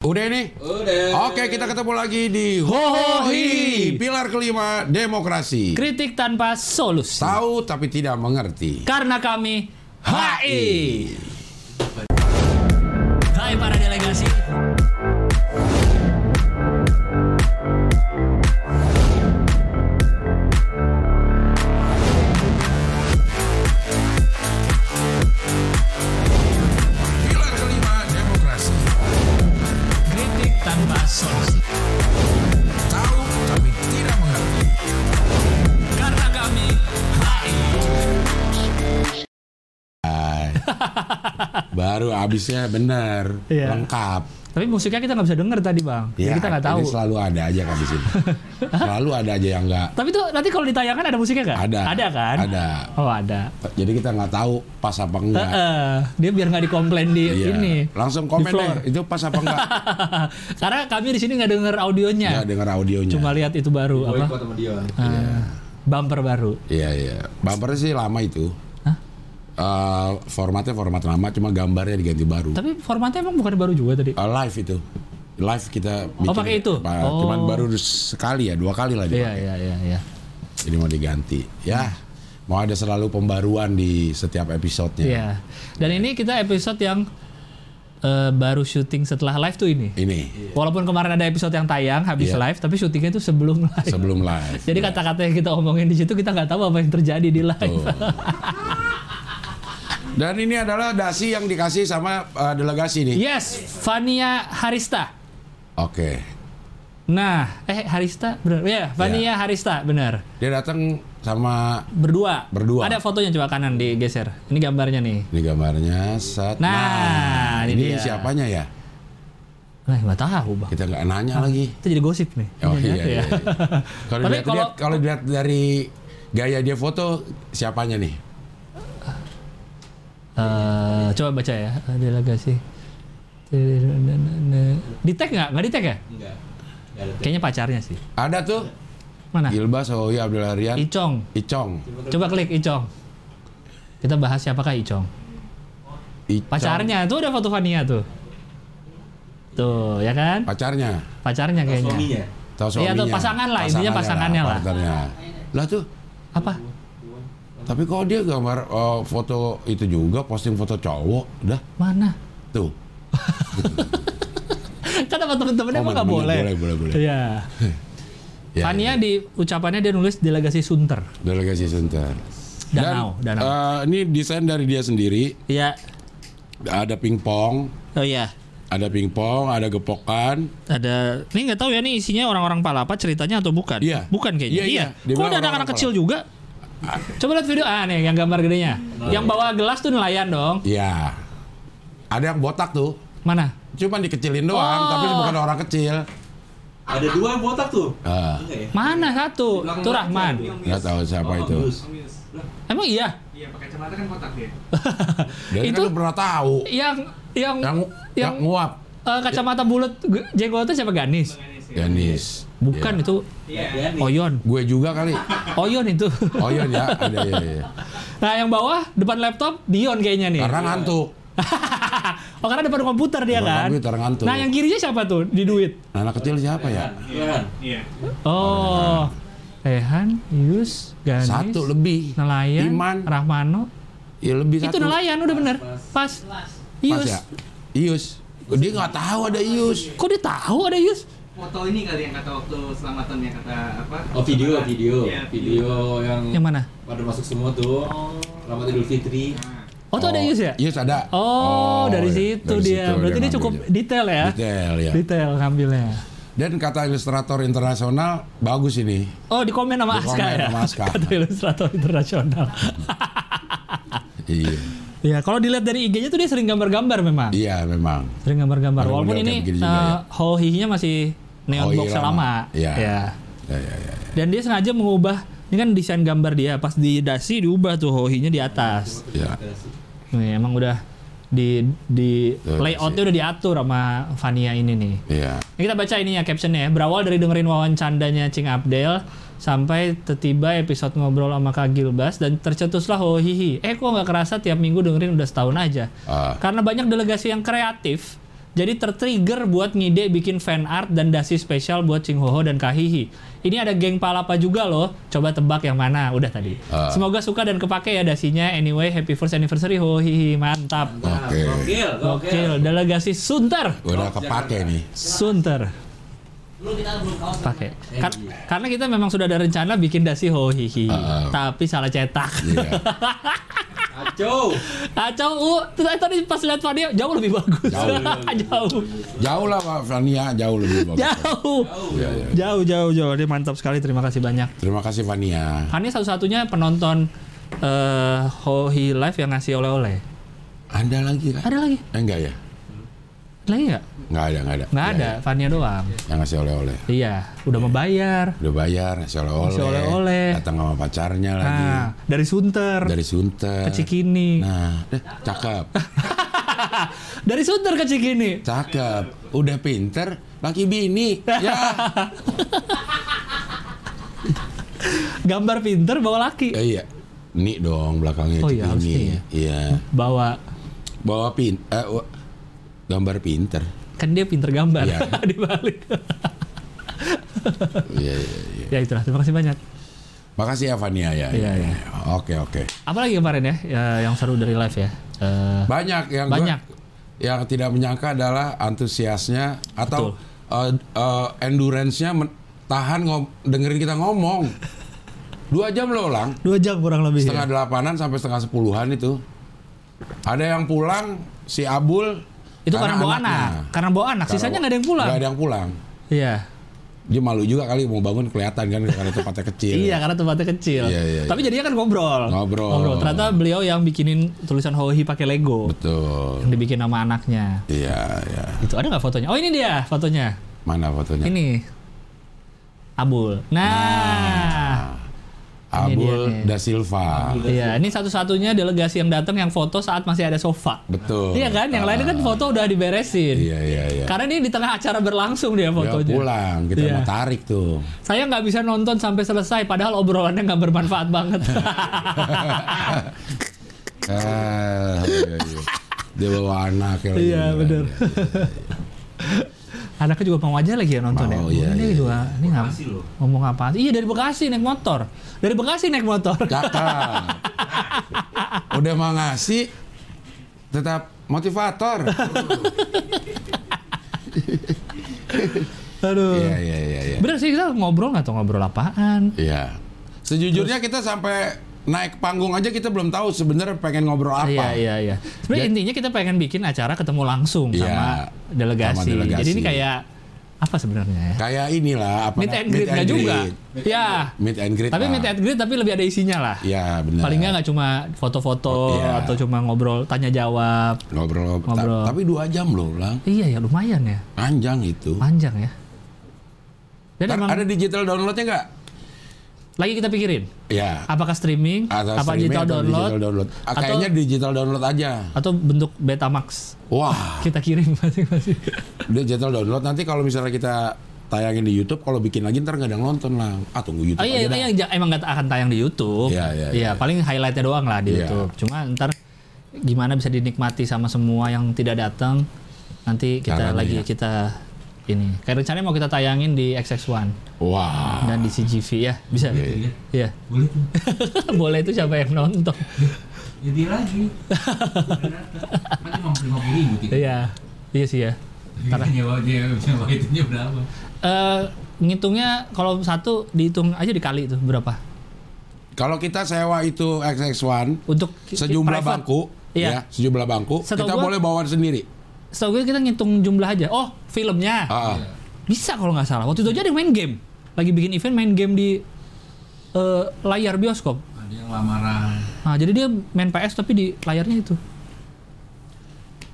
Udah nih? Udah. Oke, kita ketemu lagi di Hohi, pilar kelima demokrasi. Kritik tanpa solusi. Tahu tapi tidak mengerti. Karena kami HI. Hai para delegasi. Baru abisnya bener, Iya. lengkap. Tapi musiknya kita nggak bisa denger tadi bang. Ya, kita nggak tahu. Selalu ada aja kan di sini. selalu ada aja yang nggak Tapi tuh nanti kalau ditayangkan ada musiknya nggak? ada. Ada kan? Ada. Oh ada. Jadi kita nggak tahu pas apa enggak. Heeh. Dia biar nggak dikomplain di Iya. ini. Langsung komen deh, itu pas apa enggak? Karena kami di sini nggak denger audionya. Nggak dengar audionya. Iya. Cuma lihat itu baru apa? Boykot sama dia. Ah, bumper baru. Iya iya. Bumpernya sih lama itu. Eh, formatnya format lama, cuma gambarnya diganti baru. Tapi formatnya emang bukan baru juga tadi. Eh, live itu, live kita bikin. pakai itu? Pa- Oh. Cuman baru sekali ya, dua kali lah Iya dipakai. iya iya iya. Jadi mau diganti. Ya, mau ada selalu pembaruan di setiap episodenya. Iya. Dan ini kita episode yang eh, baru syuting setelah live tuh ini. Ini Walaupun kemarin ada episode yang tayang habis Iya. live, tapi syutingnya itu sebelum live. sebelum live. Jadi Ya. kata-kata yang kita omongin di situ kita nggak tahu apa yang terjadi di live. Dan ini adalah dasi yang dikasih sama eh, delegasi nih. yes, Fania Harista. Oke. Nah, eh Harista benar. Ya, Fania Harista benar. Dia datang sama Berdua. Berdua. Ada fotonya coba kanan digeser. Ini gambarnya nih. ini gambarnya set. Nah, ini ini dia. siapanya ya? Nah, nggak tahu bang. Kita nggak nanya lagi. Itu jadi gosip nih. Oh Ini iya, iya, ya. iya. Kalau dilihat kalau dilihat dari gaya dia foto siapanya nih? Eh, coba baca ya delegasi. Di tag nggak? Nggak di tag ya? Enggak. Enggak ada. Kayaknya pacarnya sih. Ada tuh Mana? Gilbas Howie Abdul Harian Icong. Icong. Coba klik Icong. Kita bahas siapakah Icong. Icong. Pacarnya tuh ada foto Fania tuh. Tuh, ya kan? Pacarnya. Pacarnya kayaknya. Iya, suaminya. tuh pasangan lah, intinya pasangannya lah. partnernya. Lah tuh, Apa? Tapi kok dia gambar oh, foto itu juga posting foto cowok, udah Mana? tuh. kan sama temen-temennya Oh, emang nggak boleh. boleh, boleh, boleh. Iya. Ya, Fania ya. di ucapannya dia nulis delegasi Sunter. delegasi Sunter. Danau, Dan, danau. eh, ini desain dari dia sendiri. Iya. Ada pingpong, Oh iya. ada pingpong, ada gepokan, Ada ini nggak tahu ya nih isinya orang-orang palapa ceritanya atau bukan? Iya. Bukan kayaknya. Iya, iya. Dia Kok ada anak-anak kecil juga? Coba lihat video ah nih yang gambar gedenya. Yang bawa gelas tuh nelayan dong. Iya. Ada yang botak tuh. Mana? Cuma dikecilin doang, Oh. tapi bukan orang kecil. Ada dua yang botak tuh. Ah, Enggak ya? Mana satu? Belakang Rahman. siapa? nggak tahu siapa Oh, itu. Emang iya? Iya, pakai kacamata kan kotak dia. Dia Itu- kan pernah tahu. Yang yang Yang yang, yang nguap. eh, kacamata bulat jenggotnya siapa Ganis? Ganis. Bukan Iya. itu Iya. Iya nih. Oyon. Gue juga kali. Oyon itu. Oh iya ya, ada ya, ya. nah, yang bawah depan laptop Dion kayaknya nih. Karena ngantuk. oh, karena depan komputer dia Depan kan. komputer, ngantuk. Nah, yang kirinya siapa tuh di duit? Anak kecil siapa ya? Iya. Iya. Oh. Rehan, Yus, Ganis, Satu lebih. Nelayan, Iman. Rahmano. Ya lebih Itu satu. nelayan udah bener. Pas. Pas Yus. ya? Ius. Dia nggak tahu ada Ius. Kok dia tahu ada Yus? Foto ini kali yang kata waktu selamatan yang kata apa? Oh video, video, Iya, video yang Yang mana? pada masuk semua tuh. Selamat Idul Fitri. Oh, tuh ada Yus ya? Ius ada. Oh, dari iya. situ Dari dia. situ Berarti dia cukup ngambilnya. detail ya? Detail ya. Detail ngambilnya. Dan kata ilustrator internasional bagus ini. Oh, di komen sama Aska ya? sama Aska. Kata ilustrator internasional. Iya. Ya, kalau dilihat dari IG-nya tuh dia sering gambar-gambar memang. Iya memang. Sering gambar-gambar. Walaupun ini kayak begini juga uh, ya. hohinya masih neon Hohi box lama. lama. Iya. Ya. Ya, ya, ya. Dan dia sengaja mengubah ini kan desain gambar dia pas di dasi diubah tuh hohinya di atas. ya. Nih, emang udah di di layoutnya udah diatur sama Fania ini nih. Iya. Ini kita baca ini ya captionnya ya. Berawal dari dengerin wawancandanya Cing Abdel sampai tiba episode ngobrol sama Kak Gilbas dan tercetuslah hohihi. Eh kok nggak kerasa tiap minggu dengerin udah setahun aja. Ah. Karena banyak delegasi yang kreatif Jadi tertrigger buat ngide bikin fan art dan dasi spesial buat Ching Ho Ho dan Kahihi. Ini ada geng palapa juga loh. Coba tebak yang mana? Udah tadi. Ah. Semoga suka dan kepake ya dasinya. Anyway, happy first anniversary Ho Hihi. Mantap. Oke. Gokil, Gokil. Delegasi Sunter. Udah kepake nih. Sunter. Lu kita belum kaos. Pakai. Kar- karena kita memang sudah ada rencana bikin dasi Ho Hihi. Ah. Tapi salah cetak. Iya. Kacau. Kacau, uh, tadi, pas lihat Fania jauh lebih bagus. Jauh. jauh. Jauh lah Pak Fania, jauh lebih bagus. Jauh. Iya, iya. Jauh, jauh, jauh. Dia mantap sekali. Terima kasih banyak. Terima kasih Fania. Fania satu-satunya penonton eh Hohi Live yang ngasih oleh-oleh. Anda lagi kan? Ada lagi? Eh, enggak ya? Lagi nggak? Enggak ada, enggak ada. Nggak Iya, ada. iya. Fania doang. Yang ngasih oleh-oleh. Iya. Udah mau bayar. Udah bayar, ngasih oleh-oleh. Ngasih oleh-oleh. Datang sama pacarnya lagi. Nah, dari Sunter Dari Sunter. ke Cikini. Nah, eh, cakep. dari Sunter ke Cikini. Cakep. Udah pinter, laki bini. Ya. Gambar pinter bawa laki. Eh, iya. Nih dong belakangnya Oh iya, Cikini. ya. Iya. Bawa Bawa pin eh, gambar pinter. Kan dia pinter gambar Iya. di balik. Iya, iya, iya. ya itulah. Terima kasih banyak. Makasih ya Fania ya. Iya, iya. Oke, oke. Apalagi kemarin ya, ya yang seru dari live ya. Eh, Banyak yang gua- Banyak. yang tidak menyangka adalah antusiasnya atau uh, uh, endurance-nya tahan ngom- dengerin kita ngomong. Dua jam loh lang, dua jam kurang lebih. setengah ya. delapanan sampai setengah sepuluhan itu. Ada yang pulang si Abul Itu karena, bawa anaknya. anak. Karena bawa anak. Karena Sisanya nggak ada yang pulang. Nggak ada yang pulang. Iya. Dia malu juga kali mau bangun kelihatan kan karena tempatnya kecil. Iya, karena tempatnya kecil. Iya, iya, Tapi jadinya kan ngobrol. Ngobrol. Ternyata beliau yang bikinin tulisan Hohi pakai Lego. Betul. Yang dibikin nama anaknya. Iya, iya. Itu ada nggak fotonya? Oh ini dia fotonya. Mana fotonya? Ini. Abul. Nah. Dia Abul da Silva. Iya, ini satu-satunya delegasi yang datang yang foto saat masih ada sofa. Betul. Iya kan? Yang lainnya kan foto udah diberesin. Iya, iya, iya. Karena ini di tengah acara berlangsung dia Dia fotonya. pulang, kita Iya. mau tarik tuh. Saya nggak bisa nonton sampai selesai, padahal obrolannya nggak bermanfaat banget. Ah, iya, iya. Dia bawa anak ya lagi. Iya, bener. Anaknya juga mau aja lagi ya nonton ya. Mau, iya, ini iya. juga, ini nggak Bekasi loh. ngomong apa? Iya dari Bekasi naik motor. Dari Bekasi naik motor. Cakep. Udah mau ngasih, tetap motivator. Aduh. Iya, iya, iya, iya. Bener sih kita ngobrol nggak tahu ngobrol apaan. Iya. Sejujurnya kita sampai naik panggung aja kita belum tahu sebenarnya pengen ngobrol apa. Iya iya iya. Sebenarnya Jadi- intinya kita pengen bikin acara ketemu langsung Iya, sama, delegasi. sama delegasi. Jadi ini kayak apa sebenarnya ya? Kayak inilah apa Meet and greet nggak juga. Ya. Meet and greet. Tapi lah. meet and greet tapi lebih ada isinya lah. Iya, benar. Paling nggak cuma foto-foto Iya. atau cuma ngobrol tanya jawab. ngobrol, ta- Ngobrol. tapi dua jam loh, lang. Iya ya lumayan ya. Panjang itu. Panjang ya. Dan Ntar emang ada digital downloadnya nggak? Lagi kita pikirin Ya. apakah streaming, Atau apa streaming digital atau download, digital download. Ah, atau- Kayaknya digital download aja. atau bentuk Betamax. Wah, Kita kirim masing-masing. digital download nanti kalau misalnya kita tayangin di YouTube, kalau bikin lagi ntar nggak ada yang nonton lah. Ah tunggu YouTube Oh iya, aja dah. iya, ja- emang nggak akan tayang di YouTube. Iya, iya, iya. paling highlightnya doang lah di Iya. YouTube. Cuma ntar gimana bisa dinikmati sama semua yang tidak datang. Nanti kita Caranya lagi ya. kita ini. Kayak rencananya mau kita tayangin di XX1 Wah, dan di CGV ya, bisa. Iya. Iya. Boleh tuh. Boleh itu siapa yang nonton? Jadi lagi. Nanti mau lima puluh ribu tiket. Iya. Iya sih ya. Karena nyewa dia nyewa itunya berapa? Eh ngitungnya kalau satu dihitung aja dikali itu berapa? kalau kita sewa itu XX1 Untuk sejumlah private. bangku, Iya. ya, sejumlah bangku, Setahu kita gua- boleh bawa sendiri. Setahu gue kita ngitung jumlah aja. Oh, filmnya. Ah, ah. Bisa kalau nggak salah. Waktu itu aja ada yang main game. Lagi bikin event main game di eh, layar bioskop. Ada yang lamaran. Nah, jadi dia main PS tapi di layarnya itu.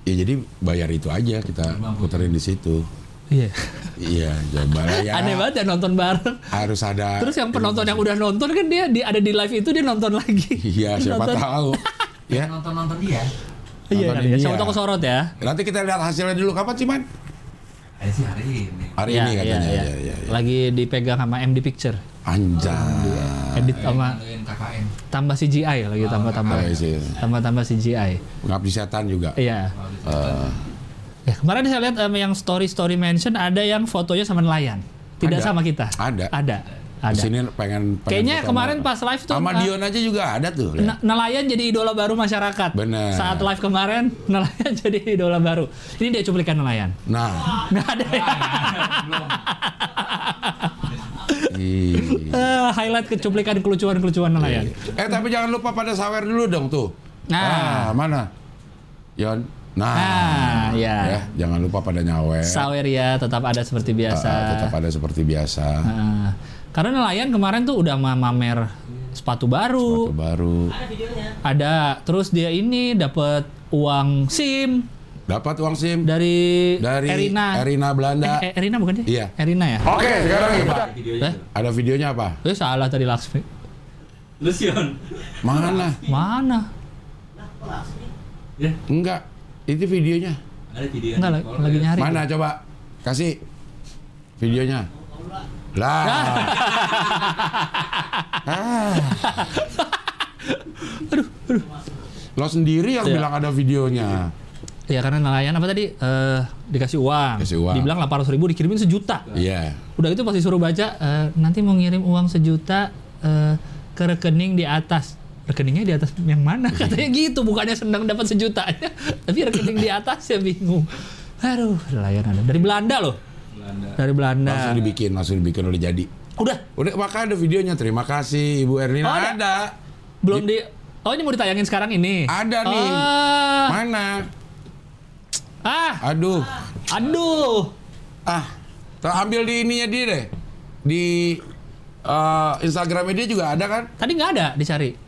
Ya jadi bayar itu aja kita puterin di situ. Iya. Iya, coba ya. Aneh banget ya nonton bareng. Harus ada. Terus yang penonton yang udah nonton kan dia, dia ada di live itu dia nonton lagi. Iya, siapa Nonton. tahu. ya. Nonton nonton dia. Iya, iya. Siapa tahu kesorot ya. Nanti kita lihat hasilnya dulu kapan sih, Man? Sih hari ini. Hari Iya, ini katanya. iya. Iya, iya, iya. Lagi dipegang sama MD Picture. Anjay. Edit sama KKN. tambah CGI lagi tambah tambah Ah, iya, iya. tambah tambah CGI. Pengabdi setan juga. Iya. Eh, Ya, kemarin saya lihat em, yang story story mention ada yang fotonya sama nelayan. Tidak Ada. sama kita. Ada. Ada. Ada. Sini pengen, pengen Kayaknya kemarin pas live tuh sama uh, Dion aja juga ada tuh. N- nelayan jadi idola baru masyarakat. Bener. Saat live kemarin nelayan jadi idola baru. Ini dia cuplikan nelayan. Nah, Nggak ada ya. iya. Eh, highlight kecuplikan kelucuan-kelucuan nelayan. Eh tapi jangan lupa pada sawer dulu dong tuh. Nah. Ah, mana? Yon. Nah. Nah, ya. Ya, jangan lupa pada nyawer. Sawer ya tetap ada seperti biasa. Ah, tetap ada seperti biasa. Nah, karena nelayan kemarin tuh udah ma- mamer sepatu baru, Waktu baru. Ada videonya. ada terus dia ini dapat uang SIM Dapat uang SIM dari, dari Erina. Erina Belanda. Eh, eh, Erina bukan dia? Iya. Erina ya? Oke, sekarang nih, Pak. Eh, Ada videonya apa? eh, salah tadi Laksmi. Lucion. Mana? Mana? Ya, Enggak. Itu videonya. ada video. Enggak, lagi, lagi nyari. Mana coba? Kasih videonya. Lah. ah. Lo sendiri yang Iya. bilang ada videonya. Ya karena nelayan apa tadi eh, dikasih uang. Kasih uang. Dibilang 800 ribu dikirimin sejuta. Iya. Udah itu pasti suruh baca eh, nanti mau ngirim uang sejuta eh, ke rekening di atas. Rekeningnya di atas yang mana? Katanya gitu, bukannya senang dapat sejuta. Tapi rekening di atas ya bingung. Aduh, nelayan ada dari Belanda loh. Belanda. Dari Belanda. Langsung dibikin, langsung dibikin udah jadi. Udah, Udah maka ada videonya. Terima kasih Ibu Erlina. Oh, ada? ada. belum di Oh, ini mau ditayangin sekarang ini. Ada nih. Ah, Mana? ah, Aduh. aduh. Ah. Ambil di ininya dia deh. Di eh, Instagramnya dia juga ada kan? Tadi nggak ada dicari.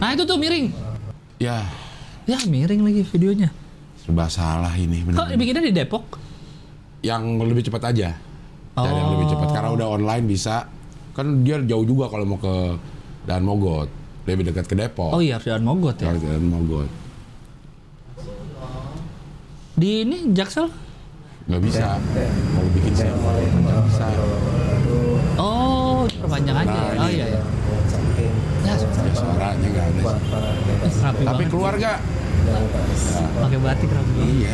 Nah itu tuh miring. Ya, Ya miring lagi videonya. serba salah ini. Kok bener-bener. bikinnya di Depok? Yang lebih cepat aja. Cari yang lebih cepat karena udah online bisa. Kan dia jauh juga kalau mau ke Dan Mogot. Lebih dekat ke Depok. Oh iya, jalan Mogot ya. Dan Mogot. Di ini Jaksel? Nggak bisa. Mau bikin server nggak bisa. Oh, perpanjang aja. Nah, oh ini. iya ya. Ya, Ya, suaranya nggak ada. sih. Tapi keluarga. Pakai batik rapi banget. Iya.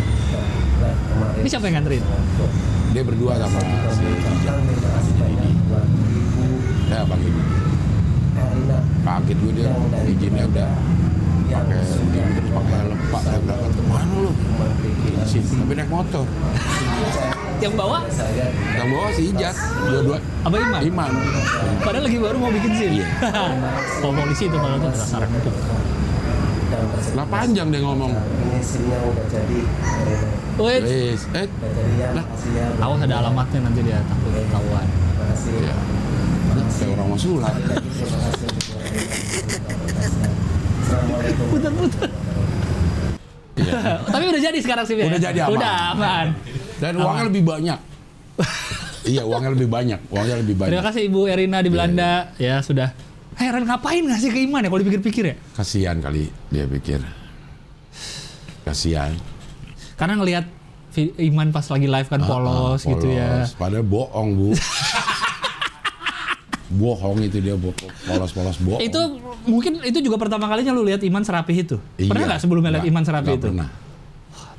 Ini siapa yang nganterin? Dia berdua sama si Didi. Ya pakai kaget gue dia. Izinnya udah pakai begini terus pakai helm. Pak saya berangkat ke mana lu? sini. Tapi naik motor. Yang bawa? Yang bawa si Ijat dua-dua. Apa Iman? Iman. Padahal lagi baru mau bikin SIM. Iya. oh, polisi itu kalau tuh dasar itu. Lah panjang dia ngomong. Wait, Wis, eh lah. awas ada alamatnya nanti dia takut ketahuan. ya kayak orang mau sulap Putar-putar. Iya. Tapi udah jadi sekarang sih Udah jadi aman. Udah aman. dan uangnya lebih banyak. Iya uangnya lebih banyak. Uangnya lebih Terima banyak kasih Ibu Erina di Belanda. Ya sudah. Heran ngapain ngasih ke Iman ya kalau dipikir-pikir ya? kasihan kali dia pikir kasihan Karena ngelihat Iman pas lagi live kan polos, Ah, gitu ya. polos. Padahal bohong, Bu. bohong itu dia polos-polos bohong. Itu mungkin itu juga pertama kalinya lu lihat Iman serapih itu. Pernah Iya. nggak sebelumnya lihat Iman serapih nggak itu? Pernah.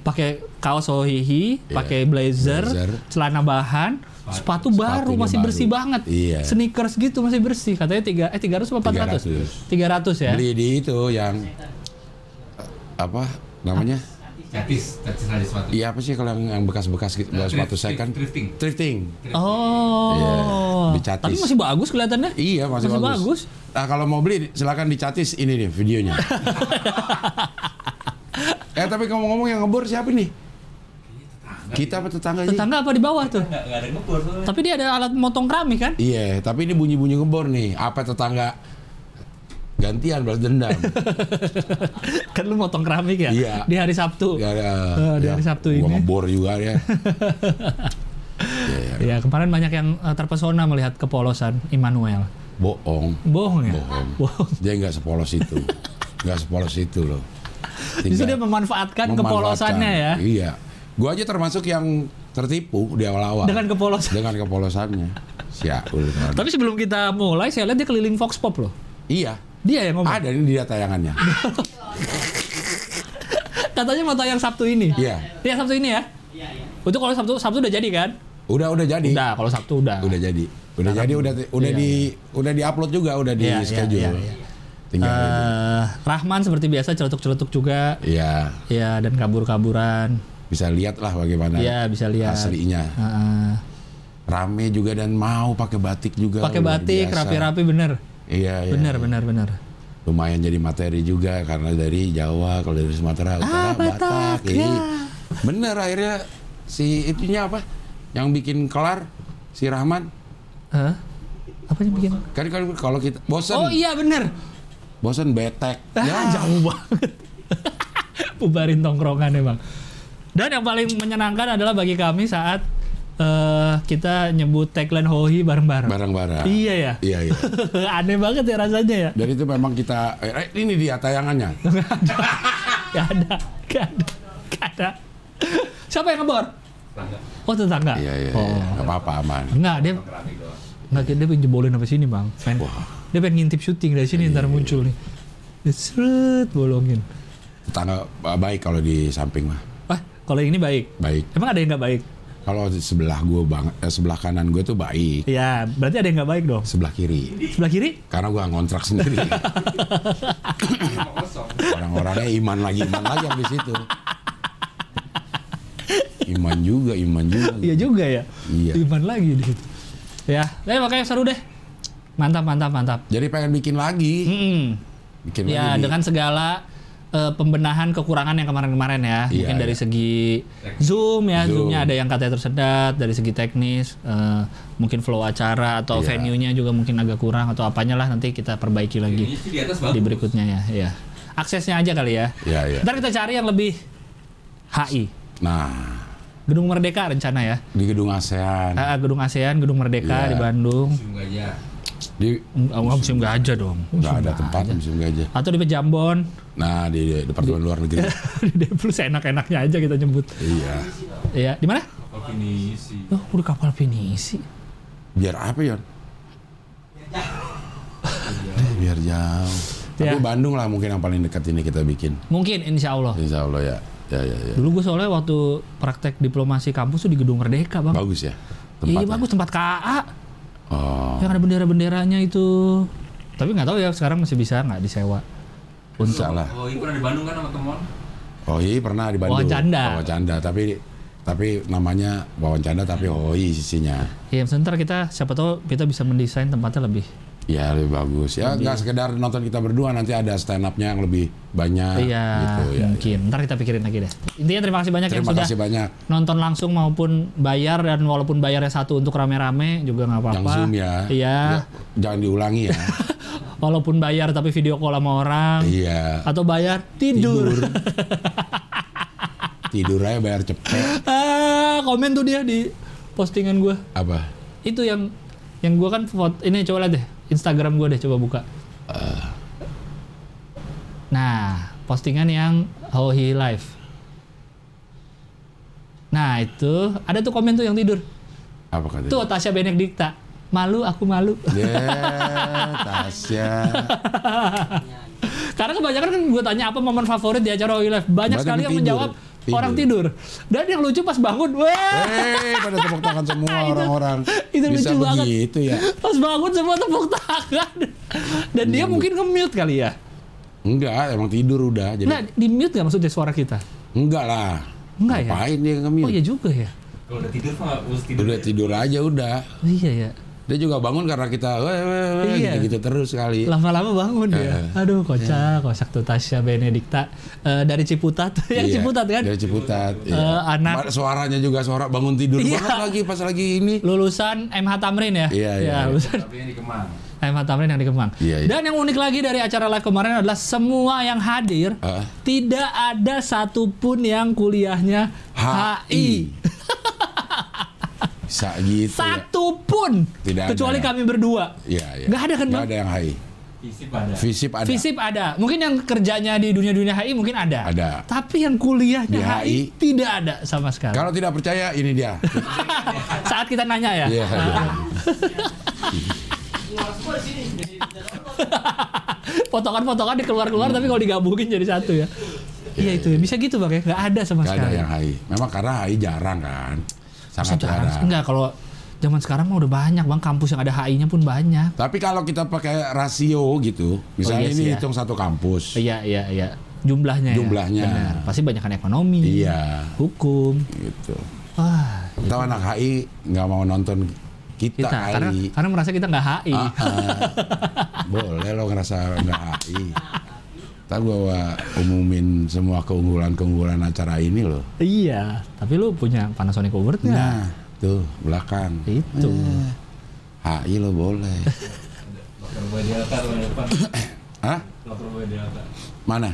Pakai kaos Ohihi, Iya. pakai blazer, Blazer. celana bahan, sepatu baru Sepatunya masih baru. bersih banget. Iya. Sneakers gitu masih bersih. Katanya tiga eh 300 apa 400? 300 ya. Beli di itu yang apa namanya? Catis, catis ada sepatu. Iya apa sih kalau yang, bekas-bekas gitu, bekas sepatu Thrift- second? thrifting. Thrifting. Oh. Iya, dicatis. Tapi masih bagus kelihatannya. Iya masih, Masih bagus. bagus. Nah kalau mau beli silakan dicatis ini nih videonya. eh tapi ngomong-ngomong yang ngebor siapa nih? Kita apa tetangga sih? Tetangga apa di bawah tuh? Nggak, nggak ada ngebor soalnya. Tapi dia ada alat motong keramik kan? Iya, tapi ini bunyi-bunyi ngebor nih. Apa tetangga gantian balas dendam? kan lu motong keramik ya? Iya. Di hari Sabtu. Ya, ya, Oh, di hari Sabtu gua ini. ngebor juga ya. Iya, iya. Ya, kemarin banyak yang eh, terpesona melihat kepolosan Immanuel. Bohong. Bohong ya? Bohong. Bohong. Dia nggak sepolos itu. Nggak sepolos itu loh. Justru dia memanfaatkan, memanfaatkan. kepolosannya ya. Iya. Gua aja termasuk yang tertipu di awal-awal. Dengan kepolosan. Dengan kepolosannya. Siaul. Tapi sebelum kita mulai, saya lihat dia keliling Fox Pop loh. Iya. Dia yang ngomong. Ada ini dia tayangannya. Katanya mau tayang Sabtu ini. Iya. Iya Sabtu ini ya. Iya, iya. Itu kalau Sabtu Sabtu udah jadi kan? Udah udah jadi. Udah, kalau Sabtu udah. Udah jadi. Udah jadi udah udah Iya, di udah di-upload juga, udah di Iya, iya, schedule. iya, iya. Tinggal. Eh, Rahman seperti biasa celetuk-celetuk juga. Iya, Ya dan kabur-kaburan. Bisa lihat lah bagaimana Iya, bisa lihat. aslinya. Heeh. Rame juga dan mau pakai batik juga. Pakai batik rapi-rapi bener. Iya, iya. Bener, bener, bener. Lumayan jadi materi juga karena dari Jawa, kalau dari Sumatera Utara Ah, Batak, Ini ya. bener akhirnya si itunya apa? Yang bikin kelar si Rahman. Hah? Apa yang bikin? Kan kalau kalau kita bosan, Oh iya bener. bosan betek. Ah, Ya, jauh banget. Bubarin tongkrongan emang. Dan yang paling menyenangkan adalah bagi kami saat eh, kita nyebut tagline Hohi bareng-bareng. barang-barang. Iya ya. Iya, iya. Aneh banget ya rasanya ya. Dan itu memang kita eh, ini dia tayangannya. Gak ada, gak ada, gak ada. Siapa yang ngebor? Oh tetangga. Iya, iya, Oh. iya. Gak apa-apa aman. Enggak, dia Enggak, dia pengen jebolin sampai sini, Bang. Main, Wah. dia pengen ngintip syuting dari sini ntar muncul nih. Dia seret bolongin. Tetangga eh, baik kalau di samping mah. Kalau yang ini baik. Baik. Emang ada yang nggak baik? Kalau sebelah gue bang, eh, sebelah kanan gue tuh baik. Iya, berarti ada yang nggak baik dong. Sebelah kiri. Sebelah kiri? Karena gue ngontrak sendiri. Orang-orangnya iman lagi, iman lagi di situ. Iman juga, iman juga. Iya juga ya. Iya. Iman lagi di situ. Ya, eh makanya seru deh. Mantap, mantap, mantap. Jadi pengen bikin lagi, Mm-mm. bikin Ya, lagi. di- dengan segala eh, pembenahan kekurangan yang kemarin-kemarin ya. Iya, Mungkin dari iya. segi Zoom ya, Zoom. Zoomnya ada yang katanya tersedat, dari segi teknis, eh, mungkin flow acara atau Iya. venue-nya juga mungkin agak kurang atau apanya lah nanti kita perbaiki lagi di atas di berikutnya ya. ya. Aksesnya aja kali ya. Iya, iya. Ntar kita cari yang lebih HI. Nah, Gedung Merdeka rencana ya. di gedung ASEAN, Ah, Gedung ASEAN, Gedung Merdeka Iya. di Bandung. Museum Gajah. di enggak museum gajah dong. nggak ada tempat museum gajah. Atau di Pejambon. Nah, di, di Departemen Luar Negeri. di Deplus enak-enaknya aja kita nyebut. iya. Iya, di mana? Kapal finisi. Oh, udah kapal pinisi. Biar apa, Yon? Eh, biar jauh. Tapi Ya. Bandung lah mungkin yang paling dekat ini kita bikin. Mungkin insya Allah. Insya Allah ya. Ya, ya, ya. Dulu gue soalnya waktu praktek diplomasi kampus tuh di Gedung Merdeka, Bang. Bagus ya Iya tempatnya. bagus tempat KA. Oh, Yang ada bendera-benderanya itu. Tapi nggak tahu ya sekarang masih bisa nggak disewa. Untuk salah. Oh, ini pernah di Bandung kan sama teman. Oh iya pernah di Bandung. Wawan Canda. Wawan Canda, tapi tapi namanya Wawan Canda tapi hoi sisinya. ya sebentar kita siapa tahu kita bisa mendesain tempatnya lebih. Ya lebih bagus. Ya nggak sekedar nonton kita berdua nanti ada stand up-nya yang lebih banyak iya, gitu ya. mungkin. Ntar kita pikirin lagi deh. Intinya terima kasih banyak yang Terima sudah kasih banyak nonton langsung maupun bayar dan walaupun bayarnya satu untuk rame-rame juga nggak apa-apa. yang Zoom ya. Iya. Ya, Jangan diulangi ya. Walaupun bayar tapi video call sama orang iya. atau bayar tidur. Tidur aja bayar cepet. ah, komen tuh dia di postingan gue. Apa? Itu yang yang gue kan foto ini coba lihat deh Instagram gue deh coba buka. Nah, postingan yang how he live. Nah, itu ada tuh komen tuh yang tidur. Apa katanya? Tuh Tasya Benedikta. Malu, aku malu. Ya, Tasya. Karena kebanyakan kan gue tanya apa momen favorit di acara He Live. Banyak Banyak sekali yang tidur. menjawab Tidur. orang tidur. Dan yang lucu pas bangun, wah, Eh, pada tepuk tangan semua orang-orang. itu Bisa lucu banget. begitu ya. pas bangun semua tepuk tangan. Dan dia mungkin nge-mute kali ya. Enggak, emang tidur udah. Jadi Nah, di mute gak maksudnya suara kita? enggak lah. Enggak ya? Ngapain dia nge Oh iya juga ya. Kalau udah tidur mah harus tidur. Udah tidur aja udah. Oh, iya ya. Dia juga bangun karena kita weh, weh, weh, Iya. gitu, terus sekali. Lama-lama bangun dia. Eh. Aduh, kocak, kocak tuh Tasya Benedikta Eh, dari Ciputat. yang Iya, Ciputat kan? Dari Ciputat. iya. Eh, anak- Ma- Suaranya juga suara bangun tidur Iya. banget lagi pas lagi ini. Lulusan MH Tamrin ya? Iya, iya. Ya, lulusan Tapi yang di Kemang. MH Tamrin yang di Kemang. Iya, iya. Dan yang unik lagi dari acara live kemarin adalah semua yang hadir Ah. tidak ada satupun yang kuliahnya HI. Bisa gitu ya. Satu pun. Tidak ada Kecuali ya. kami berdua. Iya, iya. Nggak ada kan, Bang? ada yang HI. Fisip ada. Visip ada. Visip ada. Mungkin yang kerjanya di dunia-dunia HI mungkin ada. Ada. Tapi yang kuliahnya Di HI, HI, tidak ada sama sekali. Kalau tidak percaya ini dia. Saat kita nanya ya. Iya, iya. Jadi- Potongan-potongan dikeluar-keluar tapi kalau digabungin jadi satu ya. Iya itu ya. Bisa gitu bang ya. Nggak ada sama Gak ada sekali. yang HI. Memang karena HI jarang kan. Sangat jarang? jarang. Enggak kalau zaman sekarang mah udah banyak bang kampus yang ada HI-nya pun banyak. Tapi kalau kita pakai rasio gitu, misalnya iya ini sih ya. hitung satu kampus. Iya iya iya. Jumlahnya. ya. Jumlahnya. Benar. Pasti banyak kan ekonomi. Iya, Hukum. gitu. Wah. Kita anak HI nggak mau nonton kita, Kita karena HI. karena merasa kita nggak HI. Ah, ah. Boleh lo ngerasa nggak HI. Ntar gua umumin semua keunggulan-keunggulan acara ini loh. Iya. Tapi lu punya Panasonic Award nggak? Nah, tuh belakang. Itu. Eh, HI lo boleh. Hah? Mana?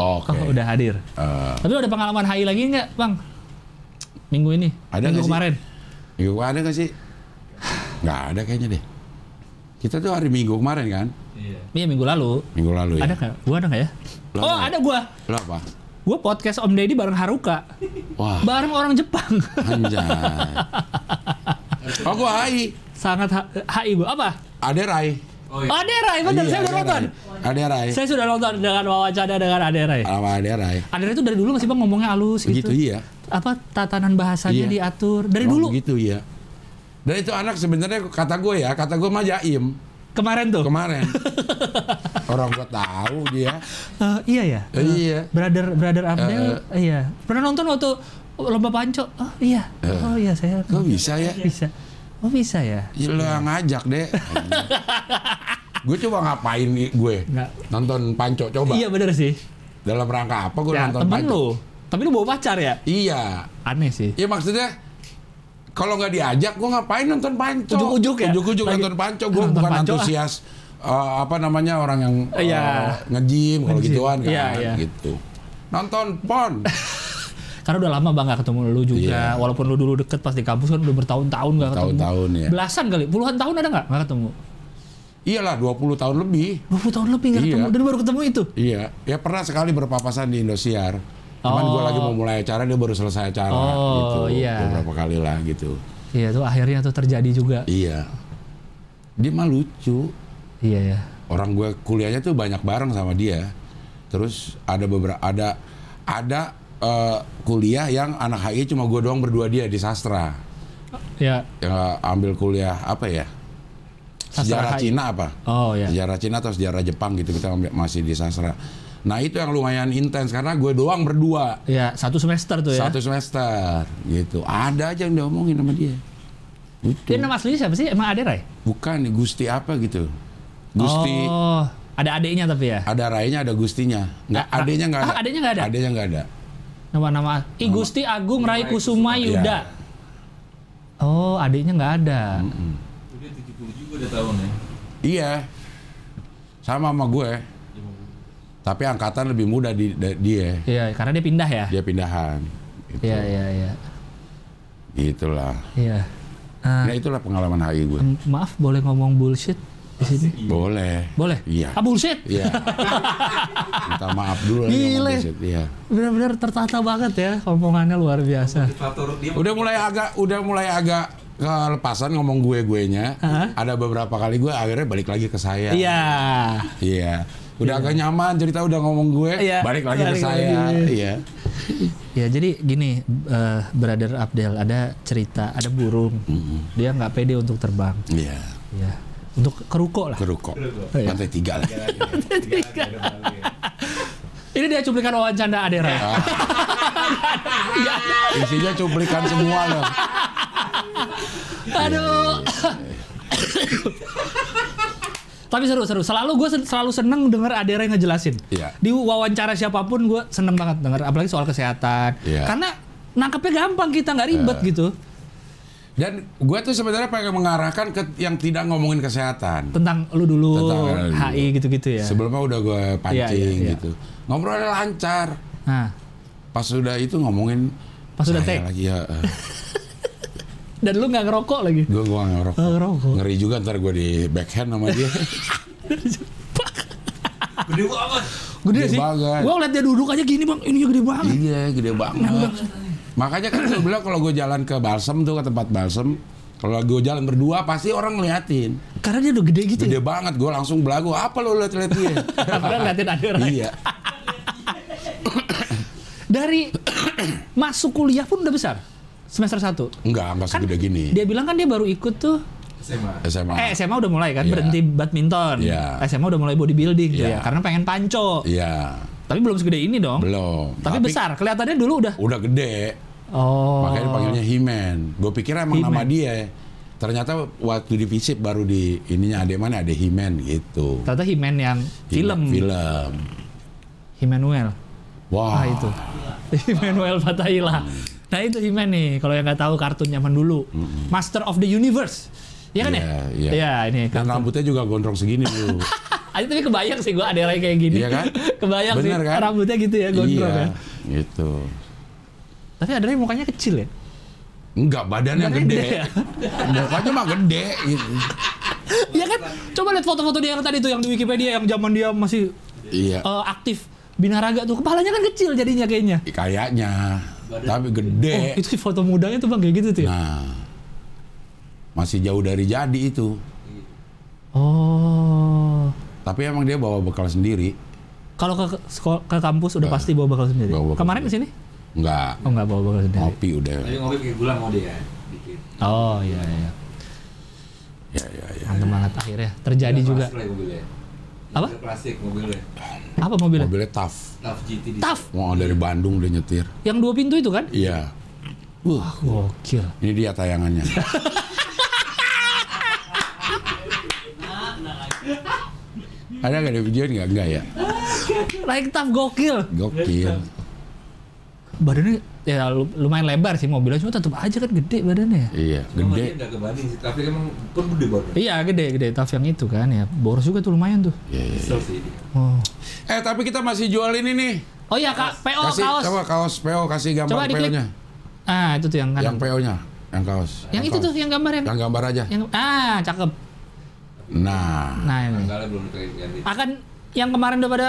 Oke. Oh, udah hadir. Eh, Tapi lu ada pengalaman HI lagi nggak, Bang? Minggu ini? Ada Minggu kemarin? minggu ada nggak sih? Nggak ada kayaknya deh. Kita tuh hari Minggu kemarin kan? Iya. Iya, minggu lalu. Minggu lalu ya. Ada nggak? Gua ada nggak ya? Lu oh, ada ada gua. Lo apa? Gua podcast Om Deddy bareng Haruka. Wah, Bareng orang Jepang. anjay. Oh, gua HI. Sangat H- HI gua. Apa? Ada Rai. Oh iya. Oh, Aderai, bener. Iya, saya udah Ade nonton. Rai. Ada Rai. Saya sudah nonton dengan wawancara dengan Aderai. Sama ada Rai. Aderai itu dari dulu masih Bang ngomongnya halus gitu. Begitu iya. Apa tatanan bahasanya Iya. diatur dari Oh, dulu. Begitu iya. Dan itu anak sebenarnya kata gue ya, kata gue mah Jaim Kemarin tuh. kemarin. Orang gue tahu dia. Eh, iya ya. Eh, iya. Brother Brother Abdel, Eh, iya. Pernah nonton waktu lomba panco? Oh iya. Eh. Oh iya saya. Kok bisa ya? Bisa. Oh bisa ya. Ya lo yang ngajak deh. gue coba ngapain nih gue? Nggak. Nonton Panco coba. Iya bener sih. Dalam rangka apa gue Ya, nonton temen Panco? lu. Tapi lu bawa pacar ya? Iya. Aneh sih. Ya maksudnya kalau nggak diajak gue ngapain nonton Panco? Ujuk-ujuk ya? Ujuk-ujuk nonton Panco. Gue bukan Panco, ah. antusias eh, apa namanya orang yang eh, Iya. nge-gym kalau gituan kan Iya, iya. gitu. Nonton pon. Karena udah lama bang gak ketemu lu juga. Iya. Walaupun lu dulu deket pas di kampus kan udah bertahun-tahun gak ketemu. Tahun-tahun ya. Belasan kali, puluhan tahun ada nggak nggak ketemu? Iyalah 20 tahun lebih. 20 tahun lebih nggak Iya. ketemu dan baru ketemu itu. Iya, ya pernah sekali berpapasan di Indosiar. Cuman Oh. gue lagi mau mulai acara dia baru selesai acara Oh, gitu. iya. Beberapa kali lah gitu. Iya tuh akhirnya tuh terjadi juga. Iya. Dia mah lucu. Iya ya. Orang gue kuliahnya tuh banyak bareng sama dia. Terus ada beberapa ada ada eh, kuliah yang anak HI cuma gue doang berdua dia di sastra. Ya. Yang ambil kuliah apa ya? Sastra Sejarah HI. Cina apa? Oh ya. Sejarah Cina atau sejarah Jepang gitu kita masih di sastra. Nah itu yang lumayan intens karena gue doang berdua Ya satu semester tuh ya. satu semester gitu. Ada aja yang diomongin sama dia. Gitu. Dia nama aslinya siapa sih? Emang ada Rai? Bukan Gusti apa gitu. Gusti Oh, ada adiknya tapi ya. ada rainya ada Gustinya. Nggak, Ah, adenya nggak ada. ah, adenya nggak ada? Adenya nggak ada. Nama-nama I Gusti Agung Rai Kusuma. Yuda. Oh, adiknya nggak ada. Udah 70 juga udah tahun ya. Iya. Sama sama gue. Tapi angkatan lebih muda di, da- dia. Iya, karena dia pindah ya. Dia pindahan. Gitu. Iya, iya, iya. Gitulah. Iya. Ah, Nah itulah pengalaman HI gue. maaf, boleh ngomong bullshit di sini? Boleh. Boleh? Iya. Ah, bullshit? Iya. Minta maaf dulu Gile. bullshit. Iya. Benar-benar tertata banget ya, omongannya luar biasa. Udah mulai agak udah mulai agak kelepasan ngomong gue gue nya. Hah? Ada beberapa kali gue akhirnya balik lagi ke saya. Iya. Iya. Udah agak nyaman cerita udah ngomong gue, Iya, balik lagi ke saya. Iya. Ya jadi gini, eh, Brother Abdel ada cerita, ada burung, dia nggak pede untuk terbang, Iya. ya, untuk keruko lah. Kerukok. Oh, iya. Lantai tiga lah. Ini dia cuplikan wawancara Adera. Ah. Isinya cuplikan semua loh. Aduh. Tapi seru seru. Selalu gue selalu seneng denger Adera yang ngejelasin. Iya. Di wawancara siapa pun gue seneng banget denger, apalagi soal kesehatan. Iya. Karena nangkepnya gampang kita nggak ribet gitu. Dan gue tuh sebenarnya pengen mengarahkan ke yang tidak ngomongin kesehatan. Tentang lu dulu, Tentang. HI gitu-gitu ya. Sebelumnya udah gue pancing Iya, iya, iya. gitu. Ngobrolnya lancar. Nah, Pas sudah itu ngomongin Pas udah saya take. lagi ya. dan lu nggak ngerokok lagi. gue gua nggak ngerokok. Nggak ngerokok. Ngeri juga ntar gue di backhand sama dia. gede banget. Gede, Gede sih. banget. Gua ngeliat dia duduk aja gini bang, ininya gede banget. iya, gede banget. Makanya kan gue bilang kalau gue jalan ke balsem tuh ke tempat balsem, kalau gue jalan berdua pasti orang ngeliatin. Karena dia udah gede gitu. Gede banget, gue langsung belagu. Apa lo liat-liat dia? Padahal ngeliatin Adera. iya. Dari masuk kuliah pun udah besar. Semester 1. Enggak, enggak segede gini. Dia bilang kan dia baru ikut tuh SMA. SMA. Eh SMA udah mulai kan Iya. berhenti badminton. Iya. SMA udah mulai bodybuilding tuh Iya. ya karena pengen panco. Iya, Tapi belum segede ini dong. belum. Tapi, besar. Kelihatannya dulu udah. Udah gede. Oh. Makanya dipanggilnya Himen. Gue pikir emang nama dia. Ternyata waktu di visip baru di ininya ada mana ada Himen gitu. Ternyata He-Man yang film. Film. Emmanuel. Wah. Ah itu. Emmanuel Fatahila. Nah itu He-Man nih. Kalau yang nggak tahu kartun zaman dulu. Master of the Universe. Iya kan Iya, ya? iya. Iya ini. Dan kartun. rambutnya juga gondrong segini dulu. Ah, tapi kebayang sih gua ada orang kayak gini. Iya kan? kebayang Bener sih. kan? Rambutnya gitu ya gondrong iya, ya. gitu. Tapi ada yang mukanya kecil ya. Enggak, badannya Badannya gede. gede ya? Mukanya mah gede gitu. Iya kan? Coba lihat foto-foto dia yang tadi tuh yang di Wikipedia yang zaman dia masih Iya. eh, aktif binaraga tuh. Kepalanya kan kecil jadinya kayaknya. Kayaknya. Tapi gede. Oh, itu foto mudanya tuh Bang kayak gitu tuh ya. Nah. Masih jauh dari jadi itu. Oh. Tapi emang dia bawa bekal sendiri. Kalau ke ke, ke kampus udah pasti bawa bekal sendiri. Bawa bekal Kemarin ke sini? Enggak. Oh enggak bawa bekal sendiri. Ngopi udah. Tapi ngopi pakai gula mau dia dikit. Oh iya iya. Ya, ya, ya. Mantap banget akhirnya terjadi juga. Lagi mobilnya. Apa? Plastik mobilnya. Apa mobilnya? Mobilnya tough. Tough GT Taf. Mau dari Bandung dia nyetir. Yang dua pintu itu kan? Iya. Wah, gokil. Ini dia tayangannya. Ada nggak ada video nggak? Enggak ya. Naik taf gokil. Gokil. Badannya ya lu- lumayan lebar sih mobilnya cuma tetap aja kan gede badannya. ya. Iya, Cuma gede. nggak kebanding sih, tapi emang pun gede banget. Iya gede gede taf yang itu kan ya. Boros juga tuh lumayan tuh. Iya, iya. Kesel sih dia. Oh. Eh tapi kita masih jual ini nih. Oh iya kak, PO kasih kaos. coba kaos PO kasih gambar Coba diklik. PO-nya. Ah itu tuh yang kan. Yang PO-nya, yang kaos. Yang itu kaos. tuh yang gambar yang. Yang gambar aja. Yang ah cakep. Nah, Nah ini. Akan yang kemarin udah pada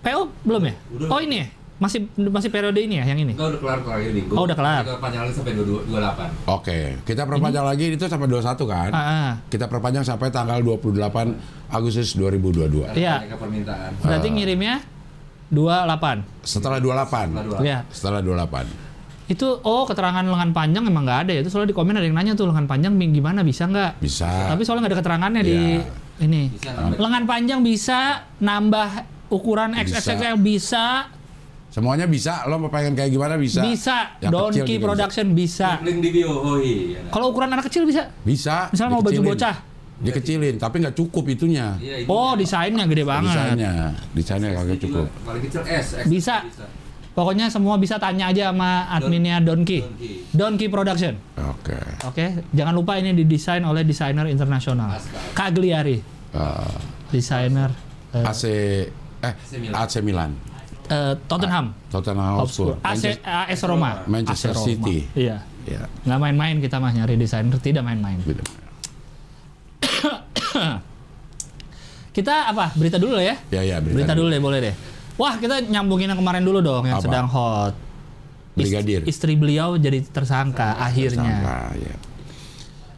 PO belum ya? Udah. Oh ini ya? Masih masih periode ini ya yang ini? Enggak udah kelar kelar ini. Oh, udah kelar. Kita panjang lagi sampai 22 28. oke. Kita perpanjang lagi itu sampai 21 kan? Ah, ah. Kita perpanjang sampai tanggal 28 Agustus 2022. Karena Iya. permintaan. Berarti ngirimnya 28. Setelah 28. Setelah 28. Ya. Setelah 28. Itu oh keterangan lengan panjang emang nggak ada ya. Itu soalnya di komen ada yang nanya tuh lengan panjang gimana bisa nggak? Bisa. Tapi soalnya nggak ada keterangannya di Iya. ini. Bisa. Lengan panjang bisa nambah ukuran Bisa. XXL bisa. Semuanya bisa. Lo mau pengen kayak gimana bisa. Bisa. Yang Donkey Production bisa. Link di bio. Oh iya. Kalau ukuran anak kecil bisa. Bisa. Misalnya mau baju bocah. Dikecilin, tapi nggak cukup itunya. Iya, Oh, desainnya gede banget. Desainnya, desainnya kagak cukup. Paling kecil S. X Bisa. Pokoknya semua bisa tanya aja sama adminnya Donkey. Donkey. Donkey Production. Oke. Oke, jangan lupa ini didesain oleh desainer internasional. Aska. Cagliari, Eh, desainer eh, AC eh Milan. AC Milan, eh, Tottenham, Tottenham Hotspur, AC, AS Roma, Manchester AC Roma. City. Iya, Ya, nggak main-main kita mah nyari desainer, tidak main-main. Kita apa? Berita dulu ya? Ya ya Berita, dulu deh, boleh deh. Wah, kita nyambungin yang kemarin dulu dong, yang Apa? sedang hot. Ist- Brigadir. istri beliau jadi tersangka akhirnya. Tersangka, ya.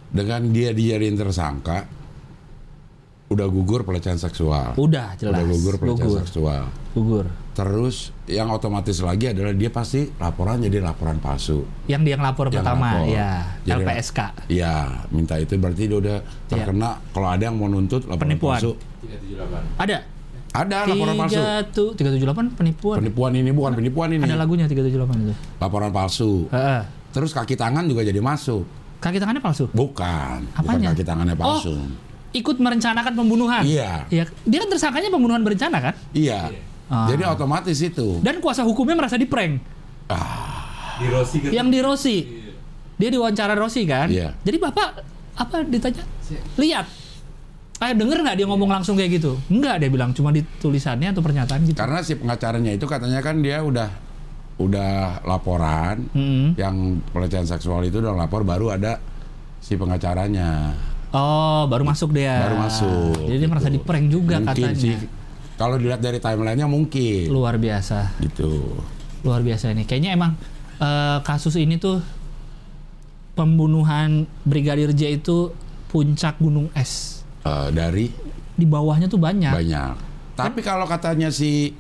Dengan dia dijadiin tersangka, udah gugur pelecehan seksual. Udah jelas. Udah gugur pelecehan Gugur. seksual. Gugur. Terus yang otomatis lagi adalah dia pasti laporan jadi laporan palsu. Yang dia ngelapor Yang pertama, lapor. ya Jadi- LPSK. Iya, minta itu berarti dia udah terkena. Kalau ada yang mau nuntut laporan Iya. Penipuan. palsu, 378. Ada. ada laporan palsu. Tiga tuh 378 penipuan. Penipuan ini bukan penipuan ini. Ada lagunya 378 itu. Laporan palsu. Heeh. Terus kaki tangan juga jadi masuk. Kaki tangannya palsu. Bukan, bukan Apanya? kaki tangannya palsu. Oh, ikut merencanakan pembunuhan. Iya. Iya, dia kan tersangkanya pembunuhan berencana kan? Iya. Ah. Jadi otomatis itu. Dan kuasa hukumnya merasa di prank. Di Rossi kan. Yang di Rossi. Dia diwawancara Rossi kan? Iya. Jadi Bapak apa ditanya? Lihat. Kayak denger nggak dia ngomong langsung kayak gitu? Enggak dia bilang cuma di tulisannya atau pernyataan gitu. Karena si pengacaranya itu katanya kan dia udah udah laporan Mm-mm. yang pelecehan seksual itu udah lapor baru ada si pengacaranya Oh, baru masuk dia. baru masuk. Jadi dia merasa gitu. di prank juga mungkin katanya. sih kalau dilihat dari timelinenya mungkin Luar biasa. gitu. Luar biasa ini. Kayaknya emang eh, kasus ini tuh pembunuhan Brigadir J itu puncak gunung es. Eh, dari Di bawahnya tuh banyak. banyak. Tapi kalau katanya si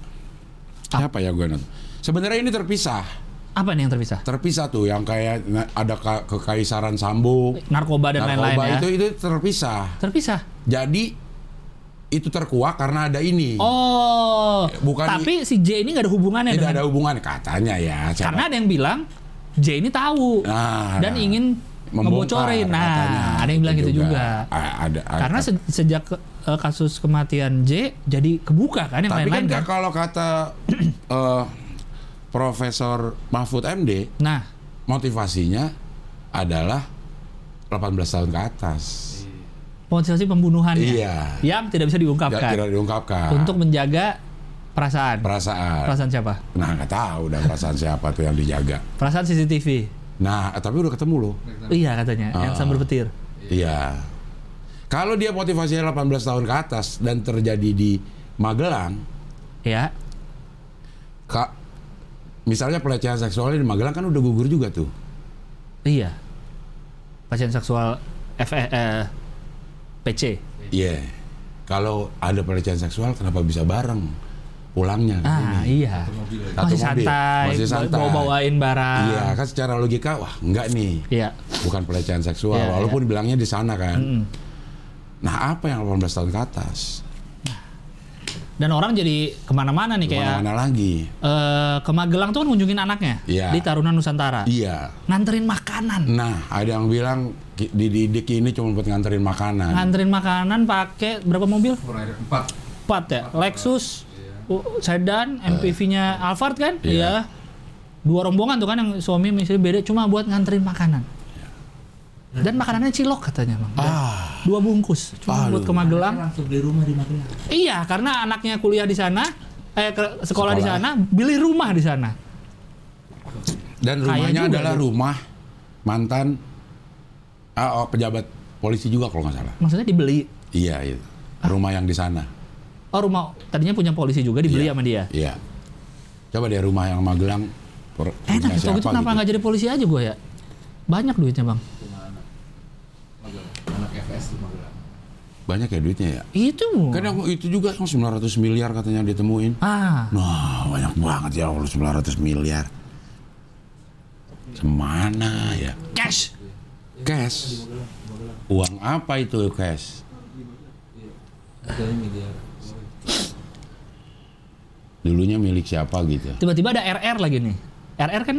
siapa ya gue nonton? Sebenarnya ini terpisah. Apa nih yang terpisah? Terpisah tuh yang kayak ada ka- kekaisaran Sambo, Narkoba dan lain-lain narkoba ya. itu itu terpisah. Terpisah. Jadi itu terkuak karena ada ini. Oh, Bukan tapi si J ini nggak ada hubungannya Tidak dengan ada hubungan katanya ya. siapa- karena ada yang bilang J ini tahu Nah, dan nah. ingin Membongkar, ngebocorin. Nah, katanya. ada yang bilang Itu gitu juga. Ada, ada. Karena se- sejak eh, kasus kematian J jadi kebuka kan yang Tapi lain-lain kan kan. kalau kata eh, Profesor Mahfud MD, Nah, motivasinya adalah 18 tahun ke atas. Motivasi pembunuhannya Iya. yang tidak bisa Tidak, diungkapkan tidak diungkapkan. untuk menjaga perasaan. perasaan. Perasaan siapa? Nah, nggak tahu udah perasaan siapa tuh yang dijaga. Perasaan CCTV. Nah, tapi udah ketemu loh. Iya katanya, yang Ah. sambil petir. Iya. Kalau dia motivasinya 18 tahun ke atas dan terjadi di Magelang, Ya, Kak, misalnya pelecehan seksualnya di Magelang kan udah gugur juga tuh. iya. Pasien seksual F eh, PC. Iya. Kalau ada pelecehan seksual kenapa bisa bareng pulangnya? Ah, iya. Satu Masih mobil, santai, masih santai. bawa bawain barang. Iya, kan secara logika wah enggak nih. Iya. Bukan pelecehan seksual Iya, walaupun bilangnya di sana kan. Mm-mm. Nah, apa yang 18 tahun ke atas? Dan orang jadi ke mana-mana nih kayak Mana lagi? eh, ke Magelang tuh kan ngunjungin anaknya Iya. di Taruna Nusantara. Iya. Nganterin makanan. Nah, ada yang bilang dididik ini cuma buat nganterin makanan. Nganterin makanan pakai berapa mobil? 4 Empat ya. Lexus, uh, sedan, MPV-nya Alphard kan? Iya. Iya. Dua rombongan tuh kan yang suami istri beda cuma buat nganterin makanan. Dan makanannya cilok katanya, Bang. Ah, Dua bungkus cuma Aduh. buat ke Magelang. langsung beli rumah di Magelang. Iya, karena anaknya kuliah di sana, eh ke sekolah, di Sekolah. sana, beli rumah di sana. dan rumahnya juga adalah rumah mantan ah, oh, pejabat polisi juga kalau nggak salah. Maksudnya dibeli. Iya, itu. Rumah yang di sana. Oh, rumah tadinya punya polisi juga dibeli Iya. sama dia. Iya. Coba deh rumah yang Magelang. Enak punya gitu, siapa itu kenapa gitu. nggak jadi polisi aja gue ya? Banyak duitnya bang. Anak FS di Magelang. Banyak ya duitnya ya. Itu. Kan itu juga yang 900 miliar katanya ditemuin. Ah, Nah, banyak banget ya Allah 900 miliar. Semana ya? cash. Cash. Uang apa itu cash? Dulunya milik siapa gitu? Tiba-tiba ada RR lagi nih. RR kan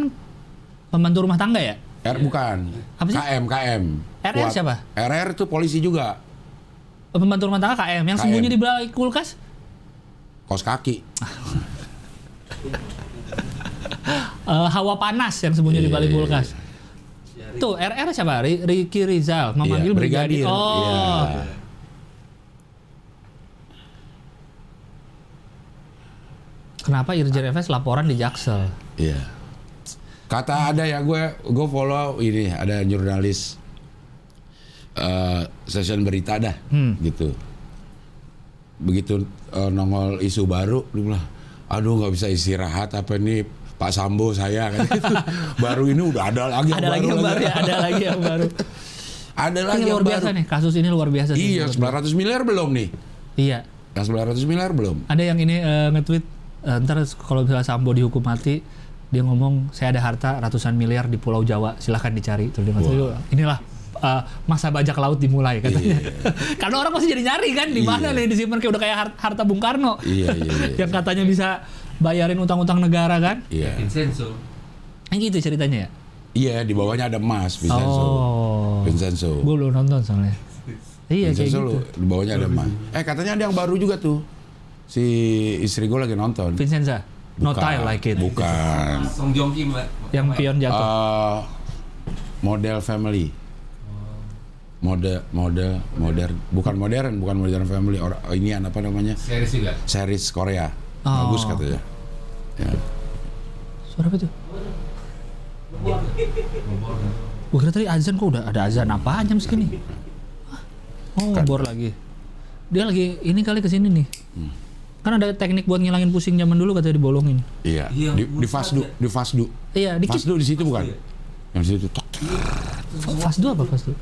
pembantu rumah tangga ya? R bukan. Apa sih? KM, KM. RR Kuat. siapa? RR itu polisi juga. Pembantu rumah tangga KM yang KM. sembunyi di balik kulkas. Kos kaki. Eh, hawa panas yang sembunyi di Iya, balik iya, kulkas. Tuh RR siapa? Ri- Ricky Rizal memanggil Iya, brigadir. brigadir. Oh, Iya. kenapa Irjen FS laporan di Jaksel? Iya. Kata ada ya gue gue follow ini ada jurnalis eh session berita dah Hmm. gitu. Begitu eh, nongol isu baru dia bilang, "Aduh nggak bisa istirahat apa ini Pak Sambo saya kan gitu. baru ini udah ada lagi yang Ada lagi yang baru ya, ada lagi yang baru. Ada Ini lagi yang luar biasa baru. nih, kasus ini luar biasa. sih Iya, menurut 900 miliar belum nih. Iya. Yang 900 miliar belum. Ada yang ini eh, nge-tweet eh, ntar kalau misalnya Sambo dihukum mati dia ngomong saya ada harta ratusan miliar di Pulau Jawa silahkan dicari terus dia nge-tweet, inilah eh, masa bajak laut dimulai katanya Iya. karena orang pasti jadi nyari kan di mana Iya. nih disimpan kayak udah kayak har- harta Bung Karno Iya, iya, iya. yang katanya bisa bayarin utang-utang negara kan Iya. Vincenzo. yang gitu ceritanya ya Iya, di bawahnya ada emas Vincenzo. oh Vincenzo. gue belum nonton soalnya iya kayak Vincenzo gitu lu, di bawahnya ada emas. Eh katanya ada yang baru juga tuh. Si istri gue lagi nonton. Vincenza no Bukan, tie like it Bukan. Song Joong Ki Mbak. yang pion jatuh Eh, model family. Model, model, modern, bukan modern, bukan modern family. Or, ini apa namanya? Series juga. Series Korea. Oh. Bagus katanya. Ya. suara apa tuh Gue kira tadi azan kok udah ada azan apaan jam segini? Oh, Kan. bor lagi. Dia lagi ini kali ke sini nih. Hmm. Kan ada teknik buat ngilangin pusing zaman dulu katanya dibolongin. Iya. Iya, Di, di Fasdu, di Fasdu. Iya, dikit. Fasdu di situ bukan? Yang di situ. tok. Fasdu apa Fasdu?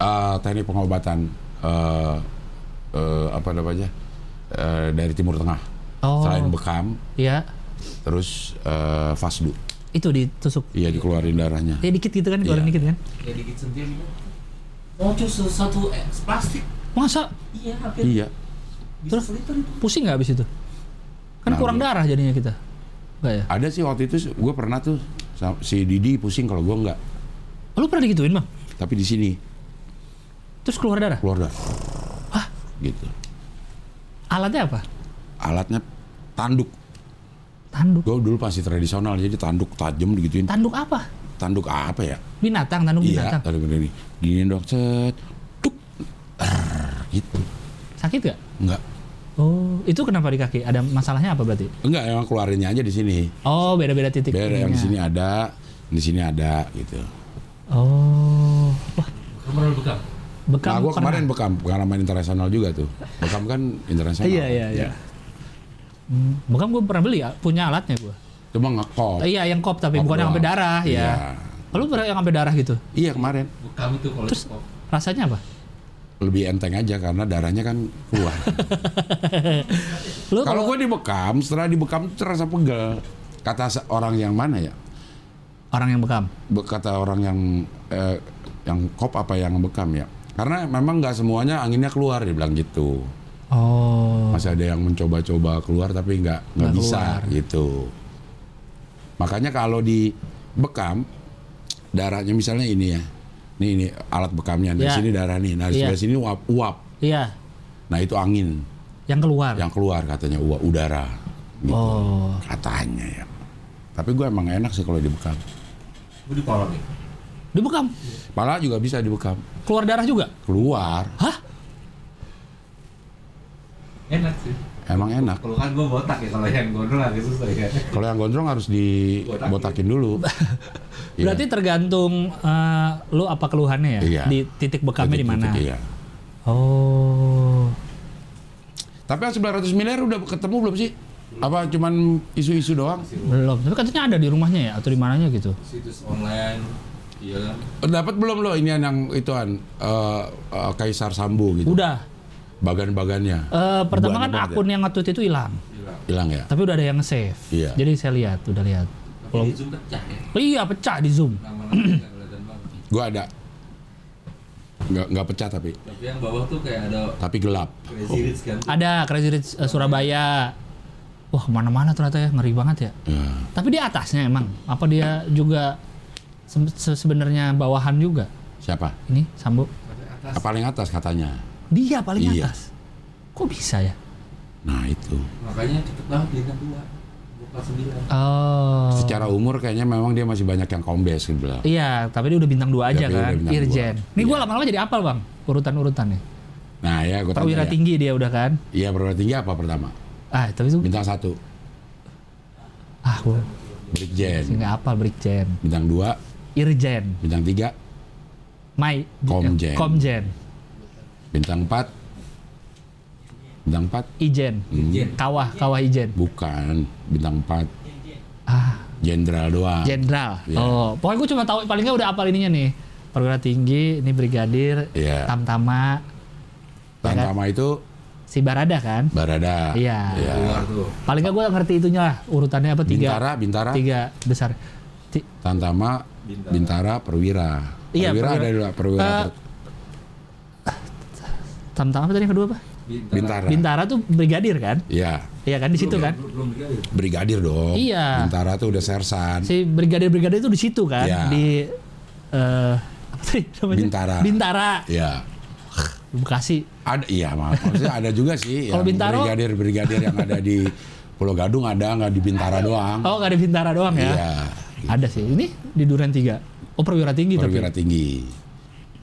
Eh, teknik pengobatan eh eh, apa namanya? Eh, dari Timur Tengah. Oh. Selain bekam, Iya. terus eh, fasdu. Itu ditusuk. Iya dikeluarin darahnya. Ya dikit gitu kan, keluarin Iya. dikit kan. Ya dikit sentil gitu. Oh, cus satu eh, plastik. Masa Iya, hampir. Iya. Bisa Terus? pusing nggak habis itu? Kan Nah, kurang iya. darah jadinya kita. Enggak ya? Ada sih waktu itu gue pernah tuh si Didi pusing kalau gue nggak. Lu pernah digituin, Bang? Tapi di sini Terus keluar darah? keluar darah. Hah? Gitu. Alatnya apa? Alatnya tanduk. Tanduk. Gue dulu masih tradisional jadi tanduk tajam digituin. Tanduk apa? Tanduk apa ya? Binatang, tanduk Iya, binatang. tanduk begini. Gini dok, set. Tuk. Arr, gitu. Sakit gak? Enggak. Oh, itu kenapa di kaki? Ada masalahnya apa berarti? Enggak, emang keluarinnya aja di sini. Oh, beda-beda titik. Biar yang di sini ada, di sini ada gitu. Oh, wah, Kamu bekam? Bekam. nah, gue pernah. kemarin bekam pengalaman internasional juga tuh. Bekam kan internasional. Iya, iya, iya. Ya. Bekam gue pernah beli ya, punya alatnya gue. Cuma ngekop. iya, yang kop tapi Kop bukan yang sampai darah Iya. ya. Lu pernah yang sampai darah gitu? Iya kemarin. Bekam itu kalau Terus kok. rasanya apa? Lebih enteng aja karena darahnya kan keluar. Lu Kalau gue dibekam, setelah dibekam terasa pegel. Kata orang yang mana ya? orang yang bekam. Be- Kata orang yang eh, yang kop apa yang bekam ya? Karena memang nggak semuanya anginnya keluar dia bilang gitu. Oh. Masih ada yang mencoba-coba keluar tapi nggak nggak bisa keluar. gitu. Makanya kalau di bekam darahnya misalnya ini ya. Nih ini alat bekamnya di Ya. sini darah nih. Nah, di sebelah sini uap, uap. Iya, Nah, itu angin yang keluar. yang keluar katanya uap udara. Gitu. Oh. Katanya ya. Tapi gue emang enak sih kalau dibekam. Gue di kolong nih. Dibekam. Pala juga bisa dibekam. Keluar darah juga. Keluar. Hah? Enak sih. Emang enak. Kalau kan gue botak ya, kalau yang gondrong agak susah ya. Kalau yang gondrong harus dibotakin dulu. Berarti tergantung eh, lu apa keluhannya ya? Iya. Di titik bekamnya di mana? Iya. Oh. Tapi yang 900 miliar udah ketemu belum sih? Apa cuman isu-isu doang? Belum. Tapi katanya ada di rumahnya ya atau di mananya gitu. Situs online. Iya. Dapat belum lo ini yang ituan eh, eh, Kaisar Sambu gitu? Udah. Bagan-bagannya Eh, pertama kan akun yang nge-tweet itu hilang. hilang ya? Tapi udah ada yang nge-save. Iya. Jadi saya lihat, udah lihat. Tapi di zoom pecah ya. Iya, pecah di Zoom. Gua ada. Nggak nggak pecah tapi Tapi yang bawah tuh kayak ada tapi gelap. Crazy Rich kan. Ada Crazy Rich eh, Surabaya. Wah, ke mana-mana ternyata ya, ngeri banget ya. Ya. Tapi di atasnya emang, apa dia juga se- se- sebenarnya bawahan juga? Siapa? Ini Sambo. Atas. Paling atas katanya. Dia paling Iya. atas. Kok bisa ya? Nah itu. Makanya cepet banget bintang dua. Oh. Secara umur kayaknya memang dia masih banyak yang kombes gitu bilang. Iya, tapi dia udah bintang dua aja Tapi kan, Irjen. Nih gue Iya. lama-lama jadi apal bang, urutan-urutannya. Nah ya gue tanya Perwira ya. tinggi dia udah kan. Iya perwira tinggi apa pertama? Ah, tapi itu Bintang satu. ah gue Brigjen. nggak apal Brigjen, Bintang dua. Irjen, Bintang tiga. Mai, Komjen. Komjen, Bintang empat. Bintang empat. Ijen, Hmm, Kawah, Kawah Ijen. bukan. Bintang empat. Ah, Jenderal doang. Jenderal. Iya. Oh, pokoknya gue cuma tahu paling nggak udah apal ininya nih. Perwira tinggi, ini brigadir, Iya. Tamtama, Tantama itu si Barada kan. Barada. Iya. Tuh. Paling nggak gue ngerti itunya lah, urutannya apa tiga, Bintara, Bintara. tiga besar. Ti- Tantama, Bintara. Bintara, Perwira. Iya, Perwira Perwira. ada dua Perwira. Tamtama apa tadi yang kedua apa? Bintara. Bintara tuh brigadir kan? Iya, Iya kan di situ kan? Belum belum brigadir. brigadir dong. Iya. Bintara tuh udah sersan. Si brigadir-brigadir itu di situ kan? Iya. Di eh apa tadi namanya? Bintara. Bintara. Iya. Bekasi. Ada iya maaf. Maksudnya ada juga sih Kalau yang Bintaro? brigadir-brigadir yang ada di Pulau Gadung ada nggak di Bintara doang. Oh, nggak di Bintara doang ya? Iya. Ada sih. Ini di Duren 3. Oh, perwira tinggi Perwira tapi. tinggi.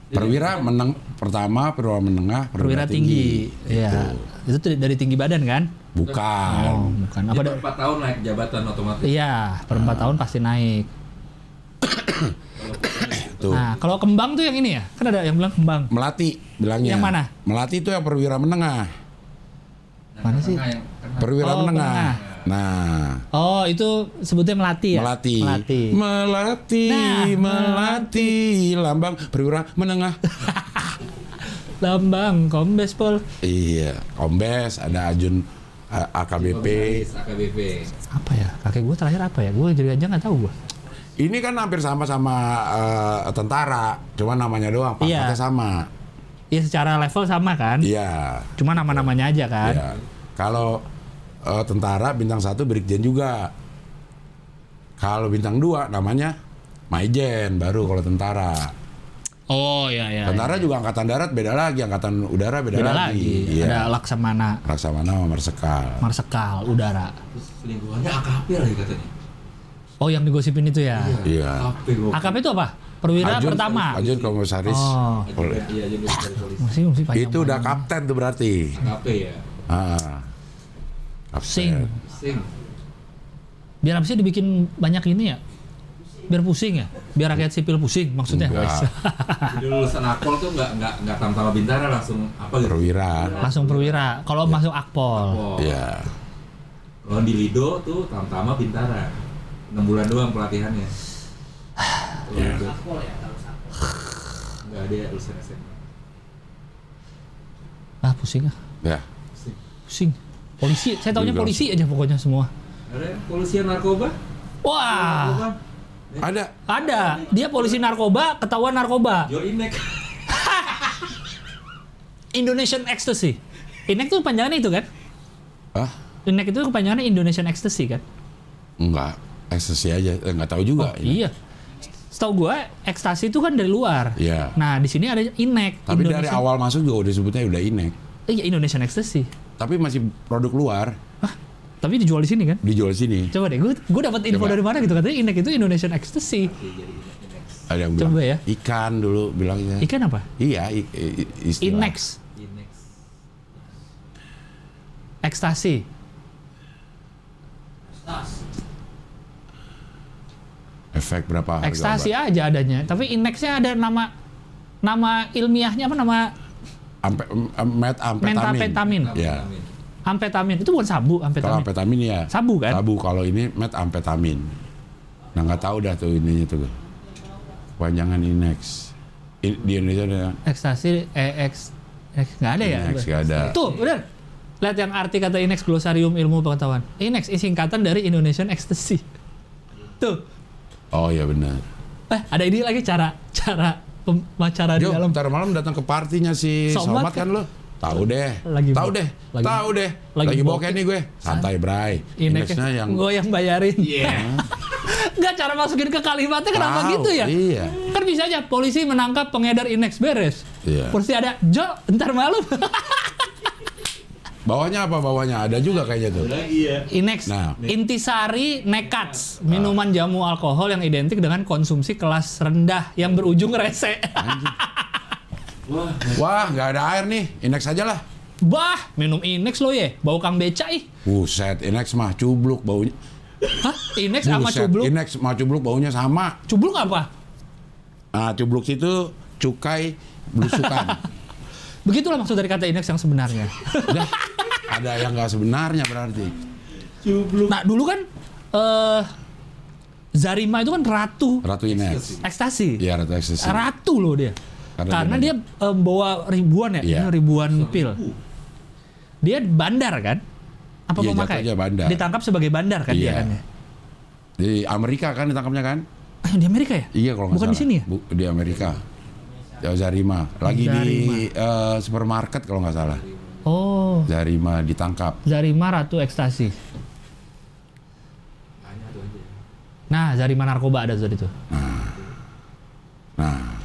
Perwira meneng pertama, perwira menengah, Perwira tinggi. Iya. Itu tuh dari tinggi badan kan? Bukan. Oh, bukan. Apa ada? per empat tahun naik jabatan otomatis. Iya, per empat tahun pasti naik. Tuh. Nah, kalau kembang tuh yang ini ya? Kan ada yang bilang kembang. Melati bilangnya. Yang mana? Melati itu yang perwira menengah. Nah, Mana sih? yang. Perwira Oh, menengah. menengah. Nah, Oh, itu sebutnya melati ya? melati. Melati. Melati, Nah, melati, lambang perwira menengah. Lambang Kombes Pol. iya, kombes, ada ajun A- AKBP. AKBP. Apa ya? Kakek gue terakhir apa ya? Gue jadi aja nggak tahu gue. Ini kan hampir sama-sama eh, tentara, cuma namanya doang, pangkatnya Iya. sama. Ya secara level sama kan? Iya. Cuma nama-namanya aja kan? Iya. Kalau eh, tentara bintang satu brigjen juga. Kalau bintang dua namanya Maijen baru kalau tentara. Oh iya iya. Tentara juga angkatan darat beda lagi, angkatan udara beda, Beda lagi. lagi. Iya. Ada Laksamana, Laksamana sama Marsekal. Marsekal, udara. Terus lingkungannya AKP lagi katanya. Oh yang digosipin itu ya? Iya. AKP gua. AKP itu apa? Perwira Ajun- pertama. Ajun komisaris. Oh. Iya polisi. masih masih panjang. Itu udah kapten tuh berarti. AKP ya. Ah. Sing. Sing. Biar apa sih dibikin banyak ini ya? Biar pusing ya? Biar rakyat sipil pusing maksudnya. Enggak. Jadi lulusan Akpol tuh nggak nggak nggak tam-tama bintara langsung apa gitu. Perwira. Langsung perwira. Kalau masuk akpol. Iya. Kalau di Lido tuh tam-tama bintara. 6 bulan doang pelatihannya. Lido Akpol ya, nggak ada ya lulusan SMA. Ah pusing ah. Ya. Sing. Pusing. Polisi, saya taunya Juga. polisi aja pokoknya semua. Ada polisi narkoba? Wah, Narkoba? Ada. ada. Dia polisi narkoba, ketahuan narkoba. Jo Inek. Indonesian Ecstasy. Inek tuh panjangannya itu kan? Ah, Inek itu kepanjangannya Indonesian Ecstasy kan? enggak. Ekstasi aja. Eh, Enggak tahu juga. Oh, iya. Setahu gue, ekstasi itu kan dari luar. Iya. Nah, di sini ada Inek. Tapi dari Indonesian- awal masuk juga udah sebutnya udah inek. Iya, Indonesian Ecstasy. Tapi masih produk luar Hah? Tapi dijual di sini kan? dijual sini. Coba deh, gue gue dapat info Coba. dari mana gitu katanya Inek itu Indonesian Ecstasy. Ada yang bilang Coba ya. ikan dulu bilangnya. Ikan apa? Iya, i- i- istilah. Inex, ekstasi. Tas. Efek berapa harga Ekstasi obat? aja adanya, tapi Inexnya ada nama nama ilmiahnya apa nama Ampe, met amfetamin. metapetamin. Ya. Amfetamin itu bukan sabu, Kalau amfetamin. amfetamin ya. Sabu kan? Sabu kalau ini met amfetamin. Nah nggak tahu dah tuh ininya tuh. Panjangan Inex. I- di Indonesia ada Ekstasi, eh, X, X nggak ada ya? Inex nggak ada. Tuh, benar. Lihat yang arti kata Inex Glosarium Ilmu Pengetahuan. Inex is singkatan dari Indonesian Ecstasy. Tuh. Oh iya benar. Eh, ada ini lagi cara cara pemacara di dalam. ntar malam datang ke partinya si Somat Somat kan lo. Tahu deh. Lagi tahu deh. lagi- tahu deh. lagi Lagi, bokeh. nih gue. Santai bray. Inexnya yang gue yang bayarin. Iya. Nggak cara masukin ke kalimatnya kenapa gitu ya? Iya. Kan bisa aja polisi menangkap pengedar Inex beres. Iya. Polisi ada, Jo, ntar malam. Bawahnya apa bawahnya? Ada juga kayaknya tuh. Lagi ya. Inex, Nah. intisari nekats, minuman jamu alkohol yang identik dengan konsumsi kelas rendah yang berujung rese. Wah, Wah, nggak ada air nih. Inex aja lah. bah, minum Inex lo ya, bau kang beca ih. Buset, Inex mah cubluk baunya. Hah? Inex sama Buset, cubluk? Inex sama cubluk baunya sama. Cubluk apa? Nah, cubluk itu cukai belusukan. Begitulah maksud dari kata Inex yang sebenarnya. Ada yang nggak sebenarnya berarti. cubluk. Nah dulu kan eh Zarima itu kan ratu Ratu Inex. ekstasi. Iya, Ratu Ekstasi. Ratu loh dia. Karena Karena, dia dia, eh, bawa ribuan ya, Iya. ribuan pil. Dia bandar kan? Apa pemakai? jatuhnya bandar. Ditangkap sebagai bandar kan dia Iya. kan ya? Di Amerika kan ditangkapnya kan? Ah, di Amerika ya? Iya kalau nggak Bukan di salah. sini ya? Bu- di Amerika. Ya, Zarima. Lagi di eh, supermarket kalau nggak salah. Oh, Zarima ditangkap. Zarima Ratu Ekstasi. Nah, Zarima narkoba ada tuh itu. Nah,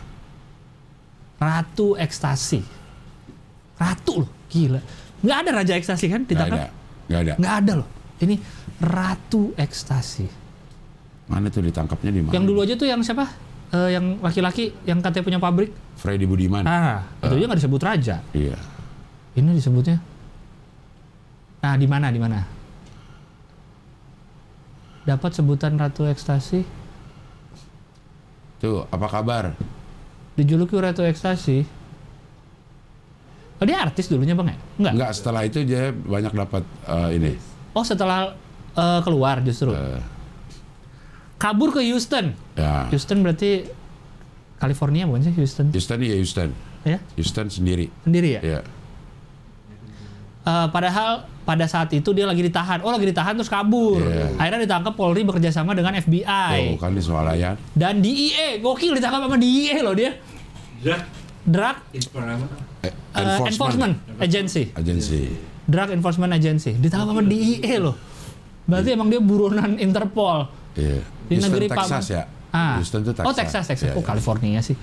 Ratu Ekstasi. Ratu loh, gila. Nggak ada Raja Ekstasi kan nggak ditangkap? ada. Nggak ada. Nggak ada loh. Ini Ratu Ekstasi. Mana tuh ditangkapnya di mana? Yang dulu aja tuh yang siapa? Eh, yang laki-laki yang katanya punya pabrik. Freddy Budiman. Ah, itu aja nggak disebut raja. Iya. Ini disebutnya. Nah, di mana di mana? Dapat sebutan Ratu Ekstasi, Tuh, apa kabar? dijuluki Ratu Ekstasi. Oh, dia artis dulunya bang ya? Enggak. Enggak, setelah itu dia banyak dapat eh, ini. Oh, setelah eh, keluar justru. eh, Kabur ke Houston. ya. Houston berarti California bukan sih Houston? Houston iya Houston. Ya, Houston sendiri. sendiri ya. Iya. Eh, padahal pada saat itu dia lagi ditahan. Oh lagi ditahan terus kabur. Iya. Akhirnya ditangkap Polri bekerja sama dengan FBI Tuh kan di swalayan. dan DIE. Gokil ditangkap sama DIE loh dia. Drug Drug enforcement. Eh, uh, Enforcement Agency. Agency. Drug Enforcement Agency. Ditangkap sama DIE loh. Berarti emang dia buronan Interpol. Iya. Di Houston, negeri Texas Pak- ya. Ah. Houston itu Texas. Oh Texas, Texas. Iya, oh iya. California sih.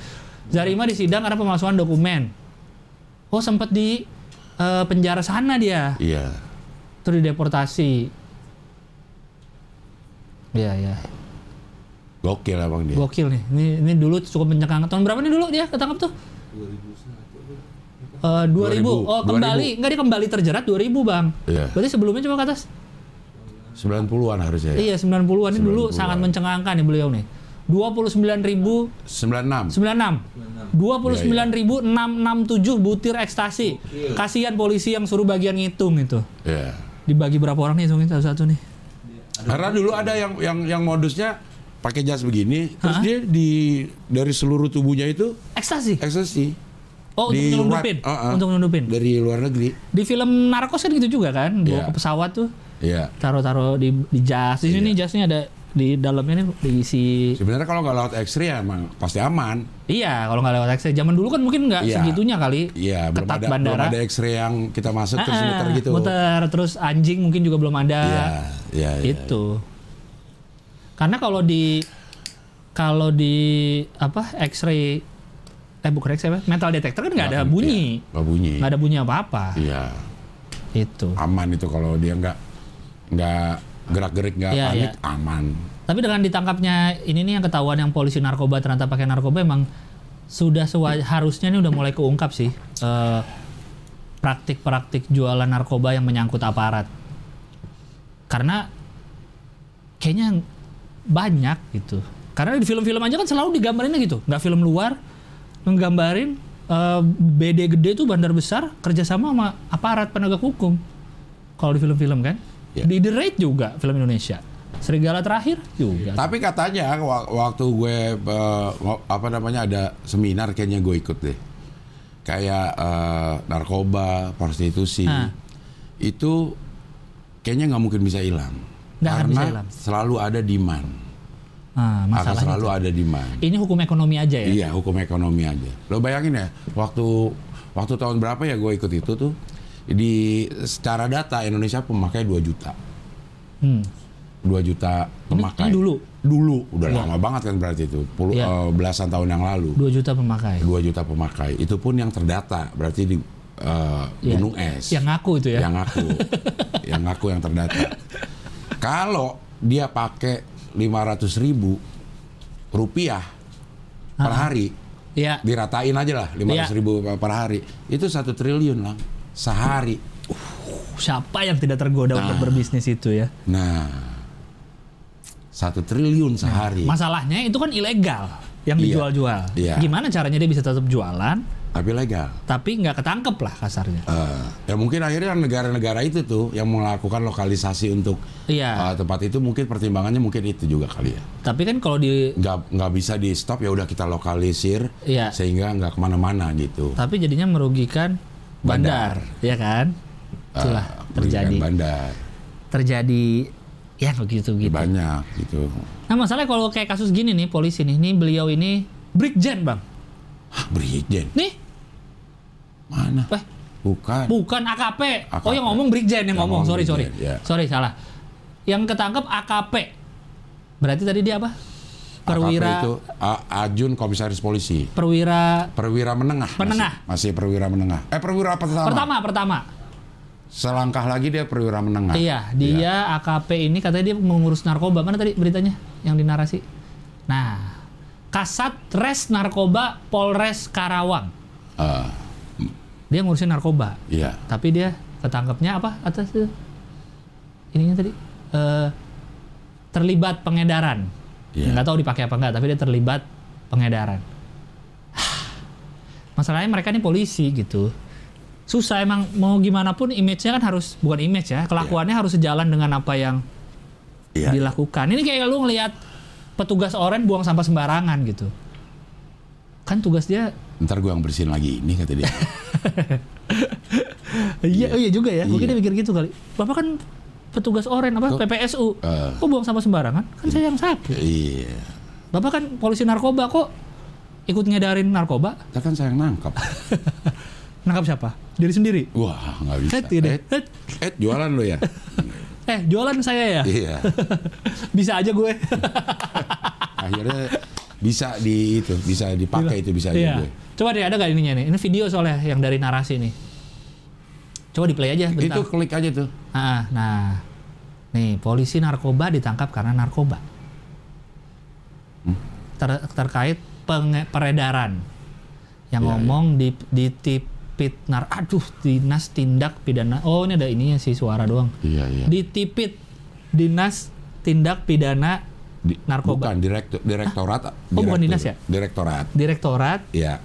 Zarima disidang karena pemalsuan dokumen. Oh sempat di eh, penjara sana dia. Iya. Terus dideportasi. Iya, iya. Gokil abang dia. Gokil nih. Ini ini dulu cukup mencengangkan. Tahun berapa nih dulu dia ketangkap tuh? 2001. 2000. 2000. Oh, kembali. Enggak dia kembali terjerat 2000, Bang. Iya. Berarti sebelumnya coba ke atas. 90-an harusnya ya. Iya, 90-an ini dulu 90-an. sangat mencengangkan nih beliau nih. 29.000 96. 96. 29.667 butir ekstasi. Kasihan polisi yang suruh bagian ngitung itu. Iya. Dibagi berapa orang nih hitungin satu-satu nih. Karena dulu ada yang yang yang modusnya pakai jas begini, terus Hah? dia di dari seluruh tubuhnya itu Ekstasi. ekstasi Oh, di untuk nyelundupin. uh, uh. Untuk nyelundupin. dari luar negeri. Di film Narcos kan gitu juga kan, bawa Iya. ke pesawat tuh, Iya. taruh-taruh di di jas. Di sini jasnya ada di dalamnya nih diisi. Sebenarnya kalau nggak lewat X-ray ya emang pasti aman. Iya, kalau nggak lewat X-ray. Zaman dulu kan mungkin nggak Iya. segitunya kali. Iya, belum Ketat ada bandara. belum ada X-ray yang kita masuk terus Ah, muter gitu. Muter terus anjing mungkin juga belum ada. Iya, iya, iya. itu. Karena kalau di kalau di apa X-ray eh bukan X-ray apa? Metal detector kan nggak ada Nggak- bunyi. iya, nggak bunyi. Nggak ada bunyi apa-apa. Iya, Itu. aman itu kalau dia nggak nggak gerak-gerik nggak Iya, panik iya. aman. Tapi dengan ditangkapnya ini nih yang ketahuan yang polisi narkoba ternyata pakai narkoba emang sudah harusnya nih udah mulai keungkap sih eh, praktik-praktik jualan narkoba yang menyangkut aparat. Karena kayaknya banyak gitu. Karena di film-film aja kan selalu digambarinnya gitu, nggak film luar menggambarin eh, BD gede tuh bandar besar kerjasama sama aparat penegak hukum. Kalau di film-film kan, Ya. di The Raid juga film Indonesia. Serigala terakhir juga. Tapi katanya wa- waktu gue eh, apa namanya ada seminar kayaknya gue ikut deh. Kayak eh, narkoba, prostitusi. Ah. Itu kayaknya nggak mungkin bisa hilang. Nggak akan Karena bisa hilang. selalu ada demand. Nah, Akan selalu ada demand. ini hukum ekonomi aja ya. Iya, hukum ekonomi aja. Lo bayangin ya, waktu waktu tahun berapa ya gue ikut itu tuh di secara data Indonesia pemakai 2 juta. Hmm. 2 juta pemakai. ini dulu? Dulu, udah Iya. lama banget kan berarti itu. Puluh, Iya. eh, belasan tahun yang lalu. 2 juta pemakai. 2 juta pemakai. Itu pun yang terdata, berarti di eh, Iya. Gunung Es. Yang ngaku itu ya. Yang ngaku. yang ngaku yang terdata. Kalau dia pakai 500 ribu rupiah per hari, Iya. diratain aja lah 500 Iya. ribu per hari, itu satu triliun lah sehari. Siapa yang tidak tergoda untuk Nah. berbisnis itu ya? Nah, satu triliun sehari. Masalahnya itu kan ilegal yang Iya. dijual-jual. Iya. Gimana caranya dia bisa tetap jualan Tapi legal. tapi nggak ketangkep lah kasarnya. Eh, ya mungkin akhirnya negara-negara itu tuh yang melakukan lokalisasi untuk Iya. eh, tempat itu mungkin pertimbangannya mungkin itu juga kali ya. Tapi kan kalau di Nggak nggak bisa di stop ya udah kita lokalisir Iya. sehingga nggak ke mana-mana gitu. tapi jadinya merugikan bandar, ya kan? Itulah Eh, terjadi. merugikan bandar Terjadi ya begitu gitu. banyak gitu. Nah, masalahnya kalau kayak kasus gini nih polisi nih, nih beliau ini Brigjen, Bang. Hah, Brigjen Nih, mana? eh Bukan. Bukan AKP. Oh AKP. yang ngomong Brigjen yang, Yang ngomong. ngomong Sorry sorry. Ya. Sorry salah. Yang ketangkep AKP. Berarti tadi dia apa? Perwira itu Ajun Komisaris Polisi. perwira Perwira menengah. Menengah. Masih, masih perwira menengah. Eh perwira pertama. pertama pertama. Selangkah lagi dia perwira menengah. Iya, dia AKP ini katanya dia mengurus narkoba. Mana tadi beritanya yang dinarasi? Nah, Kasat Res Narkoba Polres Karawang. Eh, Dia ngurusin narkoba. iya. Tapi dia ketangkepnya apa atas itu? Ininya tadi eh, terlibat pengedaran. Iya. Nggak tahu dipakai apa enggak, tapi dia terlibat pengedaran. Masalahnya mereka ini polisi gitu. Susah emang mau gimana pun image-nya kan harus bukan image ya, kelakuannya harus sejalan dengan apa yang Iya. dilakukan. Ini kayak lu ngelihat petugas oren buang sampah sembarangan gitu. Kan tugas dia Ntar gua yang bersihin lagi ini kata dia. Iya, oh iya juga ya. Mungkin Iya. dia mikir gitu kali. Bapak kan petugas oren apa Kok- PPSU. Eh. Kok buang sampah sembarangan? Kan saya yang sapu. Iya. Bapak kan polisi narkoba kok ikut ngedarin narkoba? Kita kan sayang nangkap. Nangkap siapa? Diri sendiri. Wah, nggak bisa. Tidak. Eh, Eh, eh, jualan lo ya? eh, jualan saya ya. iya. Bisa aja gue. Akhirnya bisa di itu, bisa dipakai itu bisa aja Iya. gue. Coba deh ada gak ininya nih? Ini video soalnya yang dari narasi nih. Coba di play aja bentar. Itu klik aja tuh. Ah, nah, nih polisi narkoba ditangkap karena narkoba. Ter- terkait peredaran yang Iya, ngomong di ditipit nar, aduh dinas tindak pidana. Oh ini ada ininya sih suara doang. Iya, iya. Ditipit dinas tindak pidana Di- narkoba. Bukan direktur direktorat. Oh, bukan dinas ya? Direktorat. direktorat Iya.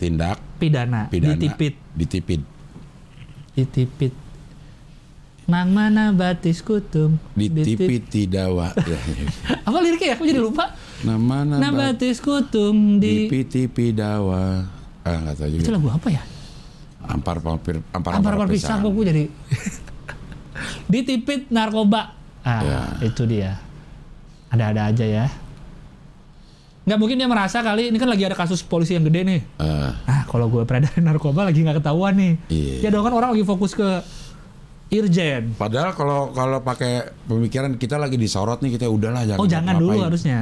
Tindak pidana, pidana. ditipit Ditipit. Ditipit. Nang mana batis kutum Ditipit tidawa. Ya, ya. Apa liriknya ya? Aku jadi lupa. Nama Nah nama batis kutum di pidawa. Ah, nggak tahu itu juga. lagu apa ya? Ampar pampir ampar Ampar ampar kok gue jadi ditipit narkoba. Ah, Ya. itu dia. Ada-ada aja ya. Nggak mungkin dia merasa kali ini kan lagi ada kasus polisi yang gede nih. Eh, Ah, kalau gue peredaran narkoba lagi nggak ketahuan nih. Iya. Ya dong kan orang lagi fokus ke Irjen. padahal kalau kalau pakai pemikiran kita lagi disorot nih kita udahlah jangan Oh jangan dulu ngapa-ngapain. harusnya.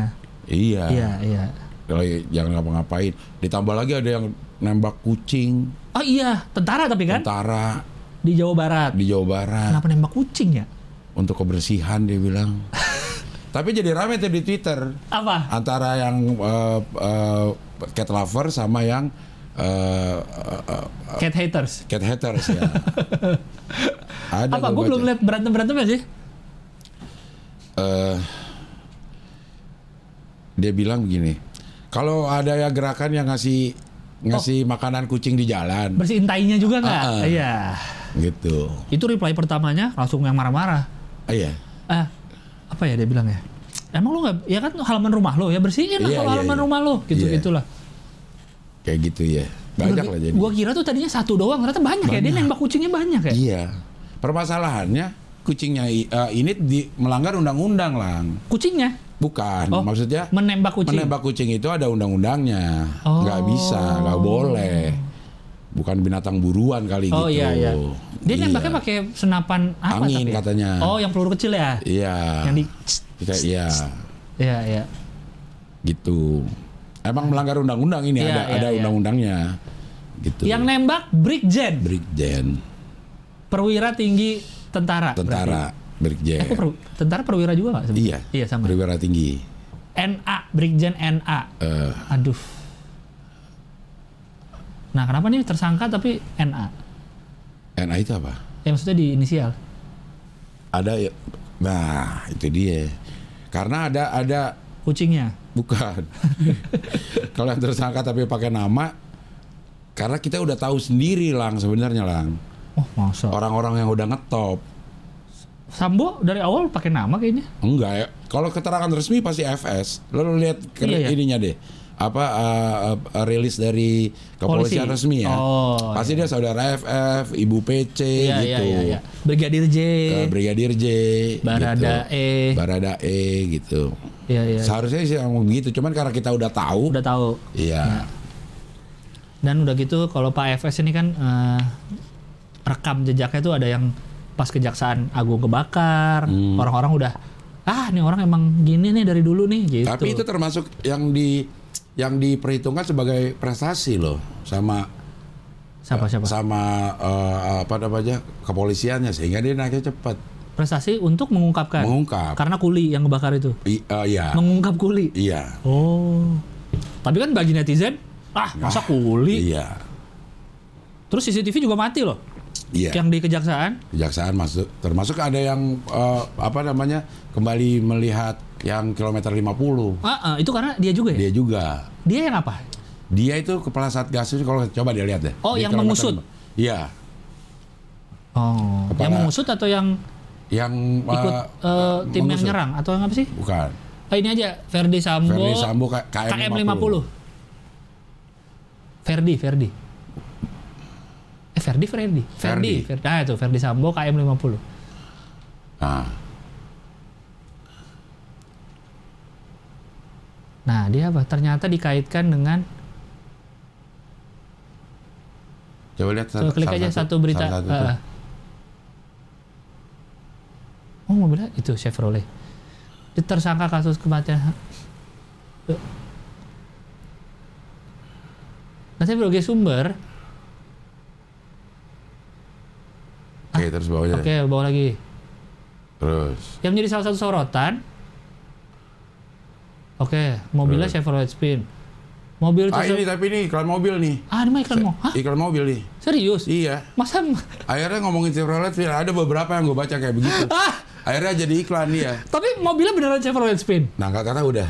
Iya. Iya iya. Kalau jangan ngapa-ngapain. Ditambah lagi ada yang nembak kucing, Oh iya tentara tapi kan tentara di Jawa Barat. di Jawa Barat Kenapa nembak kucing ya? untuk kebersihan dia bilang. Tapi jadi rame tuh di Twitter Apa? antara yang eh, eh, cat lover sama yang eh, eh, eh, Cat haters. cat haters ya. Ada Apa? gua Gue belum lihat berantem berantemnya sih. Eh, dia bilang begini, kalau ada ya gerakan yang ngasih ngasih makanan kucing di jalan, Bersihin tainya juga nggak? Ah, ah. Iya. gitu. Itu reply pertamanya langsung yang marah-marah. Ah, iya. Ah, apa ya dia bilang ya? Emang lu nggak? Ya kan halaman rumah lo ya bersihin lah Iya, kalau iya, halaman iya. rumah lo gitu Iya. gitulah. Kayak gitu ya. Banyak gua, lah jadi. Gua kira tuh tadinya satu doang, ternyata banyak, ya. Dia Banyak. nembak kucingnya banyak ya. Iya. Permasalahannya kucingnya eh, ini di, melanggar undang-undang lang. Kucingnya Bukan, Oh, maksudnya menembak kucing. menembak kucing itu ada undang-undangnya. Oh. Nggak bisa, nggak boleh. Bukan binatang buruan kali Oh gitu. iya iya. Dia Iya. nembaknya pakai senapan apa Angin tapi ya? katanya. Oh, yang peluru kecil ya? Iya. Yang di Kita iya Iya, iya. gitu. Emang melanggar undang-undang ini Iya, ada iya, ada iya. undang-undangnya. Gitu. Yang nembak Brigjen, Brigjen, perwira tinggi tentara. tentara, berarti. Eh, Brigjen. kok per- tentara perwira juga sebenarnya? Iya. Iya sama. Perwira tinggi. NA, Brigjen NA. Eh, Aduh. Nah, kenapa nih tersangka tapi NA? NA itu apa? Ya maksudnya di inisial. Ada ya. Nah, itu dia. Karena ada ada Kucingnya. bukan. Kalau yang tersangka tapi pakai nama karena kita udah tahu sendiri lang sebenarnya lang. Oh, masa. Orang-orang yang udah ngetop. Sambo dari awal pakai nama kayaknya. Enggak ya. Kalau keterangan resmi pasti FS. Lalu lihat Iya, iya. ininya deh. Apa uh, uh, rilis dari kepolisian Polisi. resmi ya? Oh, pasti dia saudara FF, Ibu PC Iya, iya, gitu. iya, iya. Brigadir J. Eh, Brigadir J, Barada gitu. E. Barada E gitu. Iya, iya. Seharusnya sih ngomong begitu, cuman karena kita udah tahu, Udah tahu. iya. Dan udah gitu kalau Pak FS ini kan eh, rekam jejaknya tuh ada yang pas kejaksaan agung kebakar, Hmm. orang-orang udah ah ini orang emang gini nih dari dulu nih gitu. Tapi itu termasuk yang di yang diperhitungkan sebagai prestasi loh sama siapa siapa? sama eh, apa namanya kepolisiannya sehingga dia naiknya cepat Prestasi untuk mengungkapkan. mengungkap. Karena kuli yang ngebakar itu. I- eh, iya. Mengungkap kuli. Iya. Oh. Tapi kan bagi netizen, ah masa kuli. Iya. Terus CCTV juga mati loh. Iya. Yang di kejaksaan. Kejaksaan masuk termasuk ada yang eh, apa namanya kembali melihat yang kilometer 50. Ah, ah, itu karena dia juga ya. Dia juga. Dia yang apa? Dia itu kepala satgas itu kalau coba dia lihat deh. Oh, Di yang mengusut? Iya, Oh. Kepala- Yang mengusut atau yang yang ikut eh, tim yang mengusut. nyerang atau yang apa sih? bukan. Ah, ini aja Ferdi Sambo. Ferdi Sambo K- KM, KM 50. Ferdi, Ferdi. Eh Ferdi Ferdi Ferdi Ferdi. Ferdi ah itu Ferdi Sambo KM 50 Nah, nah dia apa ternyata dikaitkan dengan coba lihat coba klik aja satu, berita satu Ah, tuh. ah. oh mobilnya itu Chevrolet tersangka kasus kematian Nanti berbagai sumber Oke, terus bawahnya. Oke, bawa lagi. Terus. Yang menjadi salah satu sorotan. Oke, mobilnya Chevrolet Spin. Mobil Ah ini tapi ini iklan mobil nih. Ah, ini mah iklan mau. Hah? Iklan mobil nih. Serius? Iya. Masa? Akhirnya ngomongin Chevrolet, ada beberapa yang gue baca kayak begitu. Ah, Akhirnya jadi iklan dia. tapi mobilnya beneran Chevrolet Spin. Nah, kata udah.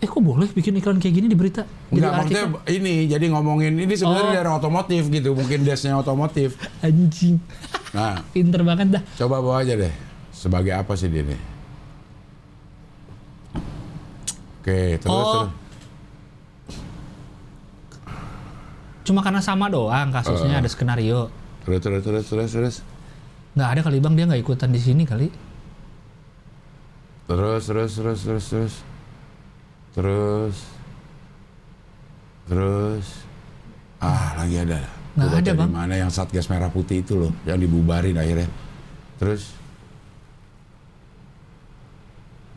Eh, kok boleh bikin iklan kayak gini di berita? Jadi Enggak, maksudnya ini jadi ngomongin ini sebenarnya Oh. dari otomotif gitu, mungkin desnya otomotif. Anjing. Nah, Pinter banget dah. coba bawa aja deh. Sebagai apa sih dia nih? Oke, terus Oh. terus. Cuma karena sama doang kasusnya Eh. ada skenario. Terus terus terus terus terus. Nggak ada kali bang dia nggak ikutan di sini kali. Terus terus terus terus terus. Terus. Terus. Ah, lagi ada. Nggak ada, Bang. mana yang Satgas Merah Putih itu loh, yang dibubarin akhirnya. Terus.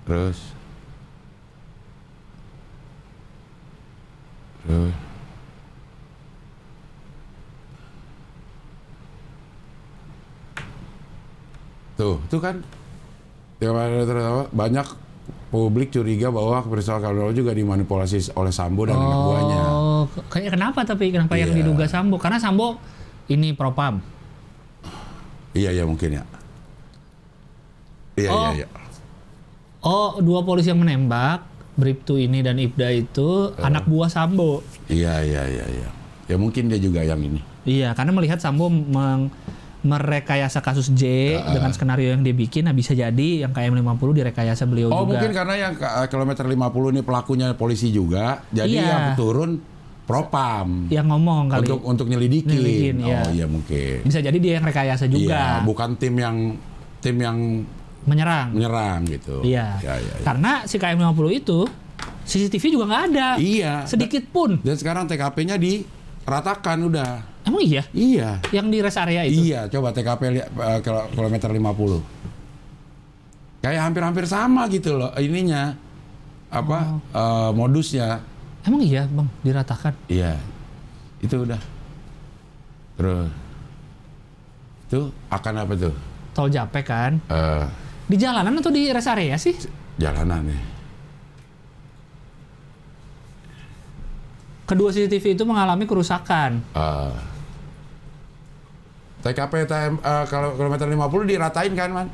Terus. Terus. Tuh, itu kan banyak publik curiga bahwa peristiwa Kaloro juga dimanipulasi oleh Sambo dan anak buahnya. Oh, kayak kenapa tapi kenapa yang Iya. diduga Sambo? Karena Sambo ini propam. Iya, iya mungkin ya. Iya, Oh. iya, iya. Oh, dua polisi yang menembak, Bribtu ini dan Ibda itu anak buah Sambo. Iya, iya, iya, iya. Ya mungkin dia juga yang ini. Iya, karena melihat Sambo meng- merekayasa kasus J dengan skenario yang dia bikin, nah bisa jadi yang KM 50 direkayasa beliau Oh, juga. mungkin karena yang kilometer 50 ini pelakunya polisi juga. Jadi Iya. yang turun propam yang ngomong kali. untuk untuk nyelidikin. Nyelidikin, iya. Oh, iya mungkin. Bisa jadi dia yang rekayasa juga. Iya, bukan tim yang tim yang menyerang. menyerang gitu. Iya. Iya, iya, iya. Karena si KM 50 itu CCTV juga nggak ada. Iya. Sedikit pun. Dan sekarang TKP-nya diratakan udah. Emang iya? Iya. Yang di rest area itu. Iya, coba TKP li- eh, kilo- kilometer 50. Kayak hampir-hampir sama gitu loh ininya. Apa eh, modusnya. Emang iya, Bang, diratakan. Iya. Itu udah. Terus itu akan apa tuh? Tol Japek kan. Eh, Di jalanan atau di rest area sih? jalanan nih. Kedua CCTV itu mengalami kerusakan. Eh, TKP TM, eh, kalau kilometer 50 diratain kan, Man?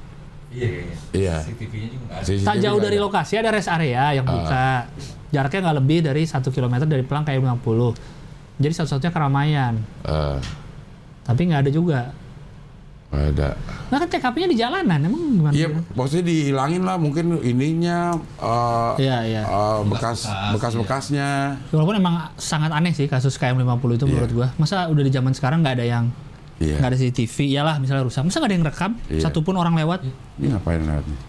Iya, iya. CCTV-nya juga ada. CCTV Tak jauh dari ada. lokasi ada rest area yang Ah. buka. Jaraknya nggak lebih dari satu kilometer dari pelang KM 50. Jadi satu-satunya keramaian. Eh, Tapi nggak ada juga. Nggak ada. Nah kan TKP-nya di jalanan, emang gimana? Iya, maksudnya dihilangin lah mungkin ininya eh, Iya, iya. eh, bekas Bekas, bekas-bekasnya. Walaupun emang sangat aneh sih kasus KM 50 itu Iya. menurut gua. Masa udah di zaman sekarang nggak ada yang Iya. nggak ada CCTV, iyalah misalnya rusak. Masa nggak ada yang rekam? Iya. Satupun orang lewat. Ini ngapain lewat nih?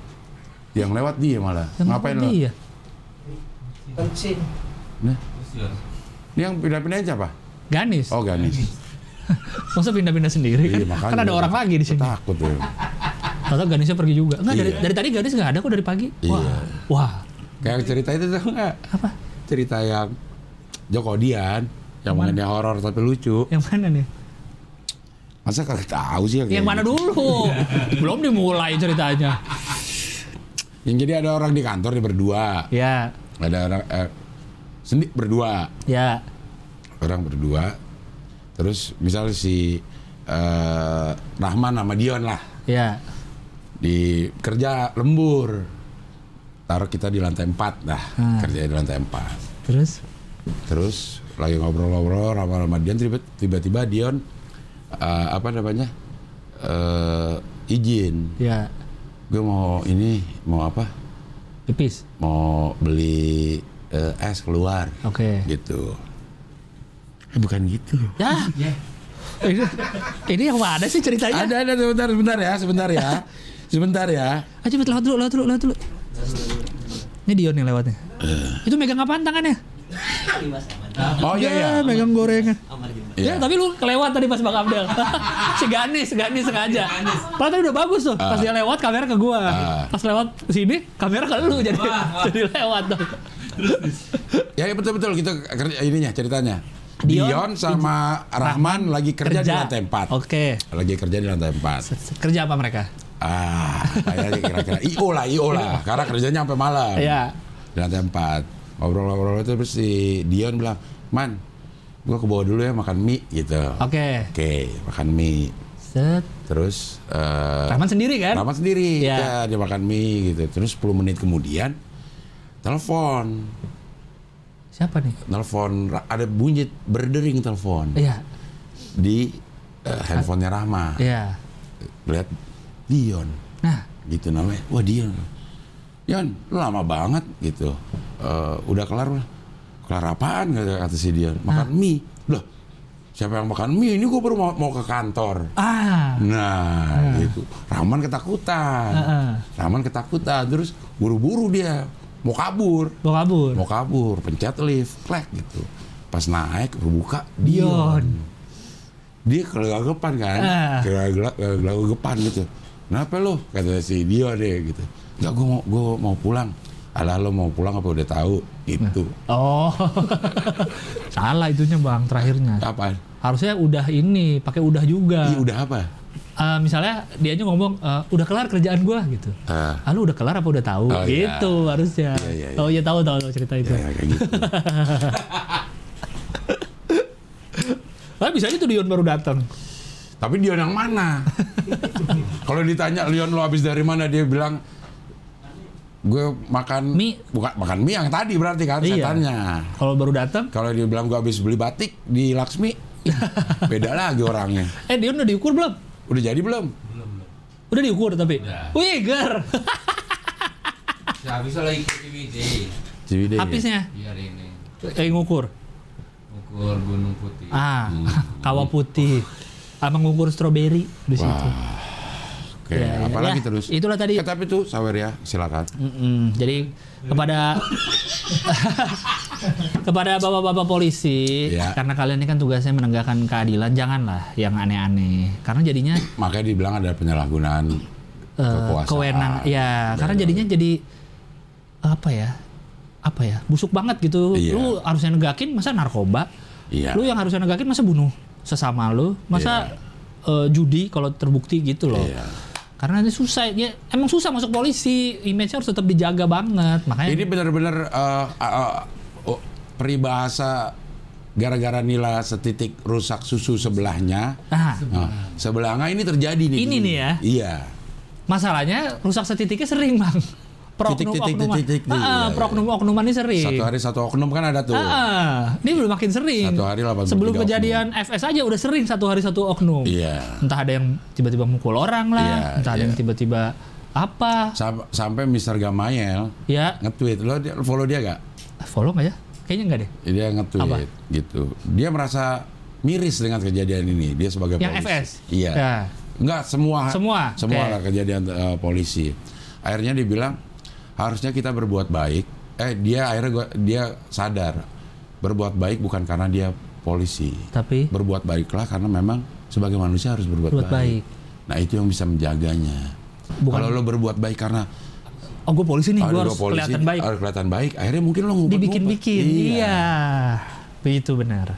Yang lewat dia malah. Yang ngapain lewat lewat? dia. Kencing. Nah, ini yang pindah-pindahin siapa? Ganis. Oh, Ganis. Masa pindah-pindah sendiri Iya, kan? makanya. Kan ada orang lagi di sini. Takut ya. AtauGanisnya pergi juga. Enggak dari Iya. dari tadi Ganis nggak ada kok dari pagi. Wah. Iya. Wah. Kayak cerita itu tuh enggak? Apa? Cerita yang Joko Dian yang mengenai horor tapi lucu. Yang mana nih? Masa kalian tahu sih Yang mana dulu? Belum dimulai ceritanya. Yang jadi ada orang di kantor dia berdua. Ya, Ada orang eh, sendi berdua. ya. Orang berdua. Terus misalnya si eh, Rahman sama Dion lah Ya. di kerja lembur. Taruh kita di lantai 4 dah. Hmm. Kerja di lantai 4. Terus Terus lagi ngobrol-ngobrol sama sama Dion tiba- tiba-tiba Dion eh, apa namanya? eh, izin. ya Gue mau ini mau apa? pipis. Mau beli eh, es keluar Oke. gitu. Eh, bukan gitu. Ya, ini, ini yang mana sih ceritanya? Ada ada sebentar sebentar ya, sebentar ya. Sebentar ya. Ayo cepet lewat dulu, lewat dulu, lewat dulu. Ini Dion nih lewatnya. Itu megang apaan tangannya? Oh iya iya. Ya, megang gorengan. Iya. Ya, tapi lu kelewat tadi pas Bang Abdel. si Ganis, Ganis sengaja. Padahal tadi udah bagus tuh. Pas dia lewat kamera ke gua. Ah. Pas lewat sini kamera ke lu jadi jadi lewat dong. Ya, ya betul betul kita kerja ininya ceritanya. Dion, Dion, sama Rahman lagi kerja, di lantai 4. Oke. Lagi kerja di lantai 4. Kerja apa mereka? Ah, kayaknya kira-kira IO lah, IO lah. Karena kerjanya sampai malam. Iya. Di lantai 4. Ngobrol-ngobrol itu terus si Dion bilang, "Man, gua ke bawah dulu ya makan mie gitu." Oke. Oke, makan mie. Set. Terus eh Rahman sendiri kan? Rahman sendiri, Iya. ya, dia makan mie gitu. Terus 10 menit kemudian telepon, Siapa nih? telepon ada bunyi berdering telepon Iya. di eh, handphonenya Rahma. Iya. Lihat Dion, Nah, gitu namanya. Wah Dion, Dion, lu lama banget gitu. Eh, udah kelar belum? Kelar apaan kata, si Dion? Makan mie. Loh, siapa yang makan mie? Ini gue baru mau, mau ke kantor. ah. Nah, gitu. Rahman ketakutan. Heeh. Rahman ketakutan. Terus buru-buru dia mau kabur, Mau kabur. mau kabur, pencet lift, klek gitu. Pas naik, buka Dion. Dion. Dia kelagapan kan, Ah. kelagapan gitu. Kenapa lo? Kata si Dion deh gitu. Enggak, gue mau, gue mau pulang. Alah lo mau pulang apa udah tahu? Itu. Oh. Salah itunya Bang, terakhirnya. Apa? Harusnya udah ini, pakai udah juga. Ih, udah apa? Eh, misalnya dia ngomong eh, udah kelar kerjaan gua gitu. Ah, Ah lu udah kelar apa udah tahu? Oh, iya. gitu harusnya. Iya, iya, iya. Oh iya tahu tahu tahu cerita itu. ya, ya, kayak gitu. Tapi bisa aja tuh Dion baru datang. Tapi Dion yang mana? Kalau ditanya Leon lo habis dari mana dia bilang gue makan Mie. bukan makan mie yang tadi berarti kan Iya. setannya. Kalau baru datang, Kalau dia bilang gue habis beli batik di Laksmi, beda lagi orangnya. eh Dion udah diukur belum? Udah jadi belum? Udah diukur tapi. Udah. Wih, ger. Ya bisa lagi ke CBD. CBD. ya? Hapisnya Biar ini kayak ngukur. ukur gunung putih. Ah, kawah putih. Sama ngukur stroberi di situ. Wah. Oke, Ya, ya, apalagi ya. terus? Itulah tadi. Eh, tapi tuh sawer ya, silakan. Mm-mm. Jadi kepada kepada bapak-bapak polisi, Ya. karena kalian ini kan tugasnya menegakkan keadilan, janganlah yang aneh-aneh. Karena jadinya Makanya dibilang ada penyalahgunaan eh, kekuasaan. kewenang, ya, karena jadinya jadi apa ya, apa ya, busuk banget gitu. Iya. Lu harusnya negakin, masa narkoba? Iya. Lu yang harusnya negakin, masa bunuh sesama lu? Masa eh, judi kalau terbukti gitu loh? Iya. Karena ini susah, ya emang susah masuk polisi, image-nya harus tetap dijaga banget. Makanya Ini benar-benar eh, eh, oh, peribahasa gara-gara nila setitik rusak susu sebelahnya. ah, Nah, sebelahnya ini terjadi nih. Ini nih ya. Iya. Masalahnya rusak setitiknya sering bang. Titik. Ah, Iya, iya. pro-oknum-oknuman ini sering. Satu hari satu oknum kan ada tuh. Ah, ah. ini belum makin sering. Satu hari 83 Sebelum oknum. kejadian FS aja udah sering satu hari satu oknum. Iya. Entah ada yang tiba-tiba mukul orang lah, Iya, entah ada iya. yang tiba-tiba apa. Sam- sampai Mr. Gamayel Ya, nge-tweet lo follow dia gak? follow nggak ya? Kayaknya nggak deh. Dia nge-tweet gitu. Dia merasa miris dengan kejadian ini. Dia sebagai Yang polisi. FS. Iya. Ya. Enggak semua Semua? semua Oke. lah kejadian eh, polisi. Akhirnya dibilang harusnya kita berbuat baik. Eh dia akhirnya gua, dia sadar berbuat baik bukan karena dia polisi. Tapi Berbuat baiklah karena memang sebagai manusia harus berbuat Berbuat baik. Nah itu yang bisa menjaganya. Bukan- Kalau lo berbuat baik karena oh gue polisi nih, gue "Ah, harus polisi, kelihatan baik. harus kelihatan baik. Akhirnya mungkin lo ngumpet dibikin-bikin. Iya. Begitu benar.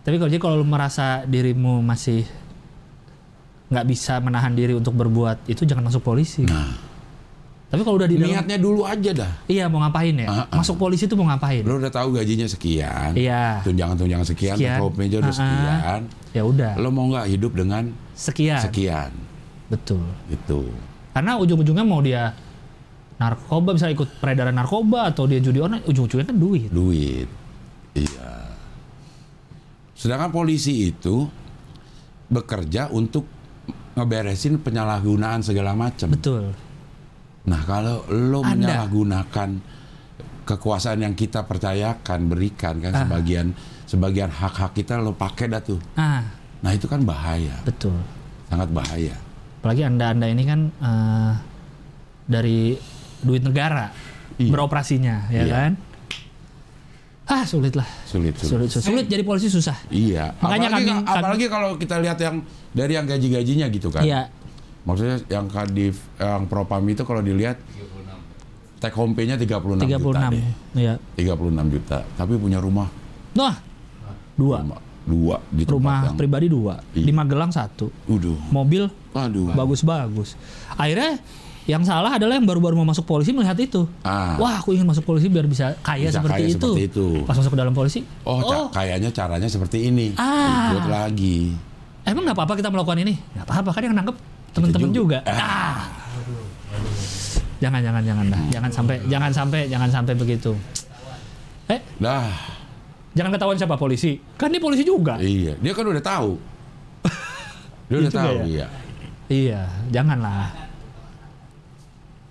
Tapi kalau jadi kalau lu merasa dirimu masih nggak bisa menahan diri untuk berbuat itu jangan masuk polisi. Nah, Tapi kalau udah di dalam niatnya dulu aja dah. iya mau ngapain ya? Ah, ah. Masuk polisi itu mau ngapain? Lo udah tahu gajinya sekian, Iya. tunjangan-tunjangan sekian, Sekian. top meja udah Ah, ah. sekian. Ya udah. Lo mau nggak hidup dengan Sekian. sekian? Betul. Itu. Karena ujung-ujungnya mau dia narkoba bisa ikut peredaran narkoba atau dia judi online ujung-ujungnya kan duit. duit. Iya. Sedangkan polisi itu bekerja untuk ngeberesin penyalahgunaan segala macam. Betul. Nah, kalau lo Anda. menyalahgunakan kekuasaan yang kita percayakan, berikan kan Ah. sebagian sebagian hak-hak kita lo pakai dah tuh. Nah, Nah itu kan bahaya, Betul. sangat bahaya. Apalagi anda-anda ini kan eh, dari duit negara Iya. beroperasinya, ya Iya. kan? Ah sulit lah, Sulit, sulit. sulit, sulit, Sulit jadi polisi susah. Iya. Makanya apalagi, kami- apalagi kalau kita lihat yang dari yang gaji-gajinya gitu kan. Iya, Maksudnya yang kadif, yang propam itu kalau dilihat take home pay-nya 36, 36. juta deh. Iya. 36 juta. Tapi punya rumah Nah, dua. rumah dua di Rumah yang pribadi dua. Iya. Di Magelang satu. Uduh. Mobil Waduh. bagus-bagus. Akhirnya yang salah adalah yang baru-baru mau masuk polisi melihat itu. Ah. Wah, aku ingin masuk polisi biar bisa kaya Bisa seperti, kaya itu. seperti itu. Pas masuk ke dalam polisi, Oh, ca- kayaknya caranya seperti ini. Ah. Ikut lagi. emang nggak apa-apa kita melakukan ini? Nggak apa-apa kan yang nangkep teman-teman juga. juga. Ah. Jangan, jangan, jangan dah. Jangan sampai, jangan sampai, jangan sampai begitu. Eh, Dah. jangan ketahuan siapa polisi. Kan dia polisi juga. Iya, dia kan udah tahu. Dia udah juga tahu, ya? iya. Iya, janganlah.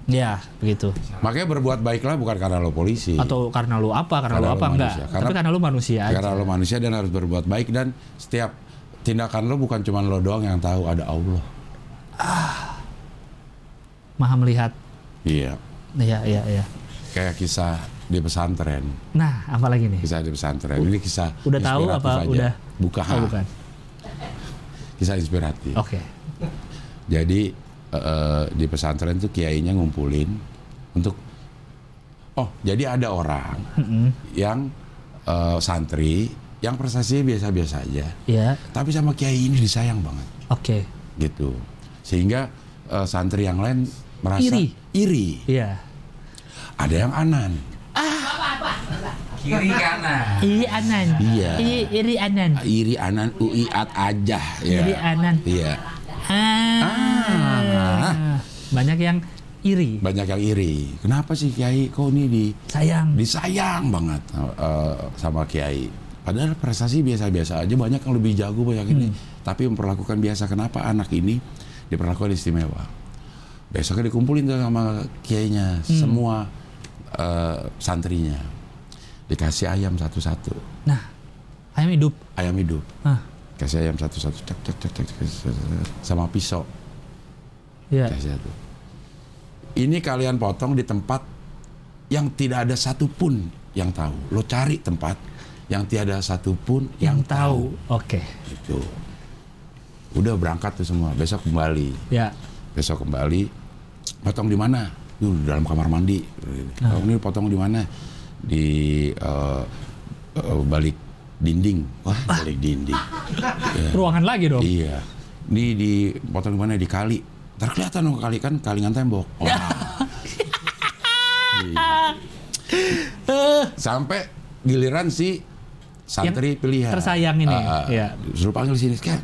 Ya, begitu. Makanya berbuat baiklah bukan karena lo polisi. Atau karena lu apa, karena, Karena lu apa enggak. Karena- Tapi karena lu manusia aja. karena lo manusia dan harus berbuat baik dan setiap tindakan lo bukan cuma lo doang yang tahu ada Allah. Maha melihat. Iya. Iya, iya, iya. Kayak kisah di pesantren. Nah, apa lagi nih? Kisah di pesantren. Ini kisah Udah tahu apa aja. udah? Bukan. Oh, bukan. Kisah inspiratif. Oke. Jadi eh, di pesantren tuh kiainya ngumpulin untuk oh jadi ada orang Mm-mm. yang eh, santri yang prestasinya biasa-biasa aja Ya, tapi sama kiai ini disayang banget oke. gitu sehingga eh, santri yang lain merasa Iri. iri Iya. ada yang anan Kiri kanan. Iri anan. Iya. Iri, iri anan. iri anan uiat aja ya Iri anan. iya Ah. Ah. Banyak yang iri. banyak yang iri kenapa sih kiai kok ini di Sayang. disayang banget eh, sama kiai. Padahal prestasi biasa-biasa aja banyak yang lebih jago banyak ini, tapi memperlakukan biasa. Kenapa anak ini diperlakukan istimewa? Besoknya dikumpulin tuh sama kiainya, semua eh, santrinya dikasih ayam satu-satu, Nah, ayam hidup. ayam hidup, Nah, kasih ayam satu-satu, cek cek cek cek, sama pisau ya. kasih satu. Ini kalian potong di tempat yang tidak ada satupun yang tahu. Lo cari tempat yang tiada satupun yang, Yang tahu. Oke. Itu. Udah berangkat tuh semua. Besok kembali. Ya. Besok kembali. Potong di mana? Di dalam kamar mandi. Oh, ini potong di mana? Di eh, eh, balik dinding. Wah, balik dinding. Ruangan lagi dong. Iya. Ini di potong di mana di kali. Ntar kelihatan dong kali kan kalingan tembok. Wah. Iya. Sampai giliran si santri pilihan. tersayang ini, Ah, ah. iya. Suruh panggil sini kan.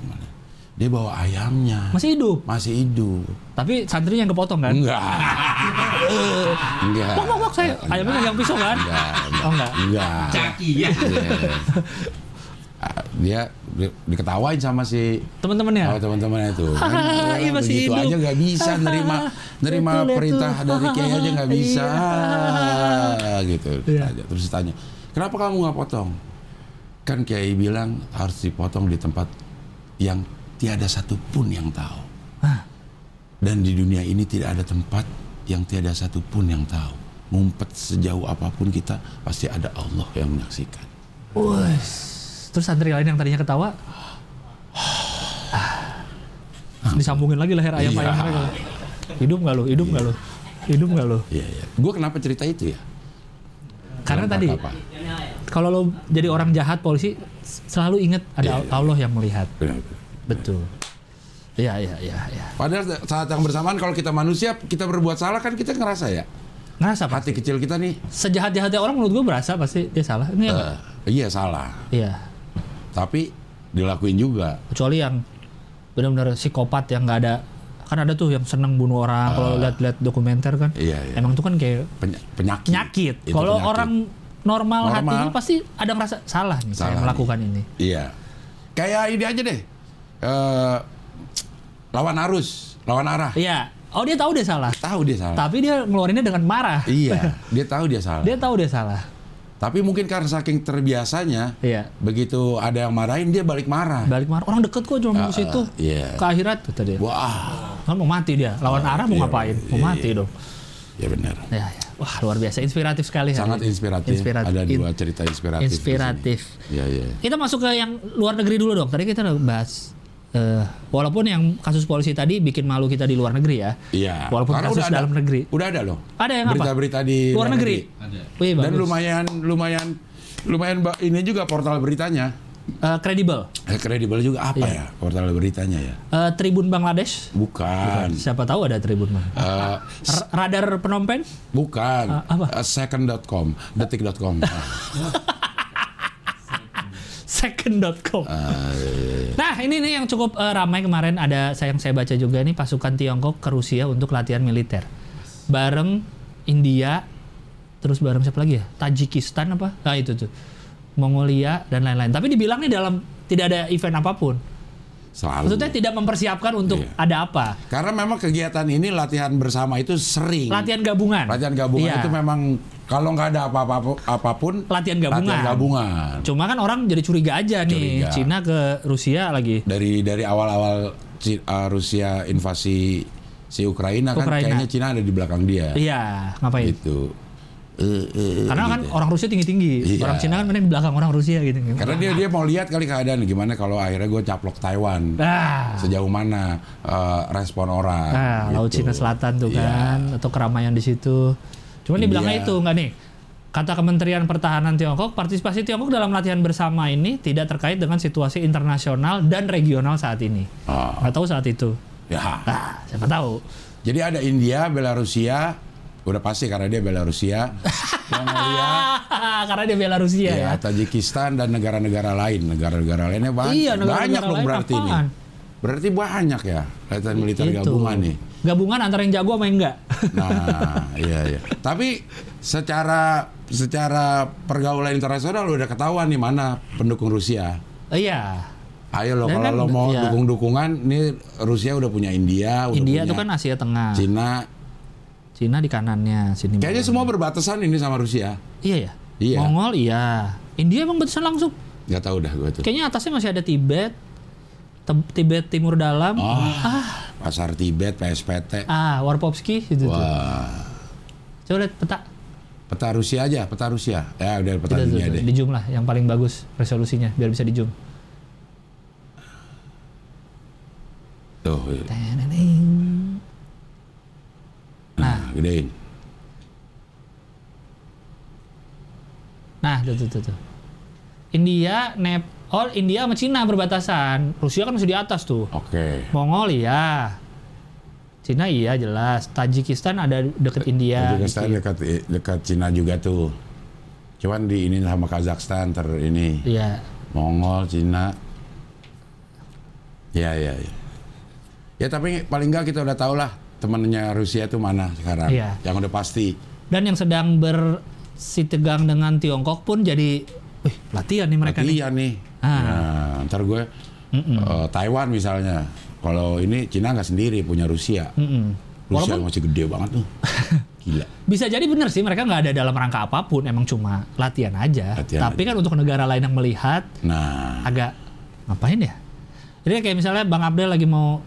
Dia bawa ayamnya. Masih hidup. Masih hidup. Tapi santrinya yang kepotong kan? Enggak. Enggak. Wok, wok, wok, saya ayamnya megang pisau kan? Enggak. Oh enggak. Enggak. Caki ya. Iya. Dia di- diketawain sama si Teman-temannya. Oh teman-teman itu kan, Hahaha, iya, masih begitu hidup. aja nggak bisa nerima nerima Betul, perintah betul. dari kiai aja nggak bisa Iya. gitu Iya. Tanya. terus ditanya kenapa kamu nggak potong kan kiai bilang harus dipotong di tempat yang tiada satupun yang tahu Hah. dan di dunia ini tidak ada tempat yang tiada satupun yang tahu ngumpet sejauh apa pun kita pasti ada Allah yang menyaksikan Wes. Terus santri lain yang tadinya ketawa. Ah. Disambungin lagi leher ayam-ayam Iya. mereka. Hidup nggak lo? Hidup nggak lo? Hidup nggak lo? iya iya gue kenapa cerita itu ya Karena Dalam tadi kalau lo jadi orang jahat polisi selalu ingat ada Iya, iya. Allah yang melihat. Benar. Betul. Iya iya iya iya. Padahal saat yang bersamaan kalau kita manusia kita berbuat salah kan kita ngerasa ya Ngerasa apa? hati kecil kita nih Sejahat-jahatnya orang menurut gue berasa pasti dia salah. Ini apa? eh, iya salah Iya. tapi dilakuin juga Kecuali yang benar-benar psikopat yang nggak ada kan ada tuh yang seneng bunuh orang kalau lihat-lihat dokumenter kan. Iya, iya. Emang tuh kan kayak Peny- penyakit. penyakit. Kalau orang normal, Normal. hatinya pasti ada ngerasa salah nih saya Salah melakukan ini. Iya. Kayak ini aja deh. Eh lawan arus, lawan arah. Iya. Oh dia tahu dia salah. Tahu dia salah. Tapi dia ngeluarinnya dengan marah. iya, dia tahu dia salah. Dia tahu dia salah. Tapi mungkin karena saking terbiasanya, Iya. begitu ada yang marahin dia balik marah. Balik marah. Orang deket kok cuma mau ke situ. iya. Ke akhirat kata dia. Wah, Kan mau mati dia. Lawan arah mau iya, ngapain? Mau iya, mati dong. ya benar. Ya, ya. Wah, luar biasa. Inspiratif sekali. hari Sangat ini. inspiratif. Inspiratif. Ada dua cerita inspiratif. Inspiratif. Iya, iya. Kita masuk ke yang luar negeri dulu dong. Tadi kita udah bahas eh, walaupun yang kasus polisi tadi bikin malu kita di luar negeri ya. Iya. Walaupun Karena kasus udah ada- dalam negeri. Udah ada loh. Ada yang apa? Berita-berita di luar negeri. Ada. Wih, Dan lumayan, lumayan, lumayan ini juga portal beritanya. Eh, kredibel. Eh, kredibel juga apa Iya. ya portal beritanya ya? Eh, Tribun Bangladesh. Bukan. Siapa tahu ada Tribun Bang. Eh, R- radar Penompen? bukan. Ah, apa? Eh, second.com, detik.com. Second.com. Ah, iya, Nah, ini nih yang cukup eh, ramai kemarin ada saya yang saya baca juga nih pasukan Tiongkok ke Rusia untuk latihan militer. Bareng India terus bareng siapa lagi ya? Tajikistan apa? Nah, itu tuh. Mongolia dan lain-lain. Tapi dibilang nih dalam tidak ada event apa pun. Selalu. Maksudnya tidak mempersiapkan untuk Iya. ada apa? Karena memang kegiatan ini latihan bersama itu sering. Latihan gabungan. Latihan gabungan Iya. itu memang kalau nggak ada apa-apa apa pun latihan gabungan. latihan gabungan. Cuma kan orang jadi curiga aja nih, Curiga. Cina ke Rusia lagi. Dari dari awal-awal uh, Rusia invasi si Ukraina, kan Ukraina. kayaknya Cina ada di belakang dia. Iya, ngapain? Gitu. Eh, eh, Karena kan gitu. orang Rusia tinggi-tinggi, Iya. orang Cina kan di belakang orang Rusia gitu. Karena dia dia mau lihat kali keadaan gimana kalau akhirnya gue caplok Taiwan. Ah, Sejauh mana uh, respon orang. ah, Laut gitu. Cina Selatan tuh Iya. kan, atau keramaian di situ. Cuman dibilangnya India. itu enggak nih. Kata Kementerian Pertahanan Tiongkok, partisipasi Tiongkok dalam latihan bersama ini tidak terkait dengan situasi internasional dan regional saat ini. Ah, Nggak tahu saat itu. ya. Ah, siapa tahu. Jadi ada India, Belarusia, udah pasti karena dia Belarusia, Mongolia, Karena dia Belarusia ya. ya, Tajikistan dan negara-negara lain, negara-negara lainnya banyak, Iya, negara-negara banyak loh berarti apaan? nih. Berarti banyak ya latihan militer Itu. gabungan nih. Gabungan antara yang jago sama yang enggak. Nah, iya iya. Tapi secara secara pergaulan internasional udah ketahuan nih mana pendukung Rusia. iya. Ayo lo Dan kalau kan, lo mau iya. dukung-dukungan, nih Rusia udah punya India, udah India punya itu kan Asia Tengah. Cina. Cina di kanannya, sini. Kayaknya semua berbatasan ini sama Rusia. Iya ya. Iya. Mongol iya. India emang batasan langsung. Gak tahu dah gue tuh. Kayaknya atasnya masih ada Tibet. Tibet Timur Dalam. Oh, pasar Tibet, PSPT. Ah, Warpopski itu tuh. Wah, Coba lihat peta. peta Rusia aja, peta Rusia. Ya udah peta tuh, dunia tuh, deh. di zoom lah yang paling bagus resolusinya biar bisa di zoom. Tuh, iya. Teneneng. nah, gedein. Nah, tuh, tuh, tuh, tuh. India, Nep, oh India sama Cina berbatasan. Rusia kan masih di atas tuh. Oke. Mongol iya. Cina iya jelas. Tajikistan ada deket India. Tajikistan dekat dekat Cina juga tuh. Cuman di ini sama Kazakhstan ter ini Iya. Mongol, Cina. Ya ya ya. Ya tapi paling nggak kita udah tahu lah temennya Rusia tuh mana sekarang. Iya. Yang udah pasti. Dan yang sedang bersitegang dengan Tiongkok pun jadi, wih latihan nih mereka nih. Latihan nih. Ah. Nah, ntar gue eh, Taiwan misalnya. Kalau ini Cina nggak sendiri punya Rusia. Mm-mm. Rusia Walaupun masih gede banget tuh. Gila. bisa jadi bener sih mereka nggak ada dalam rangka apa pun, emang cuma latihan aja. Latihan Tapi kan untuk negara lain yang melihat Nah, agak ngapain ya? Jadi kayak misalnya Bang Abdel lagi mau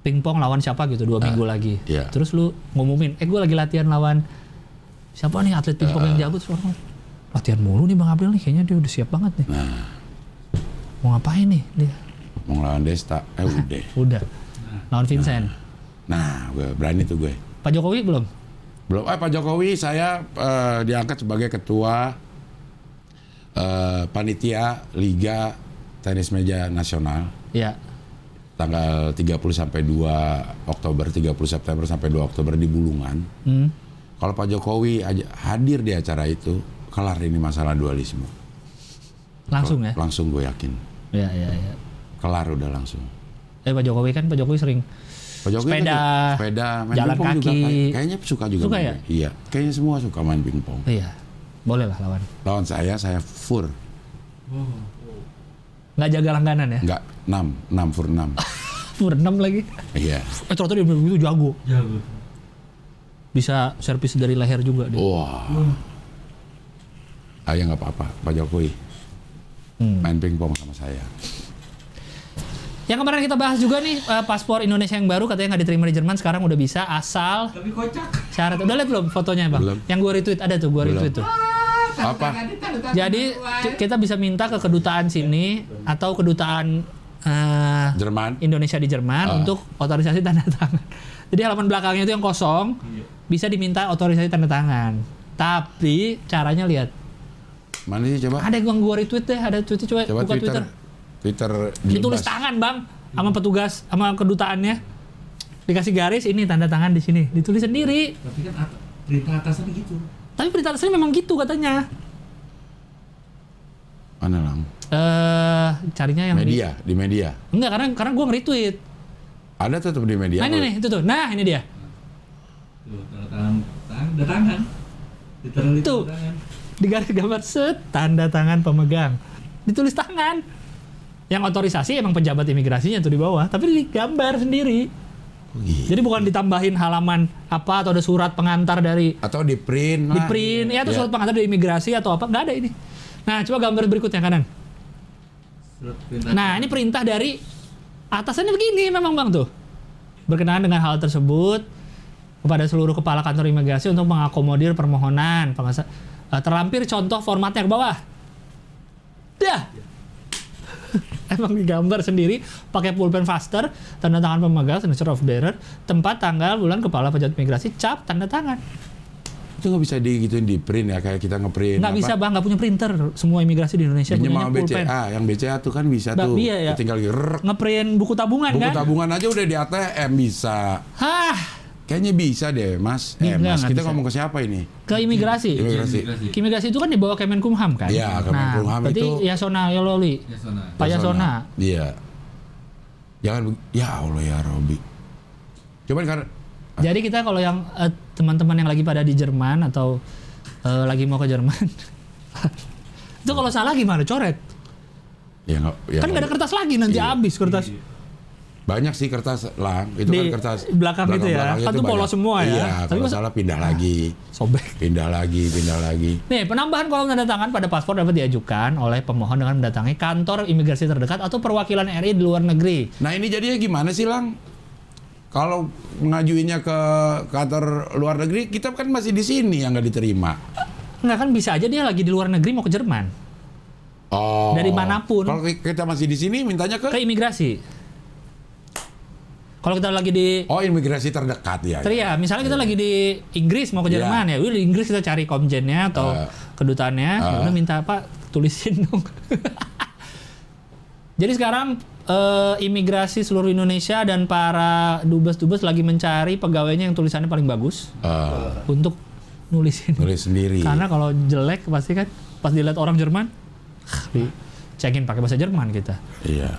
pingpong lawan siapa gitu dua minggu lagi. iya. Terus lu ngumumin, eh gue lagi latihan lawan siapa nih atlet pingpong yang jago terus orang latihan mulu nih Bang Abdel nih kayaknya dia udah siap banget nih. nah, Mau ngapain nih dia? mau ngelawan Desta, eh udah. Udah. Lawan Vincent. Nah, gue berani tuh gue. Pak Jokowi belum? Belum, eh Pak Jokowi saya eh, diangkat sebagai ketua eh, panitia Liga Tenis Meja Nasional Ya. tanggal 30 sampai 2 Oktober, 30 September sampai 2 Oktober di Bulungan. Hmm. Kalau Pak Jokowi hadir di acara itu, kelar ini masalah dualisme. Langsung ya? Langsung gue yakin. Ya, ya, ya. Kelar udah langsung. Eh Pak Jokowi kan Pak Jokowi sering Pak Jokowi Sepeda, kan juga- sepeda, main jalan pingpong juga kaki. kayak- kayaknya suka juga. Suka main ya? Iya, kayaknya semua suka main pingpong. Iya. Boleh lah lawan. Lawan saya, saya fur. Nggak jaga langganan ya? Enggak, 6, 6 fur 6. Pur 6 lagi. Iya. Eh ternyata dia begitu jago. Jago. Bisa servis dari leher juga dia. Wah. Ah ya nggak apa-apa, Pak Jokowi Hmm. main pingpong sama saya. Yang kemarin kita bahas juga nih eh, paspor Indonesia yang baru katanya nggak diterima di Jerman sekarang udah bisa asal Tapi kocak. syarat udah lihat belum fotonya bang? Belum. Yang gue retweet ada tuh gue Belum. retweet tuh. Apa? Jadi ki- kita bisa minta ke kedutaan sini atau kedutaan eh, Jerman. Indonesia di Jerman Ah. untuk otorisasi tanda tangan. Jadi halaman belakangnya itu yang kosong bisa diminta otorisasi tanda tangan. Tapi caranya lihat Mana sih coba? ada yang gue retweet deh, ada tweetnya coba, Coba buka Twitter. Twitter. Twitter Ditulis tangan bang sama petugas sama kedutaannya dikasih garis ini tanda tangan di sini ditulis sendiri. Tapi kan at- perintah atasan gitu. Tapi berita resmi memang gitu katanya. Mana lang? Eh carinya yang di- Media, di media. enggak karena karena gue nge-retweet. Ada tetap di media. Nah ini nih itu tuh. Nah ini dia. Tuh, tanda tangan, tanda tangan. Literally Tuh. tanda tangan. Di garis gambar set tanda tangan pemegang. Ditulis tangan. Yang otorisasi emang pejabat imigrasinya tuh di bawah, tapi digambar sendiri. Oh, gitu. Jadi bukan ditambahin halaman apa atau ada surat pengantar dari Atau di print di print ya atau Ya. surat pengantar dari imigrasi atau apa nggak ada ini. Nah coba gambar berikutnya kanan. Surat perintah. Nah ini perintah dari atasannya begini memang bang tuh berkenaan dengan hal tersebut kepada seluruh kepala kantor imigrasi untuk mengakomodir permohonan pengasa- eh, terlampir contoh formatnya ke bawah. Dah. Emang digambar sendiri pakai pulpen faster, tanda tangan pemegang, signature of bearer, tempat, tanggal, bulan, kepala pejabat imigrasi, cap, tanda tangan. Itu nggak bisa digituin di print ya kayak kita ngeprint. Nggak bisa bang, nggak punya printer. Semua imigrasi di Indonesia punya pulpen. BCA, yang BCA tuh kan bisa Mbak, tuh. iya ya. Tinggal. Ngeprint buku tabungan Buku kan? tabungan aja udah di ATM bisa. Hah, Kayaknya bisa deh, Mas. Enggak, Eh, Mas, nggak kita bisa. ngomong ke siapa ini? ke imigrasi. Imigrasi. Ke imigrasi itu kan di bawah Kemenkumham kan? Iya, Kemenkumham nah, berarti itu- Yasona Yololi, Ya sana. Pak Yasona. Iya. Jangan ya Allah ya Robi. Cuman karena Jadi kita kalau yang eh, teman-teman yang lagi pada di Jerman atau eh, lagi mau ke Jerman, itu kalau salah gimana? Coret. ya nggak ya kan nggak ada kertas lagi nanti Iya. habis kertas. Banyak sih kertas lang itu Di kan kertas belakang itu ya. Kan itu polos semua ya. Iya, Tapi kalau salah pindah lagi, Sobek. pindah lagi, pindah lagi. Nih, penambahan kolom tanda tangan pada paspor dapat diajukan oleh pemohon dengan mendatangi kantor imigrasi terdekat atau perwakilan RI di luar negeri. Nah ini jadinya gimana sih lang? Kalau ngajuinnya ke kantor luar negeri, kita kan masih di sini yang nggak diterima. Nggak kan bisa aja dia lagi di luar negeri mau ke Jerman. Oh. Dari mana pun. Kalau kita masih di sini, mintanya ke Ke imigrasi. Kalau kita lagi di oh imigrasi terdekat ya. Ter- ya, misalnya kita lagi di Inggris mau ke Iya. Jerman ya, udah di Inggris kita cari komjennya atau Ah. kedutaannya, ya udah minta apa tulisin dong. Jadi sekarang eh, imigrasi seluruh Indonesia dan para dubes-dubes lagi mencari pegawainya yang tulisannya paling bagus Eh, untuk nulisin. nulis sendiri. Karena kalau jelek pasti kan pas dilihat orang Jerman, di cekin pakai bahasa Jerman kita. Iya.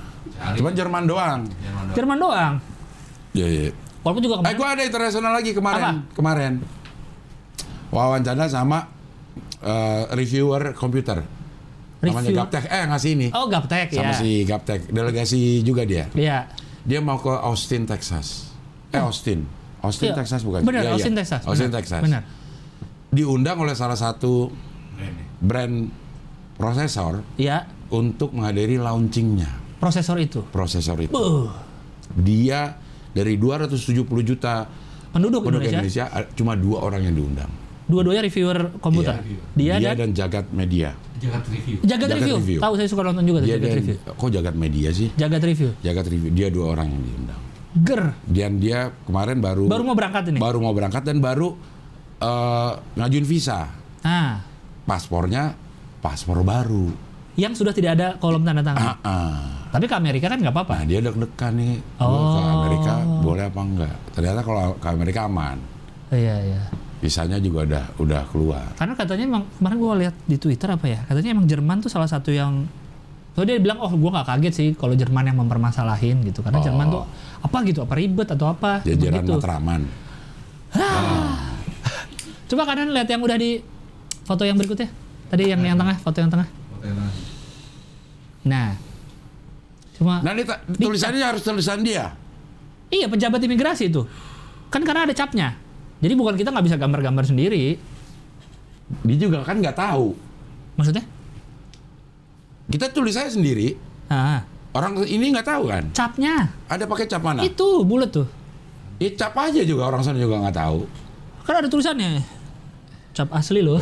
Cuman Jerman doang. Jerman doang. Jerman doang. Iya, iya. Walaupun juga Eh, kemarin gua ada internasional lagi kemarin. Kemarin. Wawancara sama eh, reviewer komputer. Namanya Review- Gaptek. Eh, ngasih ini. Oh, gaptek sama ya. si Gaptek. Delegasi juga dia. Iya. Dia mau ke Austin, Texas. Eh, Austin. Austin, Iya. Texas bukan? Benar, Iya, iya. Austin, Texas. Austin, Benar. Texas. Benar. Diundang oleh salah satu Brand ya. brand prosesor Iya, untuk menghadiri launchingnya prosesor itu. prosesor itu. Buh. Dia dari 270 juta Penduduk penduduk Indonesia, Indonesia, a- cuma dua orang yang diundang. dua-duanya reviewer komputer. Iya. Dia, dan dan Jagat Media. Jagat review. Jagat, Jagat review. Review. Tahu saya suka nonton juga Dia Jagat dan review. kok Jagat Media sih? Jagat review. Jagat Review. Dia dua orang yang diundang. Ger. Dan dia kemarin baru Baru mau berangkat ini. baru mau berangkat dan baru eh, ngajuin visa. Nah, Paspornya paspor baru. yang sudah tidak ada kolom tanda tangan. Ah, ah. Tapi ke Amerika kan nggak apa-apa. Nah dia deg-degan nih. Ke Oh. Amerika boleh apa enggak? Ternyata kalau ke Amerika aman. Iya, iya. Visanya juga udah udah keluar. Karena katanya emang kemarin gua lihat di Twitter apa ya? Katanya emang Jerman tuh salah satu yang So dia bilang, oh gua nggak kaget sih kalau Jerman yang mempermasalahin gitu. Karena Oh. Jerman tuh apa gitu, apa ribet atau apa. Jajaran begitu. Matraman. Coba kanan lihat yang udah di foto yang berikutnya. Tadi yang yang tengah, foto yang tengah. Foto yang mana? Nah, cuma Nah ini tulisannya harus tulisan dia. Iya pejabat imigrasi itu kan karena ada capnya. Jadi bukan kita nggak bisa gambar-gambar sendiri. Dia juga kan nggak tahu. Maksudnya? Kita tulis saya sendiri. Ah, Orang ini nggak tahu kan? capnya. Ada pakai cap mana? Itu bulat tuh. Ya, cap aja juga orang sana juga nggak tahu. Kan ada tulisannya. Cap asli loh.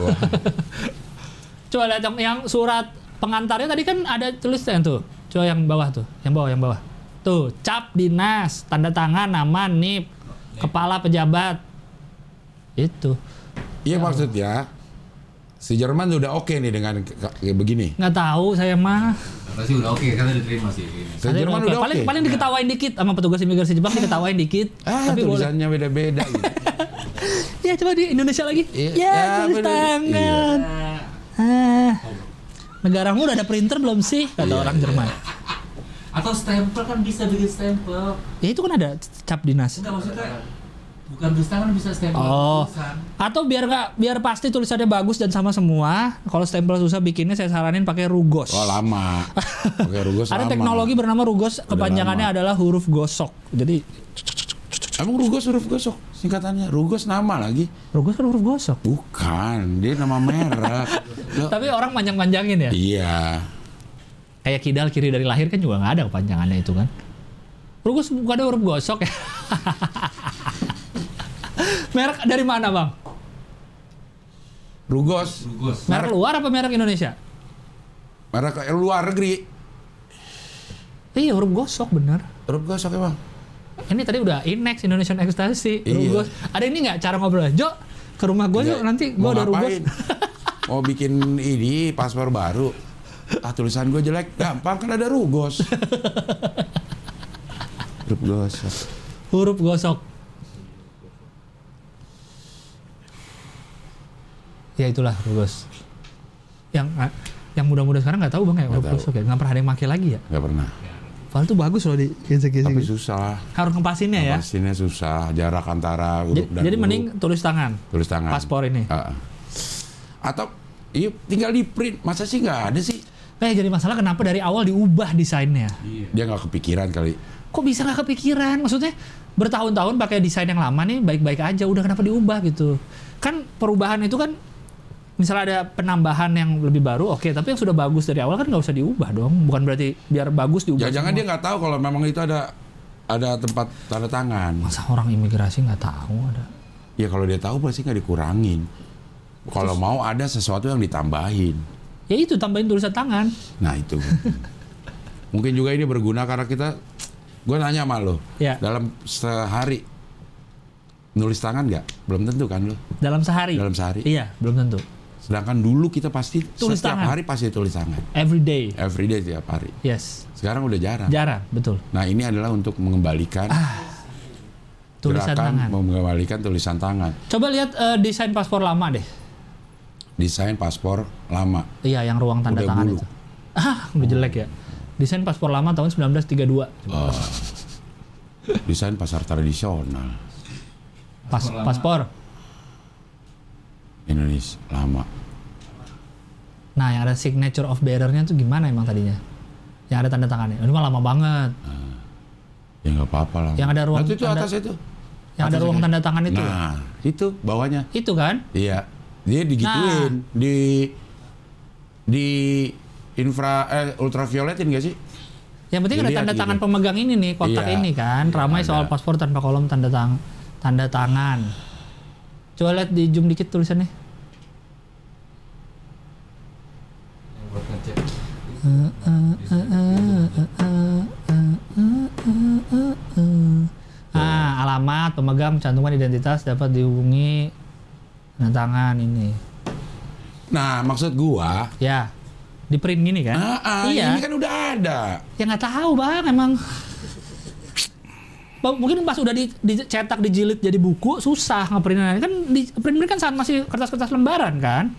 Coba lihat yang, yang surat pengantarnya tadi kan ada tulisan tuh. Coba yang bawah tuh, yang bawah, yang bawah. Tuh, cap dinas, tanda tangan, nama, NIP, kepala pejabat. Itu. Iya maksudnya si Jerman udah oke nih dengan kayak begini. Nggak tahu saya mah. Sih udah oke, karena diterima sih. Si Jerman oke. udah oke. paling paling diketawain dikit sama petugas imigrasi Jepang diketawain dikit. Ah, tapi boleh. tulisannya beda-beda gitu. Ya coba di Indonesia lagi. Iya, ya, ya, tulis tangan. Ah. Negaramu udah ada printer belum sih? Kata Iya, orang iya. Atau stempel kan bisa bikin stempel. Ya itu kan ada cap dinas. Enggak maksudnya bukan tulis tangan bisa stempel Oh. tulisan. Atau biar nggak biar pasti tulisannya bagus dan sama semua. Kalau stempel susah bikinnya saya saranin pakai rugos. Oh lama. Oke Rugos Ada lama. teknologi bernama rugos, kepanjangannya lama. adalah huruf gosok. Jadi Emang Rugos huruf gosok singkatannya. Rugos nama lagi. rugos kan huruf gosok. Bukan, dia nama merek. Tapi orang panjang-panjangin ya. iya. Kayak kidal kiri dari lahir kan juga nggak ada kepanjangannya itu kan. Rugos bukan ada huruf gosok ya. merek dari mana bang? Rugos, Rugos. Merek luar apa merek Indonesia? merek luar negeri. Iya huruf gosok bener. Huruf gosok ya bang. Ini tadi udah Inex Indonesian Ecstasy. Iya. Rugos. Ada ini nggak cara ngobrol? Jo, ke rumah gue yuk nanti gue ada rugos. Mau bikin ini paspor baru. Ah tulisan gue jelek, gampang kan ada Rugos. huruf gosok. huruf gosok. Ya itulah rugos. Yang yang muda-muda sekarang nggak tahu bang ya huruf Nggak gosok ya. Nggak pernah ada yang pakai lagi ya. Gak pernah. Padahal tuh bagus loh di gesek-gesek. Tapi susah. Harus ngepasinnya ya. Pastinya susah. Jarak antara huruf dan jadi huruf. mending tulis tangan. tulis tangan. paspor ini. Ah. Atau iya tinggal di print. Masa sih nggak ada sih? Eh jadi masalah kenapa dari awal diubah desainnya? Iya. Dia nggak kepikiran kali. Kok bisa nggak kepikiran? Maksudnya bertahun-tahun pakai desain yang lama nih baik-baik aja. Udah kenapa diubah gitu? Kan perubahan itu kan misalnya ada penambahan yang lebih baru, oke. Tapi yang sudah bagus dari awal kan nggak usah diubah dong. Bukan berarti biar bagus diubah. Jangan-jangan semua. dia nggak tahu kalau memang itu ada ada tempat tanda tangan. Masa orang imigrasi nggak tahu ada? Ya kalau dia tahu pasti nggak dikurangin. Kalau mau ada sesuatu yang ditambahin. Ya itu tambahin tulisan tangan. Nah itu. Mungkin juga ini berguna karena kita, gue nanya sama lo, Ya. dalam sehari nulis tangan nggak? Belum tentu kan lo. Dalam sehari. Dalam sehari. Iya, belum tentu. Sedangkan dulu kita pasti Tulis setiap tangan. hari pasti tulis tangan. Every day. Every day tiap hari. Yes. Sekarang udah jarang. Jarang, betul. Nah ini adalah untuk mengembalikan Tulisan gerakan tangan. mengembalikan tulisan tangan. Coba lihat eh, desain paspor lama deh. Desain paspor lama. Iya, yang ruang tanda Udah tangan buluk. itu. Ah, udah jelek ya. Desain paspor lama tahun 1932. Oh. Desain pasar tradisional Pas, Paspor lama. paspor. Indonesia lama. Nah, yang ada signature of bearer-nya tuh gimana emang tadinya? Yang ada tanda tangannya. Ini mah lama banget. Ya nggak apa-apa lah. Yang ada ruang Nah, itu, itu tanda- atas itu. Yang ada Atas ruang ini. tanda tangan itu. Nah, itu bawahnya. Itu kan? Iya. Dia digituin Nah. di di infra eh ultravioletin gak sih? Yang penting ada Dilihat tanda gitu. tangan pemegang ini nih, kotak Iya. ini kan. Ramai Ada. soal paspor tanpa kolom tanda tang tanda tangan. Coba lihat di zoom dikit tulisannya. Ah, alamat pemegang cantuman identitas dapat dihubungi tanda tangan ini. Nah, maksud gua, Ya, di print gini kan? ah, ah, iya. ini kan udah ada. Ya nggak tahu bang, emang. Mungkin pas udah di- dicetak, dijilid jadi buku, susah ngeprintnya. Kan di print kan saat masih kertas-kertas lembaran kan?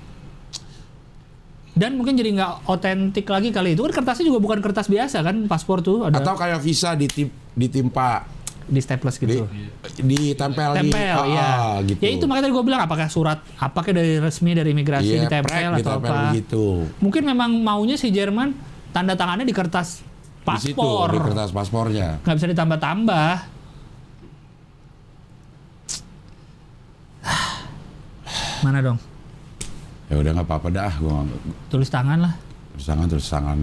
Dan mungkin jadi nggak otentik lagi kali itu kan kertasnya juga bukan kertas biasa kan paspor tuh ada Atau kayak visa ditim, ditimpa di staples di, gitu. ditempel di Tempel, ah, iya. ah, gitu. Ya itu makanya tadi gue bilang apakah surat, apakah dari resmi dari imigrasi Iya, ditempel prek, atau ditempel apa? begitu. Mungkin memang maunya si Jerman tanda tangannya di kertas Di situ, paspor, di kertas paspornya. nggak bisa ditambah-tambah. Mana dong? Ya udah nggak apa-apa dah, gue Tulis tangan lah. tulis tangan tulis tangan.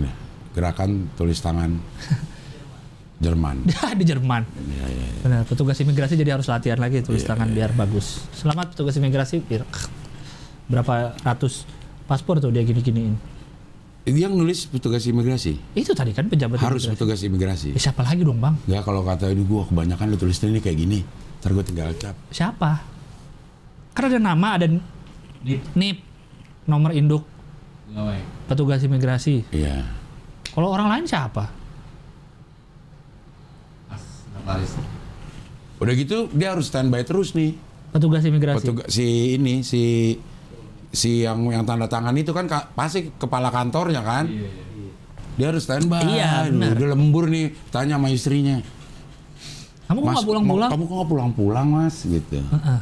Gerakan tulis tangan Jerman. di Jerman. Iya iya. iya. Benar, petugas imigrasi jadi harus latihan lagi tulis Iya, tangan biar bagus. Selamat petugas imigrasi. biar- Berapa ratus paspor tuh dia gini-giniin. Dia yang nulis petugas imigrasi. Itu tadi kan pejabat Harus imigrasi. petugas imigrasi. Ya, siapa lagi dong bang? Enggak kalau kata ini gue kebanyakan lu tulis ini kayak gini. Ntar gue tinggal cap. Siapa? Karena ada nama, ada Nip, NIP, nomor induk pegawai. petugas imigrasi. Iya. Kalau orang lain siapa? Notaris. Udah gitu dia harus standby terus nih. Petugas imigrasi. Petugas si ini si si yang yang tanda tangan itu kan ka- pasti kepala kantornya kan. Iya, iya. Dia harus standby. Iya, benar. Udah lembur nih, tanya sama istrinya. Kamu kok nggak pulang-pulang? Kamu kok nggak pulang-pulang, Mas? Gitu. Heeh.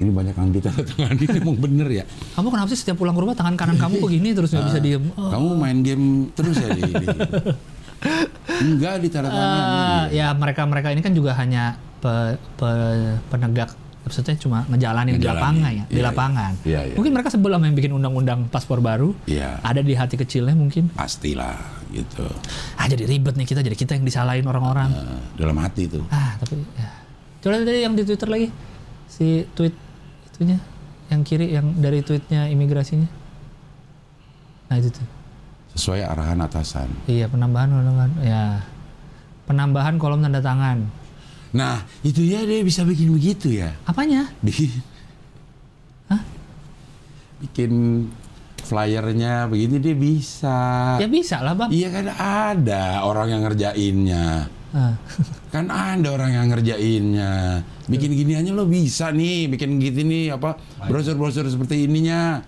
Ini banyak yang ditanda tangani emang bener ya. Kamu kenapa sih setiap pulang ke rumah tangan kanan kamu begini terus nggak bisa diem? Oh. Kamu main game terus ya di, di Enggak ditanda tangani. Eh, ya mereka-mereka ini kan juga hanya pe- pe- penegak maksudnya cuma ngejalanin di lapangan ya, di Iya, lapangan. iya. Iya, iya. Mungkin mereka sebel sama yang bikin undang-undang paspor baru. Iya, Ada di hati kecilnya mungkin. pastilah gitu. Ah jadi ribet nih kita, jadi kita yang disalahin orang-orang. Eh, dalam hati tuh. Ah tapi ya. Coba tadi yang di Twitter lagi si tweet itunya yang kiri yang dari tweetnya imigrasinya. Nah itu tuh. Sesuai arahan atasan. Iya penambahan penambahan ya penambahan kolom tanda tangan. Nah, itu ya dia bisa bikin begitu ya. Apanya? Bikin Hah? Bikin flyernya begini dia bisa. Ya bisa lah bang. Iya kan ada orang yang ngerjainnya. Ah. Kan ada orang yang ngerjainnya. Bikin giniannya lo bisa nih, bikin gitu nih apa brosur-brosur seperti ininya.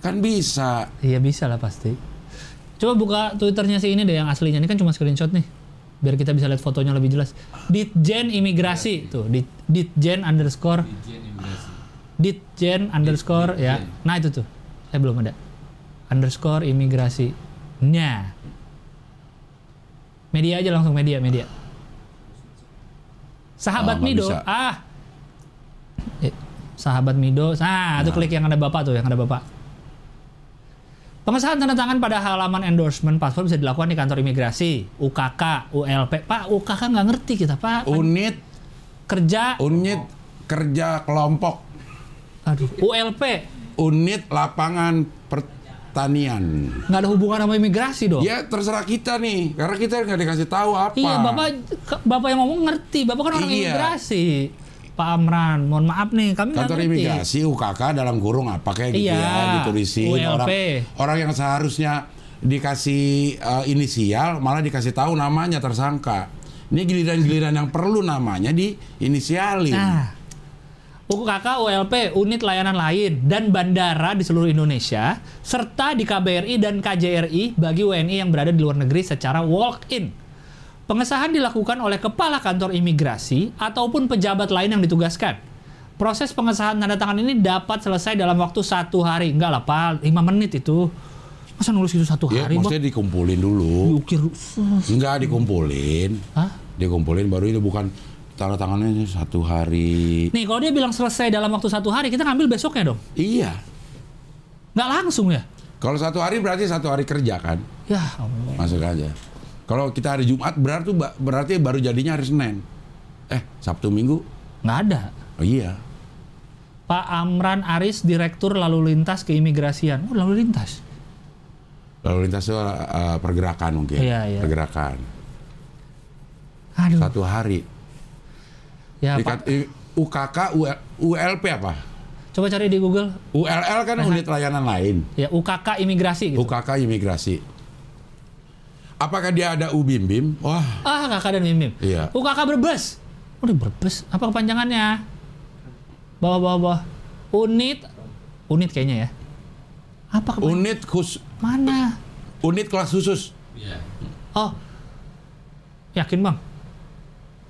Kan bisa. Iya bisa lah pasti. Coba buka twitternya si ini deh yang aslinya ini kan cuma screenshot nih, biar kita bisa lihat fotonya lebih jelas. Ditjen imigrasi tuh, dit, ditjen underscore, imigrasi. ditjen underscore ya. Nah itu tuh, saya belum ada underscore imigrasi. Nya. Media aja langsung media media. Sahabat Oh, Mido, bisa. ah. Eh, sahabat Mido, nah, itu klik yang ada bapak tuh, yang ada bapak. Pengesahan tanda tangan pada halaman endorsement paspor bisa dilakukan di kantor imigrasi, UKK, ULP. Pak, UKK nggak ngerti kita, Pak. Unit Kerja, unit kerja kelompok, aduh, ULP. unit lapangan pertanian. Nggak ada hubungan sama imigrasi dong. Ya terserah kita nih, karena kita nggak dikasih tahu apa. Iya, Bapak Bapak yang ngomong ngerti. Bapak kan orang Iya. imigrasi. Pak Amran, mohon maaf nih, kami Kantor ngerti. imigrasi UKK dalam kurung apa kayak gitu Iya, ya ditulisin ULP. orang orang yang seharusnya dikasih eh, inisial malah dikasih tahu namanya tersangka. Ini giliran-giliran yang perlu namanya di inisialin. Nah, UKK, ULP, unit layanan lain, dan bandara di seluruh Indonesia, serta di KBRI dan KJRI bagi WNI yang berada di luar negeri secara walk-in. Pengesahan dilakukan oleh kepala kantor imigrasi ataupun pejabat lain yang ditugaskan. Proses pengesahan tanda tangan ini dapat selesai dalam waktu satu hari. Enggak lah, Pak. Lima menit itu. Masa nulis itu satu Ya, hari, Bang? maksudnya dikumpulin dulu. Diukir. Enggak dikumpulin. Hah? Dikumpulin baru itu bukan tanda tangannya satu hari. Nih, kalau dia bilang selesai dalam waktu satu hari, kita ngambil besoknya dong. Iya. Nggak langsung ya? Kalau satu hari berarti satu hari kerja kan? Ya Allah. Masuk aja. Kalau kita hari Jumat berarti berarti baru jadinya hari Senin. Eh, Sabtu Minggu? Nggak ada. Oh iya. Pak Amran Aris, Direktur Lalu Lintas Keimigrasian. Oh, lalu lintas. Lalu lintas itu uh, pergerakan mungkin. Iya, iya. Pergerakan. Aduh. Satu hari. Ya, Dikat- Pak. UKK, UL- ULP apa? Coba cari di Google. ULL kan unit layanan lain. Ya, UKK Imigrasi gitu. UKK imigrasi. Apakah dia ada UBIM BIM? Wah, ah, kakak dan Mimim. Iya. UKK Brebes. Oh, di Brebes. Apa kepanjangannya? Bawah, bawah, bawah. Unit. Unit kayaknya ya. Apa kepanjangan? unit khus Mana? unit kelas khusus. Iya. Oh. Yakin, Bang?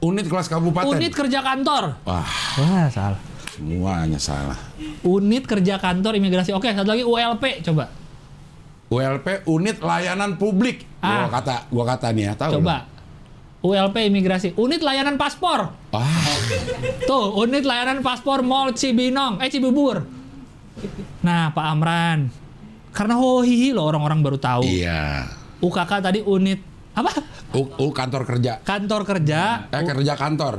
Unit kelas kabupaten. Unit kerja kantor. Wah, Wah, salah. semuanya salah. Unit kerja kantor imigrasi. Oke, satu lagi ULP coba. ULP unit layanan publik. Ah. Gua kata, gua kata nih ya, tahu. Coba. ULP imigrasi. Unit layanan paspor. lu? Wah, Tuh, unit layanan paspor Mall Cibinong. Eh, Cibubur. Nah, Pak Amran, karena hohihi loh orang-orang baru tahu. Iya. UKK tadi unit apa? U, U kantor kerja. Kantor kerja, Eh kerja kantor.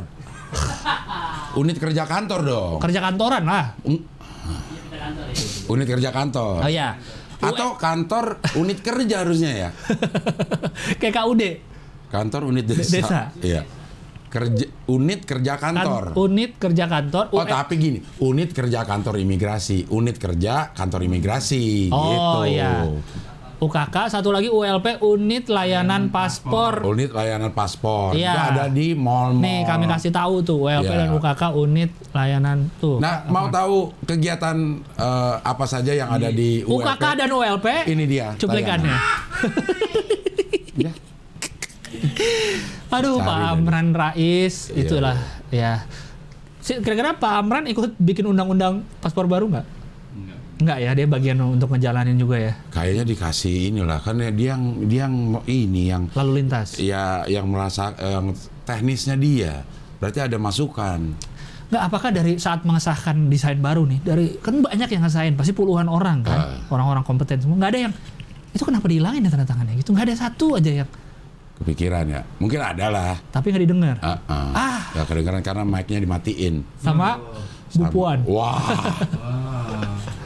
Unit kerja kantor dong. kerja kantoran lah. Un- Unit kerja kantor. Oh iya. Atau kantor unit kerja harusnya ya. Kayak KUD. Kantor unit desa. Desa. Iya. Kerja unit kerja Kan kantor. unit kerja kantor. Oh tapi gini, unit kerja kantor imigrasi, unit kerja kantor imigrasi, Oh, gitu. iya. UKK, satu lagi ULP, unit layanan paspor. Unit layanan paspor. Iya. Itu ada di mall-mall. Nih kami kasih tahu tuh ULP Iya. dan UKK unit layanan tuh. Nah, mau tahu kegiatan eh, apa saja yang ada di ULP? UKK dan ULP. Ini dia, Cuplikannya. Ya. Aduh, Cari Pak. Amran Rais, Iya. itulah ya. Si- Kira-kira Pak Amran ikut bikin undang-undang paspor baru nggak? Enggak. Nggak ya, dia bagian untuk ngejalanin juga ya. Kayaknya dikasih inilah kan ya, dia yang dia yang ini yang Lalu lintas. ya yang merasa yang teknisnya dia. Berarti ada masukan. Nggak, apakah dari saat mengesahkan desain baru nih, dari kan banyak yang ngesahin, pasti puluhan orang kan, Ah. orang-orang kompeten semua. Nggak ada yang itu kenapa dihilangin ya tanda tangannya gitu? Nggak ada satu aja yang, Kepikiran ya. Mungkin ada lah. tapi nggak didengar. Ah, ah. Ah. Ya kedengaran karena mic-nya dimatiin. Sama Bu Sama- Puan. Wah. Wah.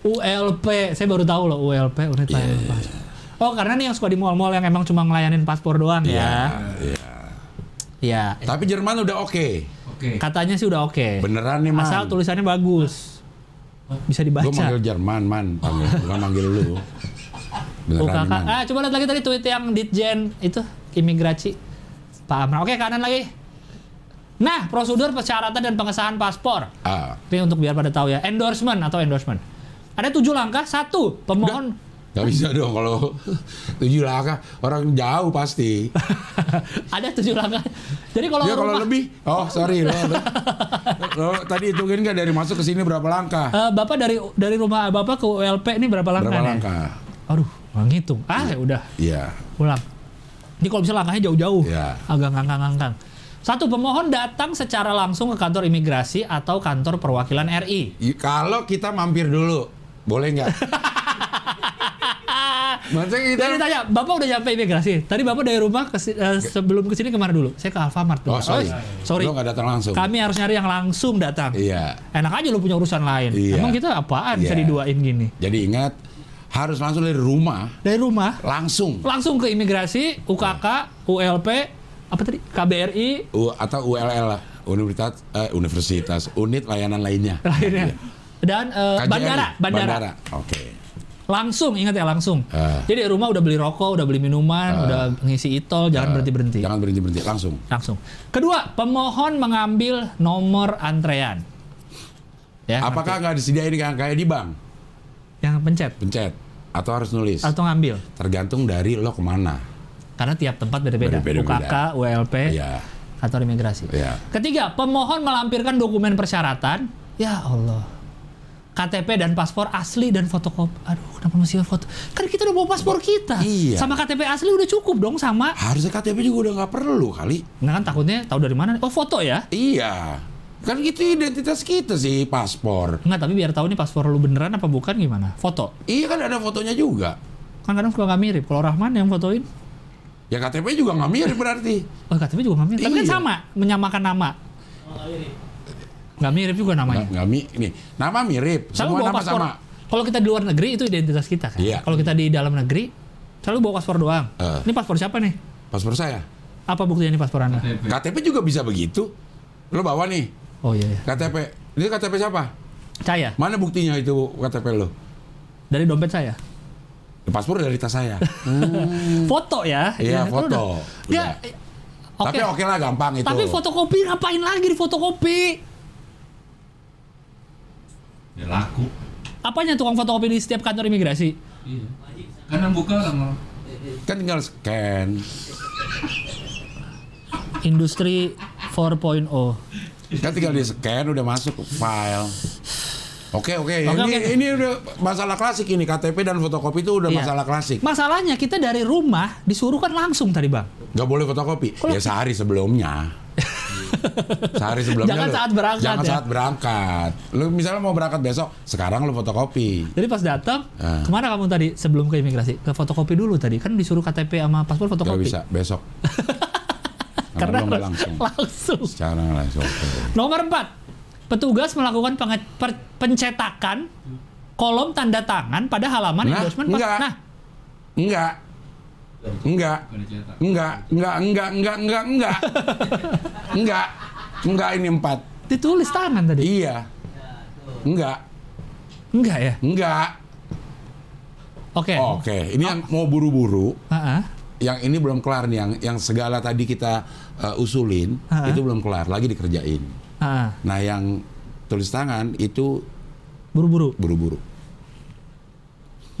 ULP, saya baru tahu loh ULP unit Iya, layanan paspor. Oh karena nih yang suka di mall-mall yang emang cuma ngelayanin paspor doang Iya, ya. iya. Ya, Tapi Jerman udah oke. Oke. katanya sih udah oke. Beneran nih, Man. Asal tulisannya bagus. Bisa dibaca. Gue manggil Jerman, man. Panggil, bukan manggil lu. Beneran nih, UKK. man. Ah, coba lihat lagi tadi tweet yang Ditjen itu imigrasi. Pak Amran. Oke, kanan lagi. Nah, prosedur persyaratan dan pengesahan paspor. Ah, Ini untuk biar pada tahu ya, endorsement atau endorsement. Ada tujuh langkah. Satu, pemohon gak bisa dong kalau tujuh langkah orang jauh pasti. ada tujuh langkah. Jadi kalau Dia kalau lebih, oh sorry lo, lo, lo tadi hitungin nggak dari masuk ke sini berapa langkah? Eh, Bapak dari dari rumah Bapak ke ULP ini berapa langkah? Berapa nih? langkah? Aduh, nggak ngitung. Ah, ya udah, Iya. pulang. Ini kalau bisa langkahnya jauh-jauh, Iya. agak ngangkang-ngangkang. Satu, pemohon datang secara langsung ke kantor imigrasi atau kantor perwakilan RI. Kalau kita mampir dulu, boleh nggak? Maksudnya kita Jadi tanya, Bapak udah nyampe imigrasi. Tadi Bapak dari rumah ke eh, sebelum ke sini ke mana dulu? Saya ke Alfamart dulu. Oh sorry, sorry. lo nggak datang langsung. Kami harus nyari yang langsung datang. Iya. Enak aja lu punya urusan lain. Iya. Emang kita apaan bisa Iya. diduain gini? Jadi ingat harus langsung dari rumah, Dari rumah langsung langsung ke imigrasi, UKK, ULP, apa tadi? KBRI, U, atau ULL lah, Universitas eh, Universitas Unit Layanan Lainnya. lainnya. Dan eh, KJRI, bandara, bandara. Oke. Langsung, ingat ya langsung. Ah. Jadi di rumah udah beli rokok, udah beli minuman, Ah. udah ngisi itol, jangan berhenti berhenti. Jangan berhenti berhenti, langsung. Langsung. Kedua, pemohon mengambil nomor antrean. Ya, Apakah nggak disediain kayak kayak di bank? yang pencet Pencet atau harus nulis? atau ngambil? Tergantung dari lo ke mana. Karena tiap tempat beda-beda. UKK, ULP, Iya. kantor imigrasi. Iya. Ketiga, pemohon melampirkan dokumen persyaratan. Ya Allah. KTP dan paspor asli dan fotokopi. Aduh, kenapa mesti foto? Kan kita udah bawa paspor kita. Iya. Sama KTP asli udah cukup dong sama. Harusnya KTP juga udah nggak perlu kali. Nah kan takutnya tahu dari mana? Oh foto ya? Iya. Kan itu identitas kita sih paspor. Enggak, tapi biar tahu nih paspor lu beneran apa bukan gimana? Foto. Iya kan ada fotonya juga. Kan kadang suka nggak mirip. Kalau Rahman yang fotoin, Ya KTP juga nggak mirip berarti. oh KTP juga nggak mirip. Tapi kan Iya. sama, menyamakan nama. Nggak mirip juga namanya. Nggak, nggak mi, nih nama mirip, Selalu semua bawa nama paspor. sama. Kalau kita di luar negeri itu identitas kita kan. Iya. Kalau kita di dalam negeri selalu bawa paspor doang. Eh. Ini paspor siapa nih? Paspor saya. Apa buktinya ini paspor Anda? KTP. KTP juga bisa begitu. Lo bawa nih Oh iya, iya. KTP. Ini KTP siapa? Saya Mana buktinya itu KTP lo? dari dompet saya. Paspor dari tas saya. Foto ya. Iya, foto. udah. Ya, Udah. eh, Oke. Tapi oke lah gampang itu. Tapi fotokopi ngapain lagi di fotokopi? Ya laku. Apanya tukang fotokopi di setiap kantor imigrasi? Iya. Kan yang buka orang kan tinggal scan. Industri 4.0. Kan tinggal di scan udah masuk ke file. Oke oke, Oke, ini oke. ini udah masalah klasik ini KTP dan fotokopi itu udah Iya. masalah klasik. Masalahnya kita dari rumah disuruh kan langsung tadi bang. Gak boleh fotokopi. Kalau- Ya sehari sebelumnya. Sehari sebelumnya Jangan lu- saat berangkat Jangan ya. saat berangkat. Lu misalnya mau berangkat besok, sekarang lu fotokopi. Jadi pas datang, Ah. ke mana kamu tadi sebelum ke imigrasi? Ke fotokopi dulu tadi. Kan disuruh KTP sama paspor Gak fotokopi. bisa besok. Karena harus langsung. langsung. Secara langsung. Nomor 4. Petugas melakukan pencetakan kolom tanda tangan pada halaman Nah, endorsement. enggak. Nah, Enggak. Enggak. Enggak, enggak, enggak, enggak, enggak, enggak. enggak. Enggak ini empat. ditulis tangan tadi. Iya. Enggak. Enggak ya? Enggak. Oke. Oke, ini yang mau buru-buru. Ah, ah. Yang ini belum kelar nih, yang yang segala tadi kita uh, usulin Ha-ha. itu belum kelar, lagi dikerjain. Ah, ah. Nah, yang tulis tangan itu Buru-buru. buru-buru.